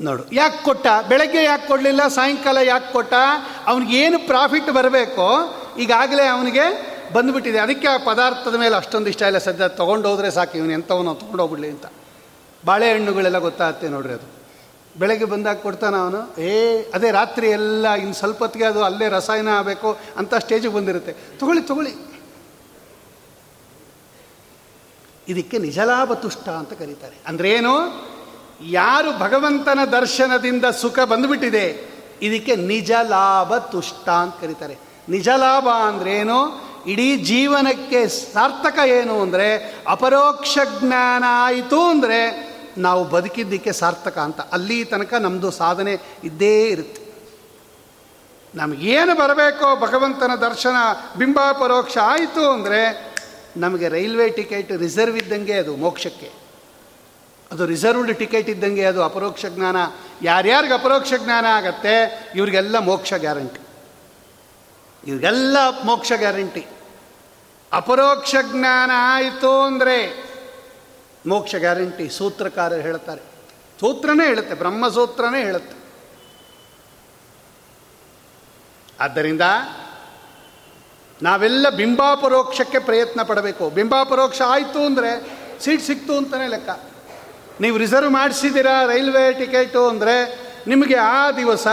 ನೋಡು, ಯಾಕೆ ಕೊಟ್ಟ? ಬೆಳಗ್ಗೆ ಯಾಕೆ ಕೊಡಲಿಲ್ಲ, ಸಾಯಂಕಾಲ ಯಾಕೆ ಕೊಟ್ಟ? ಏನು ಪ್ರಾಫಿಟ್ ಬರಬೇಕೋ, ಈಗಾಗಲೇ ಅವನಿಗೆ ಬಂದುಬಿಟ್ಟಿದೆ. ಅದಕ್ಕೆ ಆ ಪದಾರ್ಥದ ಮೇಲೆ ಅಷ್ಟೊಂದು ಇಷ್ಟ ಇಲ್ಲ. ಸದ್ಯ ತೊಗೊಂಡೋದ್ರೆ ಸಾಕು. ಇವನು ಎಂಥವನು ತೊಗೊಂಡೋಗ್ಬಿಡ್ಲಿ ಅಂತ. ಬಾಳೆಹಣ್ಣುಗಳೆಲ್ಲ ಗೊತ್ತಾಗುತ್ತೆ ನೋಡ್ರಿ ಅದು. ಬೆಳಗ್ಗೆ ಬಂದಾಗ ಕೊಡ್ತಾನೆ ಅವನು. ಏ, ಅದೇ ರಾತ್ರಿ ಎಲ್ಲ ಇನ್ನು ಸ್ವಲ್ಪ ಹೊತ್ತಿಗೆ ಅದು ಅಲ್ಲೇ ರಸಾಯನ ಆಗಬೇಕು ಅಂತ ಸ್ಟೇಜಿಗೆ ಬಂದಿರುತ್ತೆ. ತಗೊಳ್ಳಿ ತಗೊಳ್ಳಿ. ಇದಕ್ಕೆ ನಿಜಲಾಭ ತುಷ್ಟ ಅಂತ ಕರೀತಾರೆ. ಅಂದ್ರೇನು? ಯಾರು ಭಗವಂತನ ದರ್ಶನದಿಂದ ಸುಖ ಬಂದುಬಿಟ್ಟಿದೆ, ಇದಕ್ಕೆ ನಿಜಲಾಭ ತುಷ್ಟ ಅಂತ ಕರೀತಾರೆ. ನಿಜ ಲಾಭ ಅಂದ್ರೇನು? ಇಡೀ ಜೀವನಕ್ಕೆ ಸಾರ್ಥಕ ಏನು ಅಂದರೆ ಅಪರೋಕ್ಷ ಜ್ಞಾನ ಆಯಿತು ಅಂದರೆ ನಾವು ಬದುಕಿದ್ದಕ್ಕೆ ಸಾರ್ಥಕ ಅಂತ. ಅಲ್ಲಿ ತನಕ ನಮ್ಮದು ಸಾಧನೆ ಇದ್ದೇ ಇರುತ್ತೆ. ನಮಗೇನು ಬರಬೇಕೋ ಭಗವಂತನ ದರ್ಶನ ಬಿಂಬ ಪರೋಕ್ಷ ಆಯಿತು ಅಂದರೆ ನಮಗೆ ರೈಲ್ವೆ ಟಿಕೆಟ್ ರಿಸರ್ವ್ ಇದ್ದಂಗೆ ಅದು ಮೋಕ್ಷಕ್ಕೆ. ಅದು ರಿಸರ್ವ್ಡ್ ಟಿಕೆಟ್ ಇದ್ದಂಗೆ ಅದು ಅಪರೋಕ್ಷ ಜ್ಞಾನ. ಯಾರ್ಯಾರಿಗೆ ಅಪರೋಕ್ಷ ಜ್ಞಾನ ಆಗತ್ತೆ, ಇವ್ರಿಗೆಲ್ಲ ಮೋಕ್ಷ ಗ್ಯಾರಂಟಿ. ಇವ್ರಿಗೆಲ್ಲ ಮೋಕ್ಷ ಗ್ಯಾರಂಟಿ. ಅಪರೋಕ್ಷ ಜ್ಞಾನ ಆಯಿತು ಅಂದರೆ ಮೋಕ್ಷ ಗ್ಯಾರಂಟಿ ಸೂತ್ರಕಾರರು ಹೇಳ್ತಾರೆ. ಸೂತ್ರನೇ ಹೇಳುತ್ತೆ, ಬ್ರಹ್ಮಸೂತ್ರನೇ ಹೇಳುತ್ತೆ. ಆದ್ದರಿಂದ ನಾವೆಲ್ಲ ಬಿಂಬಾಪರೋಕ್ಷಕ್ಕೆ ಪ್ರಯತ್ನ ಪಡಬೇಕು. ಬಿಂಬಾಪರೋಕ್ಷ ಆಯಿತು ಅಂದರೆ ಸೀಟ್ ಸಿಕ್ತು ಅಂತಲೇ ಲೆಕ್ಕ. ನೀವು ರಿಸರ್ವ್ ಮಾಡಿಸಿದ್ದೀರಾ ರೈಲ್ವೆ ಟಿಕೆಟು ಅಂದರೆ ನಿಮಗೆ ಆ ದಿವಸ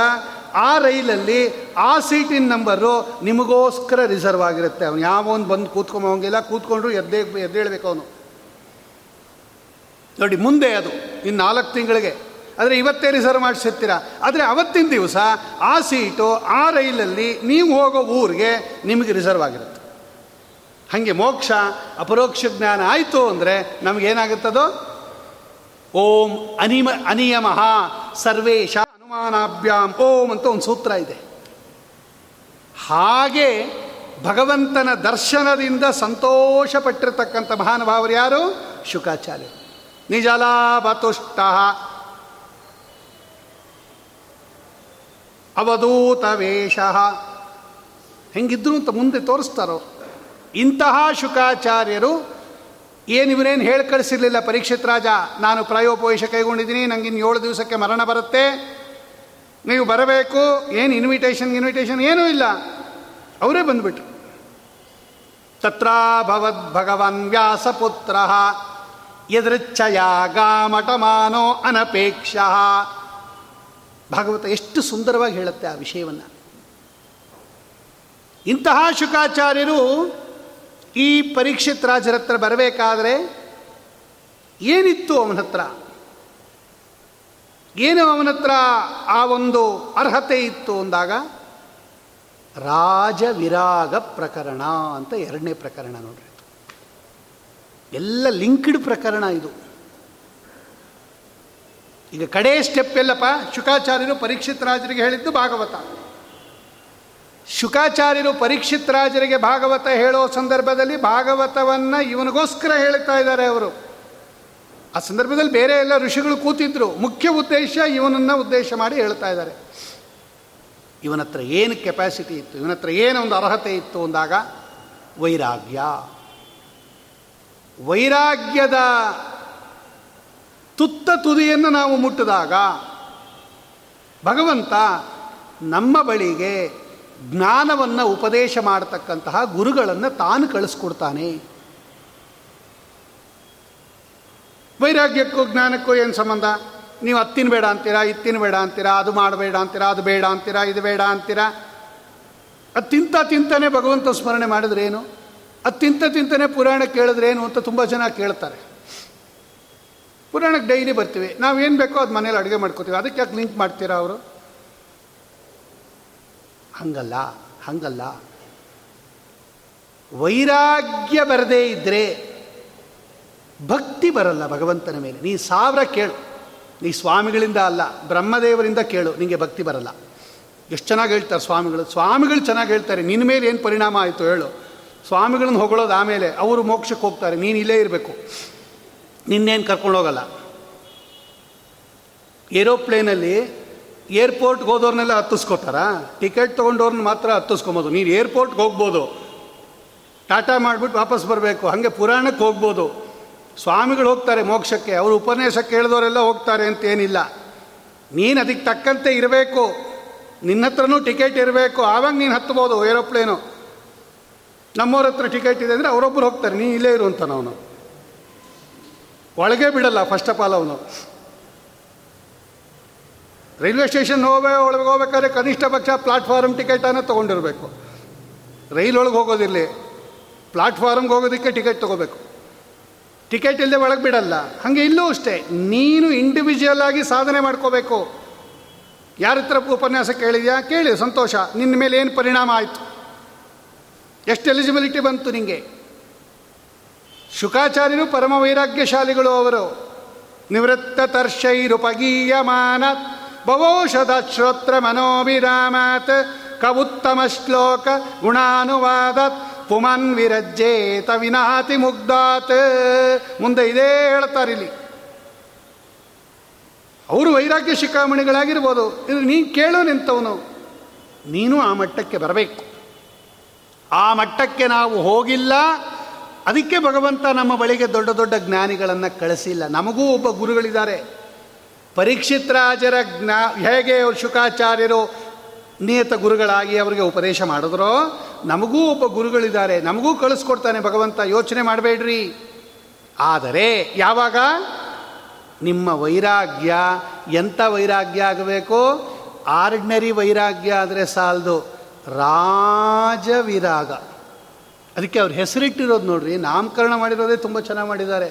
ಆ ರೈಲಲ್ಲಿ ಆ ಸೀಟಿನ ನಂಬರು ನಿಮಗೋಸ್ಕರ ರಿಸರ್ವ್ ಆಗಿರುತ್ತೆ. ಅವನು ಯಾವೊಂದು ಬಂದು ಕೂತ್ಕೊಂಬಂಗಿಲ್ಲ, ಕೂತ್ಕೊಂಡ್ರು ಎದ್ದೇ ಎದ್ದೇಳ್ಬೇಕು ಅವನು. ನೋಡಿ, ಮುಂದೆ ಅದು ಇನ್ನು ನಾಲ್ಕು ತಿಂಗಳಿಗೆ. ಆದರೆ ಇವತ್ತೇ ರಿಸರ್ವ್ ಮಾಡಿಸಿರ್ತೀರ? ಆದರೆ ಅವತ್ತಿನ ದಿವಸ ಆ ಸೀಟು, ಆ ರೈಲಲ್ಲಿ ನೀವು ಹೋಗೋ ಊರಿಗೆ ನಿಮಗೆ ರಿಸರ್ವ್ ಆಗಿರುತ್ತೆ. ಹಾಗೆ ಮೋಕ್ಷ, ಅಪರೋಕ್ಷ ಜ್ಞಾನ ಆಯಿತು ಅಂದರೆ ನಮಗೇನಾಗುತ್ತದೋ ಓಂ ಅನಿಮ ಅನಿಯಮಃ ಸರ್ವೇಶ ಅನುಮಾನಾಭ್ಯಾಂ ಓಂ ಅಂತ ಒಂದು ಸೂತ್ರ ಇದೆ. ಹಾಗೆ ಭಗವಂತನ ದರ್ಶನದಿಂದ ಸಂತೋಷ ಪಟ್ಟಿರತಕ್ಕಂಥ ಮಹಾನುಭಾವರು ಯಾರು? ಶುಕಾಚಾರ್ಯ ನಿಜಲಾಭತುಷ್ಟ. ಅವಧೂತ ವೇಷ ಹೆಂಗಿದ್ರು ಅಂತ ಮುಂದೆ ತೋರಿಸ್ತಾರೋ. ಇಂತಹ ಶುಕಾಚಾರ್ಯರು ಏನು ಇವರೇನು ಹೇಳಿ ಕಳಿಸಿರ್ಲಿಲ್ಲ ಪರೀಕ್ಷಿತ್ ರಾಜ? ನಾನು ಪ್ರಾಯೋಪವೇಶ ಕೈಗೊಂಡಿದ್ದೀನಿ ನನಗೆ ಇನ್ನು ಏಳು ದಿವಸಕ್ಕೆ ಮರಣ ಬರುತ್ತೆ. ನೀವು ಬರಬೇಕು, ಏನು ಇನ್ವಿಟೇಷನ್ ಇನ್ವಿಟೇಷನ್ ಏನೂ ಇಲ್ಲ. ಅವರೇ ಬಂದುಬಿಟ್ರು. ತತ್ರಾಭವದ್ ಭಗವನ್ ವ್ಯಾಸಪುತ್ರ ಎದೃಚ್ಛಯ ಗಾಮಟಮಾನೋ ಅನಪೇಕ್ಷ. ಭಾಗವತ ಎಷ್ಟು ಸುಂದರವಾಗಿ ಹೇಳುತ್ತೆ ಆ ವಿಷಯವನ್ನು. ಇಂತಹ ಶುಕಾಚಾರ್ಯರು ಈ ಪರೀಕ್ಷಿತ್ ರಾಜರ ಹತ್ರ ಬರಬೇಕಾದ್ರೆ ಏನಿತ್ತು ಅವನ ಹತ್ರ ಏನು ಅವನ ಹತ್ರ ಆ ಒಂದು ಅರ್ಹತೆ ಇತ್ತು ಅಂದಾಗ? ರಾಜವಿರಾಗ ಪ್ರಕರಣ ಅಂತ ಎರಡನೇ ಪ್ರಕರಣ ನೋಡ್ರಿ. ಎಲ್ಲ ಲಿಂಕ್ಡ್ ಪ್ರಕರಣ ಇದು. ಈಗ ಕಡೆ ಸ್ಟೆಪ್ ಎಲ್ಲಪ್ಪ, ಶುಕಾಚಾರ್ಯರು ಪರೀಕ್ಷಿತ್ ರಾಜರಿಗೆ ಹೇಳಿದ್ದು ಭಾಗವತ. ಶುಕಾಚಾರ್ಯರು ಪರೀಕ್ಷಿತ್ ರಾಜರಿಗೆ ಭಾಗವತ ಹೇಳೋ ಸಂದರ್ಭದಲ್ಲಿ ಭಾಗವತವನ್ನು ಇವನಿಗೋಸ್ಕರ ಹೇಳ್ತಾ ಇದ್ದಾರೆ ಅವರು. ಆ ಸಂದರ್ಭದಲ್ಲಿ ಬೇರೆ ಎಲ್ಲ ಋಷಿಗಳು ಕೂತಿದ್ರು. ಮುಖ್ಯ ಉದ್ದೇಶ ಇವನನ್ನು ಉದ್ದೇಶ ಮಾಡಿ ಹೇಳ್ತಾ ಇದ್ದಾರೆ. ಇವನ ಹತ್ರ ಏನು ಕೆಪಾಸಿಟಿ ಇತ್ತು? ಇವನ ಹತ್ರ ಏನು ಒಂದು ಅರ್ಹತೆ ಇತ್ತು ಅಂದಾಗ ವೈರಾಗ್ಯ. ವೈರಾಗ್ಯದ ತುತ್ತ ತುದಿಯನ್ನು ನಾವು ಮುಟ್ಟಿದಾಗ ಭಗವಂತ ನಮ್ಮ ಬಳಿಗೆ ಜ್ಞಾನವನ್ನು ಉಪದೇಶ ಮಾಡತಕ್ಕಂತಹ ಗುರುಗಳನ್ನು ತಾನು ಕಳಿಸ್ಕೊಡ್ತಾನೆ. ವೈರಾಗ್ಯಕ್ಕೂ ಜ್ಞಾನಕ್ಕೂ ಏನು ಸಂಬಂಧ? ನೀವು ಅತ್ತಿನ ಬೇಡ ಅಂತೀರಾ, ಇತ್ತಿನ ಬೇಡ ಅಂತೀರಾ, ಅದು ಮಾಡಬೇಡ ಅಂತೀರಾ, ಅದು ಬೇಡ ಅಂತೀರಾ, ಇದು ಬೇಡ ಅಂತೀರಾ? ಅತ್ತಿಂತ ತಿಂತ ತಿಂತಾನೆ ಭಗವಂತ ಸ್ಮರಣೆ ಮಾಡಿದ್ರೇನು ಅತ್ತಿಂತ ತಿಂತ ತಿಂತಾನೆ ಪುರಾಣ ಕೇಳಿದ್ರೇನು ಅಂತ ತುಂಬ ಜನ ಕೇಳ್ತಾರೆ. ಪುರಾಣಕ್ಕೆ ಡೈಲಿ ಬರ್ತೀವಿ. ನಾವೇನು ಬೇಕೋ ಅದು ಮನೇಲಿ ಅಡುಗೆ ಮಾಡ್ಕೋತೀವಿ. ಅದಕ್ಕೆ ಯಾಕೆ ಲಿಂಕ್ ಮಾಡ್ತೀರಾ ಅವರು? ಹಂಗಲ್ಲ ಹಂಗಲ್ಲ. ವೈರಾಗ್ಯ ಬರದೇ ಇದ್ದರೆ ಭಕ್ತಿ ಬರಲ್ಲ ಭಗವಂತನ ಮೇಲೆ. ನೀ ಸಾವಿರ ಕೇಳು. ನೀ ಸ್ವಾಮಿಗಳಿಂದ ಅಲ್ಲ, ಬ್ರಹ್ಮದೇವರಿಂದ ಕೇಳು ನಿಮಗೆ ಭಕ್ತಿ ಬರಲ್ಲ. ಎಷ್ಟು ಚೆನ್ನಾಗಿ ಹೇಳ್ತಾರೆ ಸ್ವಾಮಿಗಳು. ಸ್ವಾಮಿಗಳು ಚೆನ್ನಾಗಿ ಹೇಳ್ತಾರೆ ನಿನ್ನ ಮೇಲೆ ಏನು ಪರಿಣಾಮ ಆಯಿತು ಹೇಳು. ಸ್ವಾಮಿಗಳನ್ನ ಹೊಗಳೋದು ಆಮೇಲೆ ಅವರು ಮೋಕ್ಷಕ್ಕೆ ಹೋಗ್ತಾರೆ, ನೀನು ಇಲ್ಲೇ ಇರಬೇಕು. ನಿನ್ನೇನು ಕರ್ಕೊಂಡೋಗಲ್ಲ ಏರೋಪ್ಲೇನಲ್ಲಿ ಏರ್ಪೋರ್ಟ್ಗೆ ಹೋದವ್ರನ್ನೆಲ್ಲ ಹತ್ತಿಸ್ಕೋತಾರಾ? ಟಿಕೆಟ್ ತೊಗೊಂಡವ್ರನ್ನ ಮಾತ್ರ ಹತ್ತಿಸ್ಕೊಬೋದು. ನೀನು ಏರ್ಪೋರ್ಟ್ಗೆ ಹೋಗ್ಬೋದು. ಟಾಟಾ ಮಾಡಿಬಿಟ್ಟು ವಾಪಸ್ ಬರಬೇಕು. ಹಾಗೆ ಪುರಾಣಕ್ಕೆ ಹೋಗ್ಬೋದು. ಸ್ವಾಮಿಗಳು ಹೋಗ್ತಾರೆ ಮೋಕ್ಷಕ್ಕೆ, ಅವರು ಉಪನ್ಯಾಸ ಕೇಳಿದವರೆಲ್ಲ ಹೋಗ್ತಾರೆ ಅಂತ ಏನಿಲ್ಲ. ನೀನು ಅದಕ್ಕೆ ತಕ್ಕಂತೆ ಇರಬೇಕು. ನಿನ್ನ ಹತ್ರನೂ ಟಿಕೆಟ್ ಇರಬೇಕು. ಆವಾಗ ನೀನು ಹತ್ತಬೋದು ಏರೋಪ್ಲೇನು. ನಮ್ಮವ್ರ ಹತ್ರ ಟಿಕೆಟ್ ಇದೆ ಅಂದರೆ ಅವರೊಬ್ಬರು ಹೋಗ್ತಾರೆ. ನೀನು ಇಲ್ಲೇ ಇರುವಂತಾನ ಅವನು. ಒಳಗೆ ಬಿಡಲ್ಲ ಫಸ್ಟ್ ಆಫ್ ಆಲ್ ಅವನು. ರೈಲ್ವೆ ಸ್ಟೇಷನ್ ಹೋಗೇ ಒಳಗೆ ಹೋಗ್ಬೇಕಾದ್ರೆ ಕನಿಷ್ಠ ಪಕ್ಷ ಪ್ಲಾಟ್ಫಾರ್ಮ್ ಟಿಕೆಟನ್ನು ತೊಗೊಂಡಿರಬೇಕು. ರೈಲ್ ಒಳಗೆ ಹೋಗೋದಿರಲಿ. ಪ್ಲಾಟ್ಫಾರ್ಮ್ಗೆ ಹೋಗೋದಕ್ಕೆ ಟಿಕೆಟ್ ತೊಗೋಬೇಕು. ಟಿಕೆಟ್ ಇಲ್ಲದೆ ಒಳಗೆ ಬಿಡಲ್ಲ. ಹಾಗೆ ಇಲ್ಲೂ ಅಷ್ಟೇ. ನೀನು ಇಂಡಿವಿಜುವಲ್ ಆಗಿ ಸಾಧನೆ ಮಾಡ್ಕೋಬೇಕು. ಯಾರ ಹತ್ರ ಉಪನ್ಯಾಸ ಕೇಳಿದ್ಯಾ? ಕೇಳಿ, ಸಂತೋಷ. ನಿನ್ನ ಮೇಲೆ ಏನು ಪರಿಣಾಮ ಆಯಿತು? ಎಷ್ಟು ಎಲಿಜಿಬಿಲಿಟಿ ಬಂತು ನಿಮಗೆ ಶುಕಾಚಾರ್ಯರು ಪರಮ ವೈರಾಗ್ಯಶಾಲಿಗಳು ಅವರು. ನಿವೃತ್ತ ತರ್ಷೈರುಪಗೀಯಮಾನ ಬವೋಷಧ ಶ್ರೋತ್ರ ಮನೋಭಿರಾಮಾತ್ ಕವುತ್ತಮ ಶ್ಲೋಕ ಗುಣಾನುವಾದತ್ ಪುಮನ್ ವಿರಜ್ಜೇತ ವಿನಾತಿ ಮುಗ್ಧಾತ್. ಮುಂದೆ ಇದೇ ಹೇಳ್ತಾರೆ ಇಲ್ಲಿ. ಅವರು ವೈರಾಗ್ಯ ಶಿಖಾಮಣಿಗಳಾಗಿರ್ಬೋದು. ಇದು ನೀನು ಕೇಳು ನಿಂತವನು. ನೀನು ಆ ಮಟ್ಟಕ್ಕೆ ಬರಬೇಕು. ಆ ಮಟ್ಟಕ್ಕೆ ನಾವು ಹೋಗಿಲ್ಲ. ಅದಕ್ಕೆ ಭಗವಂತ ನಮ್ಮ ಬಳಿಗೆ ದೊಡ್ಡ ದೊಡ್ಡ ಜ್ಞಾನಿಗಳನ್ನು ಕಳಿಸಿಲ್ಲ. ನಮಗೂ ಒಬ್ಬ ಗುರುಗಳಿದ್ದಾರೆ. ಪರೀಕ್ಷಿತ್ ರಾಜರ ಜ್ಞಾ, ಹೇಗೆ ಶುಕಾಚಾರ್ಯರು ನಿಯತ ಗುರುಗಳಾಗಿ ಅವರಿಗೆ ಉಪದೇಶ ಮಾಡಿದ್ರೋ ನಮಗೂ ಒಬ್ಬ ಗುರುಗಳಿದ್ದಾರೆ, ನಮಗೂ ಕಳಿಸ್ಕೊಡ್ತಾನೆ ಭಗವಂತ, ಯೋಚನೆ ಮಾಡಬೇಡ್ರಿ. ಆದರೆ ಯಾವಾಗ? ನಿಮ್ಮ ವೈರಾಗ್ಯ ಎಂಥ ವೈರಾಗ್ಯ ಆಗಬೇಕು? ಆರ್ಡ್ನರಿ ವೈರಾಗ್ಯ ಆದರೆ ಸಾಲದು. ರಾಜವಿರಾಗ. ಅದಕ್ಕೆ ಅವ್ರು ಹೆಸರಿಟ್ಟಿರೋದು ನೋಡ್ರಿ, ನಾಮಕರಣ ಮಾಡಿರೋದೇ ತುಂಬ ಚೆನ್ನಾಗಿ ಮಾಡಿದ್ದಾರೆ.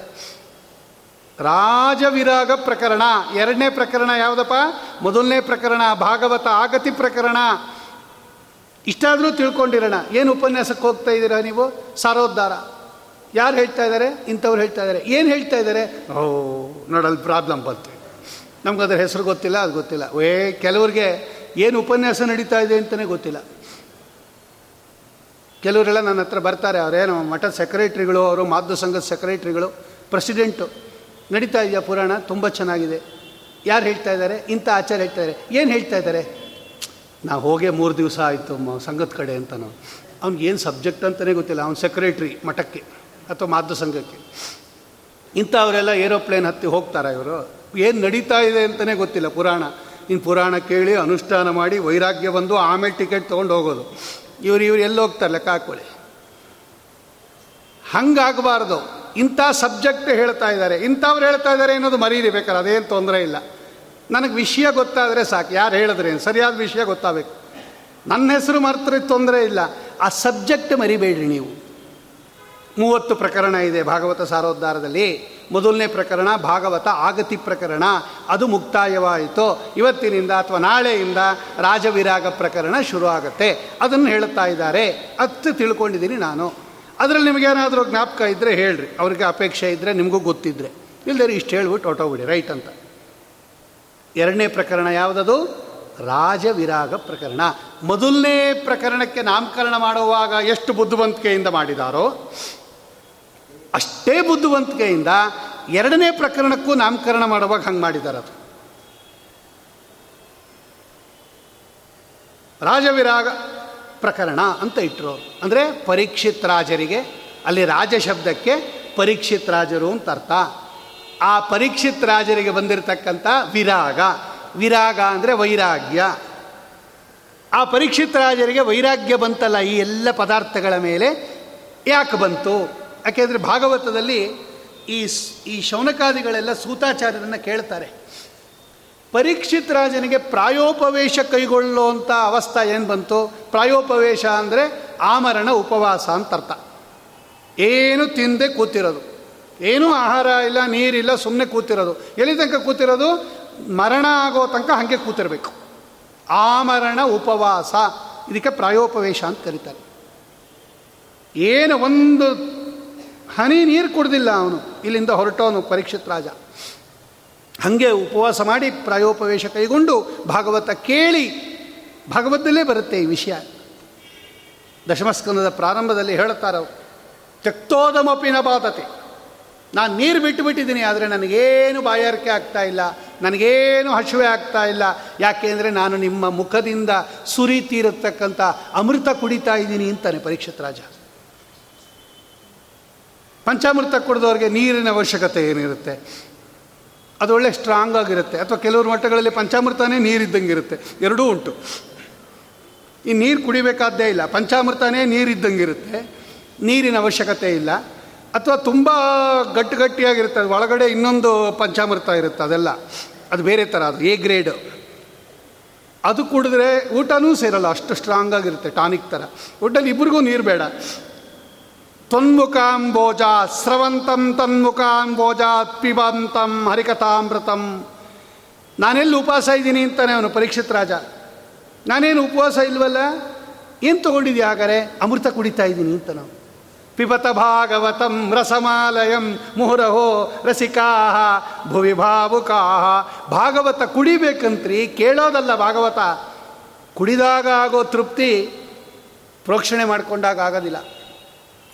ರಾಜವಿರಾಗ ಪ್ರಕರಣ. ಎರಡನೇ ಪ್ರಕರಣ ಯಾವುದಪ್ಪ? ಮೊದಲನೇ ಪ್ರಕರಣ, ಭಾಗವತ ಆಗತಿ ಪ್ರಕರಣ. ಇಷ್ಟಾದರೂ ತಿಳ್ಕೊಂಡಿರೋಣ. ಏನು ಉಪನ್ಯಾಸಕ್ಕೆ ಹೋಗ್ತಾ ಇದ್ದೀರಾ ನೀವು? ಸಾರೋದ್ಧಾರ. ಯಾರು ಹೇಳ್ತಾ ಇದ್ದಾರೆ? ಇಂಥವ್ರು ಹೇಳ್ತಾ ಇದ್ದಾರೆ. ಏನು ಹೇಳ್ತಾ ಇದ್ದಾರೆ? ಓ ನೋಡಲ್ಲಿ ಪ್ರಾಬ್ಲಮ್ ಬಂತು. ನಮ್ಗೆ ಅದರ ಹೆಸರು ಗೊತ್ತಿಲ್ಲ, ಅದು ಗೊತ್ತಿಲ್ಲ. ಏ, ಕೆಲವ್ರಿಗೆ ಏನು ಉಪನ್ಯಾಸ ನಡೀತಾ ಇದೆ ಅಂತಲೇ ಗೊತ್ತಿಲ್ಲ. ಕೆಲವರೆಲ್ಲ ನನ್ನ ಹತ್ರ ಬರ್ತಾರೆ. ಅವರೇನು ಮಠದ ಸೆಕ್ರೆಟ್ರಿಗಳು, ಅವರು ಮಾಧ್ಯ ಸಂಘದ ಸೆಕ್ರೆಟ್ರಿಗಳು, ಪ್ರೆಸಿಡೆಂಟು. ನಡೀತಾ ಇದೆಯಾ ಪುರಾಣ? ತುಂಬ ಚೆನ್ನಾಗಿದೆ. ಯಾರು ಹೇಳ್ತಾ ಇದ್ದಾರೆ? ಇಂಥ ಆಚಾರ ಹೇಳ್ತಾ ಇದ್ದಾರೆ. ಏನು ಹೇಳ್ತಾ ಇದ್ದಾರೆ? ನಾವು ಹೋಗೇ ಮೂರು ದಿವಸ ಆಯಿತು ಸಂಘದ ಕಡೆ ಅಂತ ನಾವು ಅವ್ನಿಗೇನು ಸಬ್ಜೆಕ್ಟ್ ಅಂತಲೇ ಗೊತ್ತಿಲ್ಲ. ಅವ್ನು ಸೆಕ್ರೆಟ್ರಿ ಮಠಕ್ಕೆ ಅಥವಾ ಮಾಧ್ಯ ಸಂಘಕ್ಕೆ. ಇಂಥವರೆಲ್ಲ ಏರೋಪ್ಲೇನ್ ಹತ್ತಿ ಹೋಗ್ತಾರೆ ಇವರು? ಏನು ನಡೀತಾ ಇದೆ ಅಂತಲೇ ಗೊತ್ತಿಲ್ಲ ಪುರಾಣ. ಇನ್ನು ಪುರಾಣ ಕೇಳಿ, ಅನುಷ್ಠಾನ ಮಾಡಿ, ವೈರಾಗ್ಯ ಬಂದು ಆಮೇಲೆ ಟಿಕೆಟ್ ತೊಗೊಂಡು ಹೋಗೋದು. ಇವರು ಇವರು ಎಲ್ಲಿ ಹೋಗ್ತಾರೆ ಲೆಕ್ಕ ಹಾಕೊಳ್ಳಿ ಹಂಗಾಗಬಾರ್ದು. ಇಂಥ ಸಬ್ಜೆಕ್ಟ್ ಹೇಳ್ತಾ ಇದ್ದಾರೆ ಇಂಥವ್ರು ಹೇಳ್ತಾ ಇದ್ದಾರೆ ಅನ್ನೋದು ಮರೀರಿ ಬೇಕಾದ್ರೆ ಅದೇನು ತೊಂದರೆ ಇಲ್ಲ. ನನಗೆ ವಿಷಯ ಗೊತ್ತಾದರೆ ಸಾಕು. ಯಾರು ಹೇಳಿದ್ರೆ ಸರಿಯಾದ ವಿಷಯ ಗೊತ್ತಾಗಬೇಕು. ನನ್ನ ಹೆಸರು ಮರ್ತರೆ ತೊಂದರೆ ಇಲ್ಲ. ಆ ಸಬ್ಜೆಕ್ಟ್ ಮರಿಬೇಡ್ರಿ ನೀವು. ಮೂವತ್ತು ಪ್ರಕರಣ ಇದೆ ಭಾಗವತ ಸಾರೋದ್ಧಾರದಲ್ಲಿ. ಮೊದಲನೇ ಪ್ರಕರಣ ಭಾಗವತ ಆಗತಿ ಪ್ರಕರಣ. ಅದು ಮುಕ್ತಾಯವಾಯಿತು. ಇವತ್ತಿನಿಂದ ಅಥವಾ ನಾಳೆಯಿಂದ ರಾಜವಿರಾಗ ಪ್ರಕರಣ ಶುರು ಆಗುತ್ತೆ ಅದನ್ನು ಹೇಳುತ್ತಾ ಇದ್ದಾರೆ. ಅತ್ತು ತಿಳ್ಕೊಂಡಿದ್ದೀನಿ ನಾನು. ಅದರಲ್ಲಿ ನಿಮಗೇನಾದರೂ ಜ್ಞಾಪಕ ಇದ್ದರೆ ಹೇಳ್ರಿ. ಅವ್ರಿಗೆ ಅಪೇಕ್ಷೆ ಇದ್ದರೆ ನಿಮಗೂ ಗೊತ್ತಿದ್ದರೆ ಇಲ್ಲದೇ ಇಷ್ಟು ಹೇಳ್ಬಿಟ್ಟು ಹೊಟ್ಟೋಗ್ಬಿಡಿ ರೈಟ್ ಅಂತ. ಎರಡನೇ ಪ್ರಕರಣ ಯಾವುದದು? ರಾಜವಿರಾಗ ಪ್ರಕರಣ. ಮೊದಲನೇ ಪ್ರಕರಣಕ್ಕೆ ನಾಮಕರಣ ಮಾಡುವಾಗ ಎಷ್ಟು ಬುದ್ಧಿವಂತಿಕೆಯಿಂದ ಮಾಡಿದಾರೋ, ಅಷ್ಟೇ ಬುದ್ಧಿವಂತಿಕೆಯಿಂದ ಎರಡನೇ ಪ್ರಕರಣಕ್ಕೂ ನಾಮಕರಣ ಮಾಡುವಾಗ ಹಂಗೆ ಮಾಡಿದ್ದಾರೆ ಅದು. ರಾಜವಿರಾಗ ಪ್ರಕರಣ ಅಂತ ಇಟ್ಟರು ಅಂದರೆ ಪರೀಕ್ಷಿತ್ ರಾಜರಿಗೆ, ಅಲ್ಲಿ ರಾಜ ಶಬ್ದಕ್ಕೆ ಪರೀಕ್ಷಿತ್ ರಾಜರು ಅಂತ ಅರ್ಥ. ಆ ಪರೀಕ್ಷಿತ್ ರಾಜರಿಗೆ ಬಂದಿರತಕ್ಕಂಥ ವಿರಾಗ. ವಿರಾಗ ಅಂದರೆ ವೈರಾಗ್ಯ. ಆ ಪರೀಕ್ಷಿತ್ ರಾಜರಿಗೆ ವೈರಾಗ್ಯ ಬಂತಲ್ಲ ಈ ಎಲ್ಲ ಪದಾರ್ಥಗಳ ಮೇಲೆ ಯಾಕೆ ಬಂತು? ಯಾಕೆಂದರೆ ಭಾಗವತದಲ್ಲಿ ಈ ಈ ಶೌನಕಾದಿಗಳೆಲ್ಲ ಸೂತಾಚಾರ್ಯರನ್ನು ಕೇಳ್ತಾರೆ. ಪರೀಕ್ಷಿತ್ ರಾಜನಿಗೆ ಪ್ರಾಯೋಪವೇಶ ಕೈಗೊಳ್ಳುವಂಥ ಅವಸ್ಥೆ ಏನು ಬಂತು? ಪ್ರಾಯೋಪವೇಶ ಅಂದರೆ ಆಮರಣ ಉಪವಾಸ ಅಂತ ಅರ್ಥ ಏನು ತಿಂದೆ ಕೂತಿರೋದು. ಏನೂ ಆಹಾರ ಇಲ್ಲ, ನೀರಿಲ್ಲ ಸುಮ್ಮನೆ ಕೂತಿರೋದು. ಎಲ್ಲಿ ತನಕ ಕೂತಿರೋದು? ಮರಣ ಆಗೋ ತನಕ ಹಾಗೆ ಕೂತಿರಬೇಕು. ಆಮರಣ ಉಪವಾಸ. ಇದಕ್ಕೆ ಪ್ರಾಯೋಪವೇಶ ಅಂತ ಕರೀತಾರೆ. ಏನು ಒಂದು ಹನಿ ನೀರು ಕುಡ್ದಿಲ್ಲ ಅವನು. ಇಲ್ಲಿಂದ ಹೊರಟವನು ಪರೀಕ್ಷಿತ್ ರಾಜ. ಹಾಗೆ ಉಪವಾಸ ಮಾಡಿ ಪ್ರಾಯೋಪವೇಶ ಕೈಗೊಂಡು ಭಾಗವತ ಕೇಳಿ ಭಾಗವತದಲ್ಲೇ ಬರುತ್ತೆ ಈ ವಿಷಯ. ದಶಮಸ್ಕಂದದ ಪ್ರಾರಂಭದಲ್ಲಿ ಹೇಳುತ್ತಾರೆ ತಕ್ತೋದಮಪಿನ ಬಾಧತೆ. ನಾನು ನೀರು ಬಿಟ್ಟು ಬಿಟ್ಟಿದ್ದೀನಿ ಆದರೆ ನನಗೇನು ಬಾಯಾರಿಕೆ ಆಗ್ತಾ ಇಲ್ಲ, ನನಗೇನು ಹಸುವೆ ಆಗ್ತಾ ಇಲ್ಲ. ಯಾಕೆಂದರೆ ನಾನು ನಿಮ್ಮ ಮುಖದಿಂದ ಸುರಿತೀರತಕ್ಕಂಥ ಅಮೃತ ಕುಡಿತಾ ಇದ್ದೀನಿ ಅಂತಾನೆ ಪರೀಕ್ಷಿತ್ ರಾಜ. ಪಂಚಾಮೃತ ಕುಡಿದವ್ರಿಗೆ ನೀರಿನ ಅವಶ್ಯಕತೆ ಏನಿರುತ್ತೆ? ಅದು ಒಳ್ಳೆ ಸ್ಟ್ರಾಂಗ್ ಆಗಿರುತ್ತೆ. ಅಥವಾ ಕೆಲವರು ಮಟ್ಟಗಳಲ್ಲಿ ಪಂಚಾಮೃತನೇ ನೀರಿದ್ದಂಗೆ ಇರುತ್ತೆ ಎರಡೂ ಉಂಟು. ಈ ನೀರು ಕುಡಿಬೇಕಾದ್ದೇ ಇಲ್ಲ. ಪಂಚಾಮೃತನೇ ನೀರಿದ್ದಂಗೆ ಇರುತ್ತೆ ನೀರಿನ ಅವಶ್ಯಕತೆ ಇಲ್ಲ. ಅಥವಾ ತುಂಬ ಗಟ್ಟಿ ಗಟ್ಟಿಯಾಗಿರುತ್ತೆ, ಅದು ಒಳಗಡೆ ಇನ್ನೊಂದು ಪಂಚಾಮೃತ ಇರುತ್ತೆ ಅದೆಲ್ಲ. ಅದು ಬೇರೆ ಥರ ಅದು ಎ ಗ್ರೇಡ್ ಅದು ಕುಡಿದ್ರೆ ಊಟನೂ ಸೇರಲ್ಲ, ಅಷ್ಟು ಸ್ಟ್ರಾಂಗ್ ಆಗಿರುತ್ತೆ ಟಾನಿಕ್ ಥರ ಊಟಲ್ಲಿ ಇಬ್ಬರಿಗೂ ನೀರು ಬೇಡ. ತ್ವನ್ಮುಖಾಂಬೋಜ ಸ್ರವಂತಂ ತನ್ಮುಖಾಂಬೋಜ ಪಿಬಂತಂ, ಹರಿಕಥಾಮೃತಂ. ನಾನೆಲ್ಲಿ ಉಪವಾಸ ಇದ್ದೀನಿ ಅಂತಾನೆ ಅವನು ಪರೀಕ್ಷಿತ್ ರಾಜ. ನಾನೇನು ಉಪವಾಸ ಇಲ್ವಲ್ಲ? ಏನು ತೊಗೊಂಡಿದ್ಯಾ ಹಾಗಾರೆ ಅಮೃತ ಕುಡಿತಾ ಇದ್ದೀನಿ ಅಂತ ನಾವು. ಪಿಬತ ಭಾಗವತಂ ರಸಮಾಲಯಂ ಮುಹುರಹೋ ರಸಿಕಾ ಭುವಿ ಭಾವುಕಾ ಭಾಗವತ ಕುಡಿಬೇಕಂತ್ರಿ, ಕೇಳೋದಲ್ಲ ಭಾಗವತ. ಕುಡಿದಾಗ ಆಗೋ ತೃಪ್ತಿ ಪ್ರೋಕ್ಷಣೆ ಮಾಡಿಕೊಂಡಾಗ ಆಗೋದಿಲ್ಲ.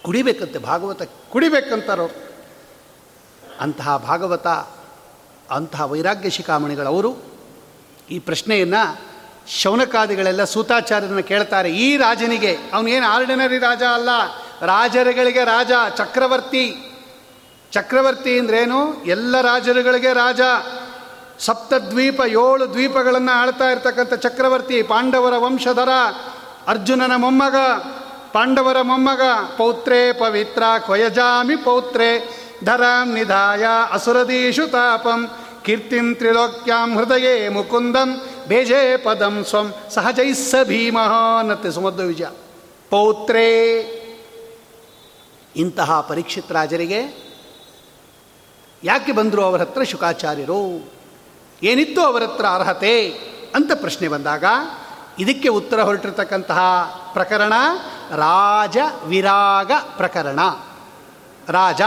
ಕುಡಿಬೇಕಂತೆ, ಭಾಗವತ ಕುಡಿಬೇಕಂತಾರೋ. ಅಂತಹ ಭಾಗವತ, ಅಂತಹ ವೈರಾಗ್ಯ ಶಿಖಾಮಣಿಗಳವರು ಈ ಪ್ರಶ್ನೆಯನ್ನು ಶೌನಕಾದಿಗಳೆಲ್ಲ ಸೂತಾಚಾರ್ಯರನ್ನು ಕೇಳ್ತಾರೆ. ಈ ರಾಜನಿಗೆ, ಅವನೇನು ಆರ್ಡಿನರಿ ರಾಜ ಅಲ್ಲ ರಾಜರುಗಳಿಗೆ ರಾಜ, ಚಕ್ರವರ್ತಿ. ಚಕ್ರವರ್ತಿ ಅಂದ್ರೇನು? ಎಲ್ಲ ರಾಜರುಗಳಿಗೆ ರಾಜ. ಸಪ್ತದ್ವೀಪ, ಏಳು ದ್ವೀಪಗಳನ್ನು ಆಳ್ತಾ ಇರ್ತಕ್ಕಂಥ ಚಕ್ರವರ್ತಿ, ಪಾಂಡವರ ವಂಶಧರ, ಅರ್ಜುನನ ಮೊಮ್ಮಗ, ಪಾಂಡವರ ಮೊಮ್ಮಗ, ಪೌತ್ರೇ ಪವಿತ್ರ ಕ್ವಯಜಾಮಿ ಪೌತ್ರೇ, ಧರಾಂ ನಿಧಾಯ, ಅಸುರದೀಶು ತಾಪಂ, ಕೀರ್ತಿಂ ತ್ರಿಲೋಕ್ಯಾಂ ಹೃದಯೇ ಮುಕುಂದಂ, ಬೇಜೇ ಪದಂ ಸ್ವಂ ಸಹಜೈಸ್ಸ ಭೀಮಃ ಅನ್ನತ್ತೆ ಸುಮಧ್ವ ವಿಜಯ. ಪೌತ್ರೇ ಇಂತಹ ಪರೀಕ್ಷಿತ್ ರಾಜರಿಗೆ? ಯಾಕೆ ಬಂದರು ಅವರ ಹತ್ರ ಶುಕಾಚಾರ್ಯರು? ಏನಿತ್ತು ಅವರ ಹತ್ರ ಅರ್ಹತೆ? ಅಂತ ಪ್ರಶ್ನೆ ಬಂದಾಗ, ಇದಕ್ಕೆ ಉತ್ತರ ಹೊರಟಿರ್ತಕ್ಕಂತಹ ಪ್ರಕರಣ ರಾಜ ವಿರಾಗ ಪ್ರಕರಣ. ರಾಜ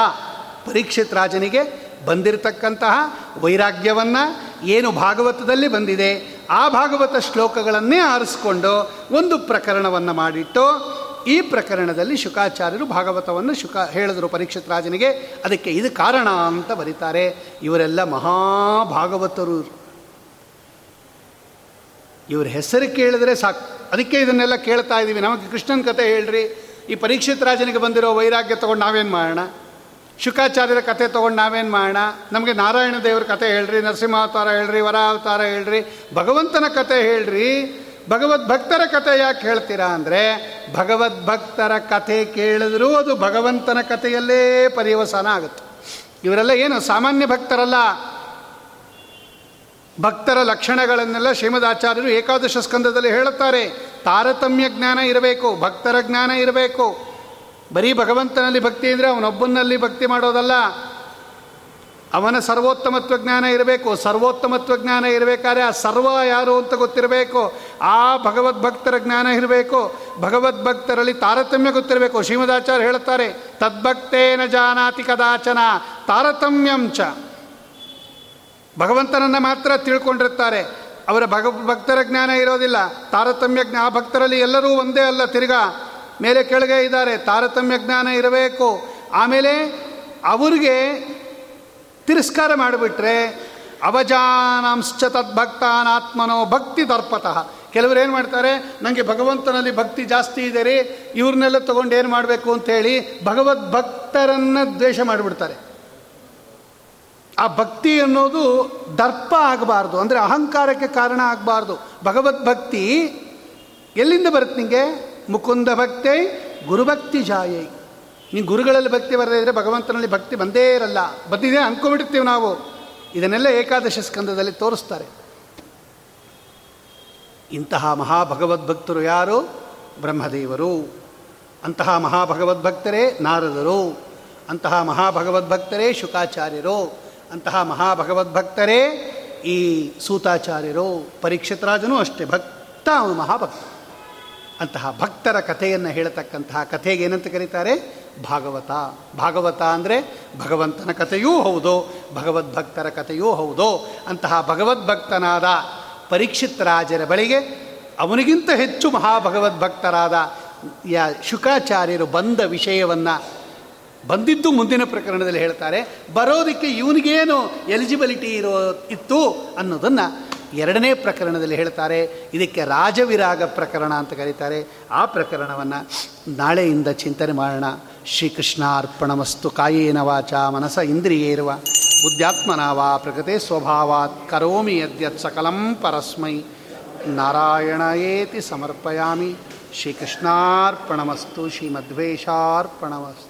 ಪರೀಕ್ಷಿತ್ ರಾಜನಿಗೆ ಬಂದಿರತಕ್ಕಂತಹ ವೈರಾಗ್ಯವನ್ನು ಏನು ಭಾಗವತದಲ್ಲಿ ಬಂದಿದೆ, ಆ ಭಾಗವತ ಶ್ಲೋಕಗಳನ್ನೇ ಆರಿಸ್ಕೊಂಡು ಒಂದು ಪ್ರಕರಣವನ್ನು ಮಾಡಿಟ್ಟು ಈ ಪ್ರಕರಣದಲ್ಲಿ ಶುಕಾಚಾರ್ಯರು ಭಾಗವತವನ್ನು ಶುಕ ಹೇಳಿದರು ಪರೀಕ್ಷಿತ್ ರಾಜನಿಗೆ. ಅದಕ್ಕೆ ಇದು ಕಾರಣ ಅಂತ ಬರೀತಾರೆ. ಇವರೆಲ್ಲ ಮಹಾಭಾಗವತರು. ಇವರ ಹೆಸರು ಕೇಳಿದ್ರೆ ಸಾಕು. ಅದಕ್ಕೆ ಇದನ್ನೆಲ್ಲ ಕೇಳ್ತಾ ಇದ್ದೀವಿ. ನಮಗೆ ಕೃಷ್ಣನ ಕತೆ ಹೇಳ್ರಿ. ಈ ಪರೀಕ್ಷಿತ ರಾಜನಿಗೆ ಬಂದಿರೋ ವೈರಾಗ್ಯ ತೊಗೊಂಡು ನಾವೇನು ಮಾಡೋಣ? ಶುಕಾಚಾರ್ಯರ ಕತೆ ತೊಗೊಂಡು ನಾವೇನು ಮಾಡೋಣ? ನಮಗೆ ನಾರಾಯಣ ದೇವರ ಕತೆ ಹೇಳ್ರಿ ನರಸಿಂಹಾವತಾರ ಹೇಳ್ರಿ ವರಾವತಾರ ಹೇಳ್ರಿ, ಭಗವಂತನ ಕತೆ ಹೇಳ್ರಿ. ಭಗವದ್ಭಕ್ತರ ಕಥೆ ಯಾಕೆ ಹೇಳ್ತೀರಾ ಅಂದರೆ ಭಗವದ್ಭಕ್ತರ ಕಥೆ ಕೇಳಿದ್ರೂ ಅದು ಭಗವಂತನ ಕಥೆಯಲ್ಲೇ ಪರ್ಯವಸಾನ ಆಗುತ್ತೆ. ಇವರೆಲ್ಲ ಏನು ಸಾಮಾನ್ಯ ಭಕ್ತರಲ್ಲ? ಭಕ್ತರ ಲಕ್ಷಣಗಳನ್ನೆಲ್ಲ ಶ್ರೀಮದಾಚಾರ್ಯರು ಏಕಾದಶ ಸ್ಕಂದದಲ್ಲಿ ಹೇಳುತ್ತಾರೆ. ತಾರತಮ್ಯ ಜ್ಞಾನ ಇರಬೇಕು, ಭಕ್ತರ ಜ್ಞಾನ ಇರಬೇಕು. ಬರೀ ಭಗವಂತನಲ್ಲಿ ಭಕ್ತಿ ಅಂದರೆ ಅವನೊಬ್ಬನಲ್ಲಿ ಭಕ್ತಿ ಮಾಡೋದಲ್ಲ. ಅವನ ಸರ್ವೋತ್ತಮತ್ವ ಜ್ಞಾನ ಇರಬೇಕು, ಸರ್ವೋತ್ತಮತ್ವ ಜ್ಞಾನ ಇರಬೇಕಾದ್ರೆ ಆ ಸರ್ವ ಯಾರು ಅಂತ ಗೊತ್ತಿರಬೇಕು, ಆ ಭಗವದ್ಭಕ್ತರ ಜ್ಞಾನ ಇರಬೇಕು ಭಗವದ್ಭಕ್ತರಲ್ಲಿ ತಾರತಮ್ಯ ಗೊತ್ತಿರಬೇಕು. ಶ್ರೀಮದಾಚಾರ್ಯ ಹೇಳುತ್ತಾರೆ, ತದ್ಭಕ್ತೇನ ಜಾನಾತಿ ಕದಾಚನ ತಾರತಮ್ಯಂಚ ಭಗವಂತನನ್ನು ಮಾತ್ರ ತಿಳ್ಕೊಂಡಿರ್ತಾರೆ. ಅವರ ಭಗ ಭಕ್ತರ ಜ್ಞಾನ ಇರೋದಿಲ್ಲ. ತಾರತಮ್ಯ ಜ್ಞಾ ಭಕ್ತರಲ್ಲಿ ಎಲ್ಲರೂ ಒಂದೇ ಅಲ್ಲ, ತಿರ್ಗಾ ಮೇಲೆ ಕೆಳಗೆ ಇದ್ದಾರೆ. ತಾರತಮ್ಯ ಜ್ಞಾನ ಇರಬೇಕು. ಆಮೇಲೆ ಅವ್ರಿಗೆ ತಿರಸ್ಕಾರ ಮಾಡಿಬಿಟ್ರೆ ಅವಜಾನಾಂಶ್ಚ ತದ್ಭಕ್ತಾನಾತ್ಮನೋ ಭಕ್ತಿ ದರ್ಪತಃ ಕೆಲವರು ಏನು ಮಾಡ್ತಾರೆ ನನಗೆ ಭಗವಂತನಲ್ಲಿ ಭಕ್ತಿ ಜಾಸ್ತಿ ಇದೆ ರೀ, ಇವ್ರನ್ನೆಲ್ಲ ತೊಗೊಂಡು ಏನು ಮಾಡಬೇಕು ಅಂಥೇಳಿ ಭಗವದ್ ಭಕ್ತರನ್ನು ದ್ವೇಷ ಮಾಡಿಬಿಡ್ತಾರೆ. ಆ ಭಕ್ತಿ ಅನ್ನೋದು ದರ್ಪ ಆಗಬಾರ್ದು, ಅಂದರೆ ಅಹಂಕಾರಕ್ಕೆ ಕಾರಣ ಆಗಬಾರ್ದು. ಭಗವದ್ಭಕ್ತಿ ಎಲ್ಲಿಂದ ಬರುತ್ತೆ ನಿಮಗೆ ಮುಕುಂದ ಭಕ್ತೈ ಗುರುಭಕ್ತಿ ಜಾಯೈ. ನೀನು ಗುರುಗಳಲ್ಲಿ ಭಕ್ತಿ ಬರದೇ ಇದ್ದರೆ ಭಗವಂತನಲ್ಲಿ ಭಕ್ತಿ ಬಂದೇ ಇರಲ್ಲ. ಬಂದಿದೆ ಅಂದ್ಕೊಂಡ್ಬಿಡ್ತೀವಿ ನಾವು. ಇದನ್ನೆಲ್ಲ ಏಕಾದಶ ಸ್ಕಂದದಲ್ಲಿ ತೋರಿಸ್ತಾರೆ. ಇಂತಹ ಮಹಾಭಗವದ್ಭಕ್ತರು ಯಾರು? ಬ್ರಹ್ಮದೇವರು. ಅಂತಹ ಮಹಾಭಗವದ್ಭಕ್ತರೇ ನಾರದರು. ಅಂತಹ ಮಹಾಭಗವದ್ಭಕ್ತರೇ ಶುಕಾಚಾರ್ಯರು. ಅಂತಹ ಮಹಾಭಗವದ್ಭಕ್ತರೇ ಈ ಸೂತಾಚಾರ್ಯರು. ಪರೀಕ್ಷಿತರಾಜನೂ ಅಷ್ಟೇ. ಭಕ್ತ ಅವನು ಮಹಾಭಕ್ತ. ಅಂತಹ ಭಕ್ತರ ಕಥೆಯನ್ನು ಹೇಳತಕ್ಕಂತಹ ಕಥೆಗೆ ಏನಂತ ಕರೀತಾರೆ? ಭಾಗವತ. ಭಾಗವತ ಅಂದರೆ ಭಗವಂತನ ಕಥೆಯೂ ಹೌದು, ಭಗವದ್ಭಕ್ತರ ಕಥೆಯೂ ಹೌದು. ಅಂತಹ ಭಗವದ್ಭಕ್ತನಾದ ಪರೀಕ್ಷಿತ್ ರಾಜರ ಬಳಿಗೆ ಅವನಿಗಿಂತ ಹೆಚ್ಚು ಮಹಾಭಗವದ್ಭಕ್ತರಾದ ಯಾ ಶುಕಾಚಾರ್ಯರು ಬಂದ ವಿಷಯವನ್ನು ಬಂದಿದ್ದು ಮುಂದಿನ ಪ್ರಕರಣದಲ್ಲಿ ಹೇಳ್ತಾರೆ. ಬರೋದಕ್ಕೆ ಇವನಿಗೇನು ಎಲಿಜಿಬಿಲಿಟಿ ಇರೋ ಇತ್ತು ಅನ್ನೋದನ್ನು ಎರಡನೇ ಪ್ರಕರಣದಲ್ಲಿ ಹೇಳ್ತಾರೆ, ಇದಕ್ಕೆ ರಾಜವಿರಾಗ ಪ್ರಕರಣ ಅಂತ ಕರೀತಾರೆ. ಆ ಪ್ರಕರಣವನ್ನು ನಾಳೆಯಿಂದ ಚಿಂತನೆ ಮಾಡೋಣ. ಶ್ರೀಕೃಷ್ಣಾರ್ಪಣಮಸ್ತು ಕಾಯೇನ ವಾಚ ಮನಸ ಇಂದ್ರಿಯೇರುವ ಬುದ್ಧ್ಯಾತ್ಮನಾವಾ ಪ್ರಕೃತೆ ಸ್ವಭಾವಾತ್ ಕರೋಮಿ ಯದ್ಯತ್ ಸಕಲಂ ಪರಸ್ಮೈ. ಏತಿ ಸಮರ್ಪಯಾಮಿ. ಶ್ರೀಕೃಷ್ಣಾರ್ಪಣಮಸ್ತು ಶ್ರೀಮಧ್ವೇಶಾರ್ಪಣಮಸ್ತು